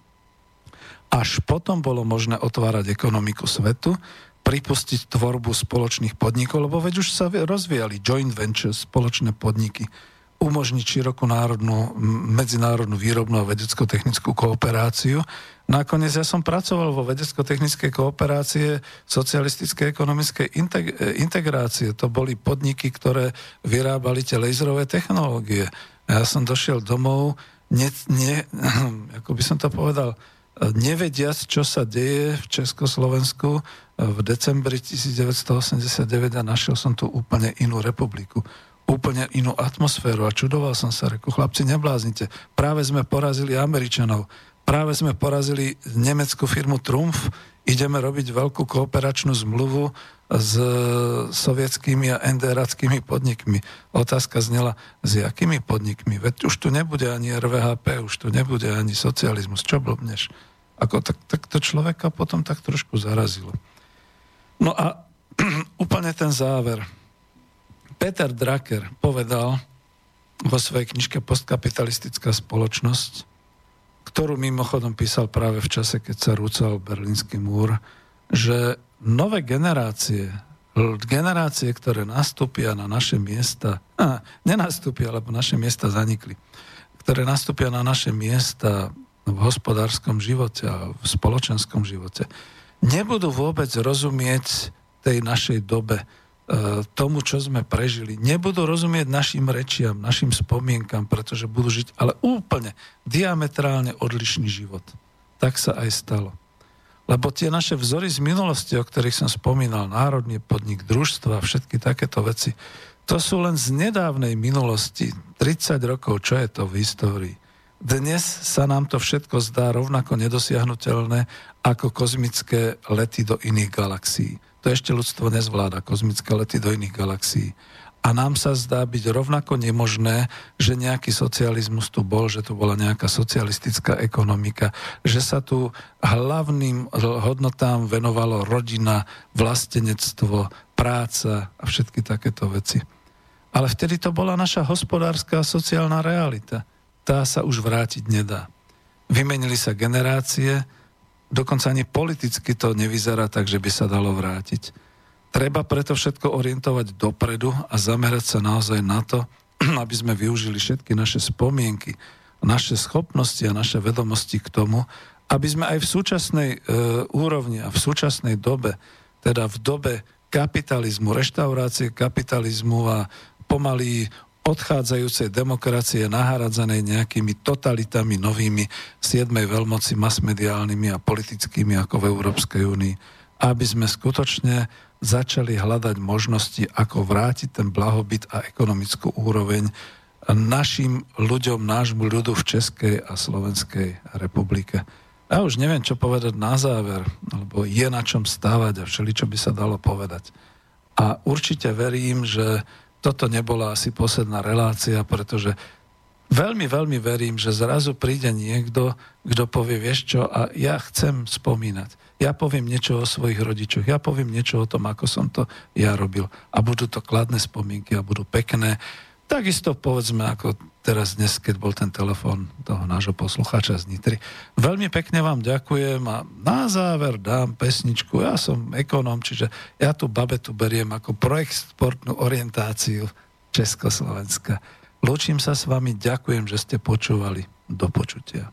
až potom bolo možné otvárať ekonomiku svetu, pripustiť tvorbu spoločných podnikov, lebo veď už sa rozvíjali joint ventures, spoločné podniky, umožniť širokú národnú, medzinárodnú výrobnú a vedecko-technickú kooperáciu. Nakoniec ja som pracoval vo vedecko-technickej kooperácie socialistickej ekonomickej integrácie. To boli podniky, ktoré vyrábali tie laserové technológie. Ja som došiel domov, ne, ne, ako by som to povedal, nevediac, čo sa deje v Československu v decembri 1989 a našiel som tu úplne inú republiku. Úplne inú atmosféru a čudoval som sa, reku, chlapci, nebláznite. Práve sme porazili Američanov, práve sme porazili nemeckú firmu Trumf, ideme robiť veľkú kooperačnú zmluvu s sovietskými a NDRackými podnikmi. Otázka znela, s jakými podnikmi? Veď už tu nebude ani RVHP, už tu nebude ani socializmus. Čo blbneš? Ako, tak, tak to človeka potom tak trošku zarazilo. No a úplne ten záver. Peter Drucker povedal vo svojej knižke Postkapitalistická spoločnosť, ktorú mimochodom písal práve v čase, keď sa rúcal Berlínsky múr, že nové generácie, generácie, ktoré nastúpia na naše miesta, a, nenastúpia, lebo naše miesta zanikli, ktoré nastúpia na naše miesta v hospodárskom živote a v spoločenskom živote, nebudú vôbec rozumieť tej našej dobe, e, tomu, čo sme prežili. Nebudú rozumieť našim rečiam, našim spomienkam, pretože budú žiť ale úplne diametrálne odlišný život. Tak sa aj stalo. Lebo tie naše vzory z minulosti, o ktorých som spomínal, národný podnik, družstva, všetky takéto veci, to sú len z nedávnej minulosti, 30 rokov, čo je to v histórii. Dnes sa nám to všetko zdá rovnako nedosiahnutelné ako kozmické lety do iných galaxií. To ešte ľudstvo nezvláda, kozmické lety do iných galaxií. A nám sa zdá byť rovnako nemožné, že nejaký socializmus tu bol, že tu bola nejaká socialistická ekonomika, že sa tu hlavným hodnotám venovalo rodina, vlastenectvo, práca a všetky takéto veci. Ale vtedy to bola naša hospodárska a sociálna realita. Tá sa už vrátiť nedá. Vymenili sa generácie, dokonca ani politicky to nevyzerá tak, že by sa dalo vrátiť. Treba preto všetko orientovať dopredu a zamerať sa naozaj na to, aby sme využili všetky naše spomienky, naše schopnosti a naše vedomosti k tomu, aby sme aj v súčasnej e, úrovni a v súčasnej dobe, teda v dobe kapitalizmu, reštaurácie kapitalizmu a pomaly odchádzajúcej demokracie nahradzanej nejakými totalitami novými siedmej veľmoci masmediálnymi a politickými ako v Európskej únii, aby sme skutočne začali hľadať možnosti, ako vrátiť ten blahobyt a ekonomickú úroveň našim ľuďom, nášmu ľudu v Českej a Slovenskej republike. Ja už neviem, čo povedať na záver, lebo je na čom stávať a všeli, čo by sa dalo povedať. A určite verím, že toto nebola asi posledná relácia, pretože veľmi, veľmi verím, že zrazu príde niekto, kto povie, vieš čo, a ja chcem spomínať. Ja poviem niečo o svojich rodičoch, ja poviem niečo o tom, ako som to ja robil. A budú to kladné spomienky a budú pekné. Takisto povedzme, ako teraz dnes, keď bol ten telefón toho nášho poslucháča z Nitry. Veľmi pekne vám ďakujem a na záver dám pesničku. Ja som ekonóm, čiže ja tú babetu beriem ako projektsportnú orientáciu Československa. Lúčim sa s vami, ďakujem, že ste počúvali. Do počutia.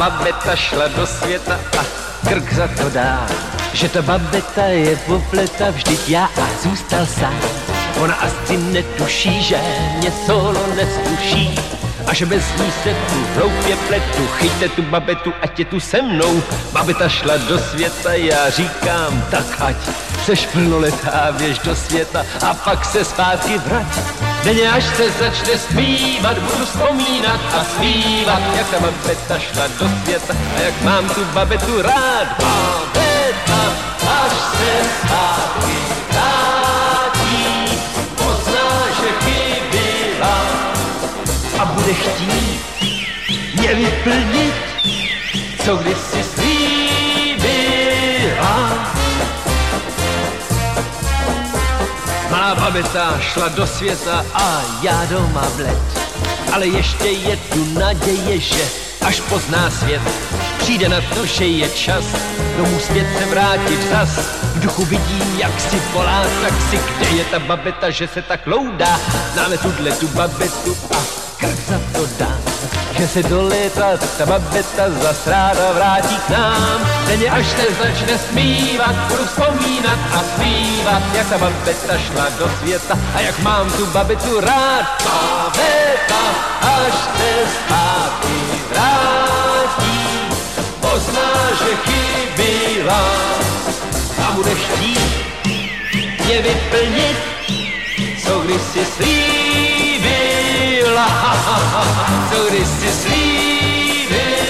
Babeta šla do světa a krk za to dá. Že ta babeta je popleta, vždyť já a zůstal sám. Ona asi netuší, že mě solo neskuší a že bez ní se tu hloupě pletu. Chyťte tu babetu, ať je tu se mnou. Babeta šla do světa, já říkám, tak ať seš plnoletá, běž do světa a pak se zpátky vrať. Denně až se začne zpívat, budu vzpomínat a zpívat, jak ta babeta šla do světa a jak mám tu babetu rád. Babeta, až se zpátky vrátí, pozná, že chybila a bude chtít mě vyplnit, co když si slíbila. Malá babeta šla do světa a já doma bled. Ale ještě je tu naděje, že až pozná svět, přijde na to, že je čas domů zpět se vrátit zas. V duchu vidím, jak si volá si kde je ta babeta, že se tak loudá. Známe tuhle tu babetu a krk za to dá že se do léta ta babeta zas ráda vrátí k nám. Denně až se začne smívat, budu vzpomínat a zpívat, jak ta babeta šla do světa a jak mám tu babetu rád. Babeta, až se zpátky vrátí, pozná, že chybila a bude chtít je vyplnit, co když si slíbila, co když si slíbila.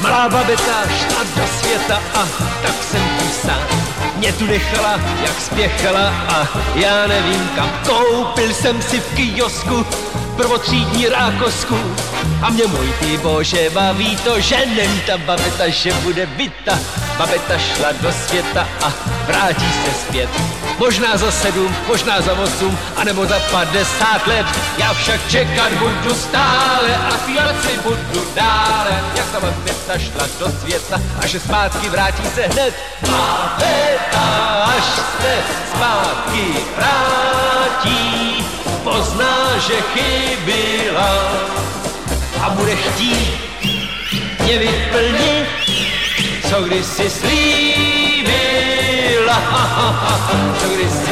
Malá babeta šla do světa a tak jsem tu sám. Mě tu nechala, jak spěchala a já nevím kam. Koupil jsem si v kiosku prvotřídní rákosku a mě můj ty bože baví to, že není ta babeta, že bude byta. Babeta šla do světa a vrátí se zpět. Možná za sedm, možná za osm, anebo za padesát let. Já však čekat budu stále a zpívat si budu dále. Jak ta babeta šla do světa a že zpátky vrátí se hned. Babeta, až se zpátky vrátí, pozná, že chybila a bude chtít mě vyplnit, co když si slíbila, Du bist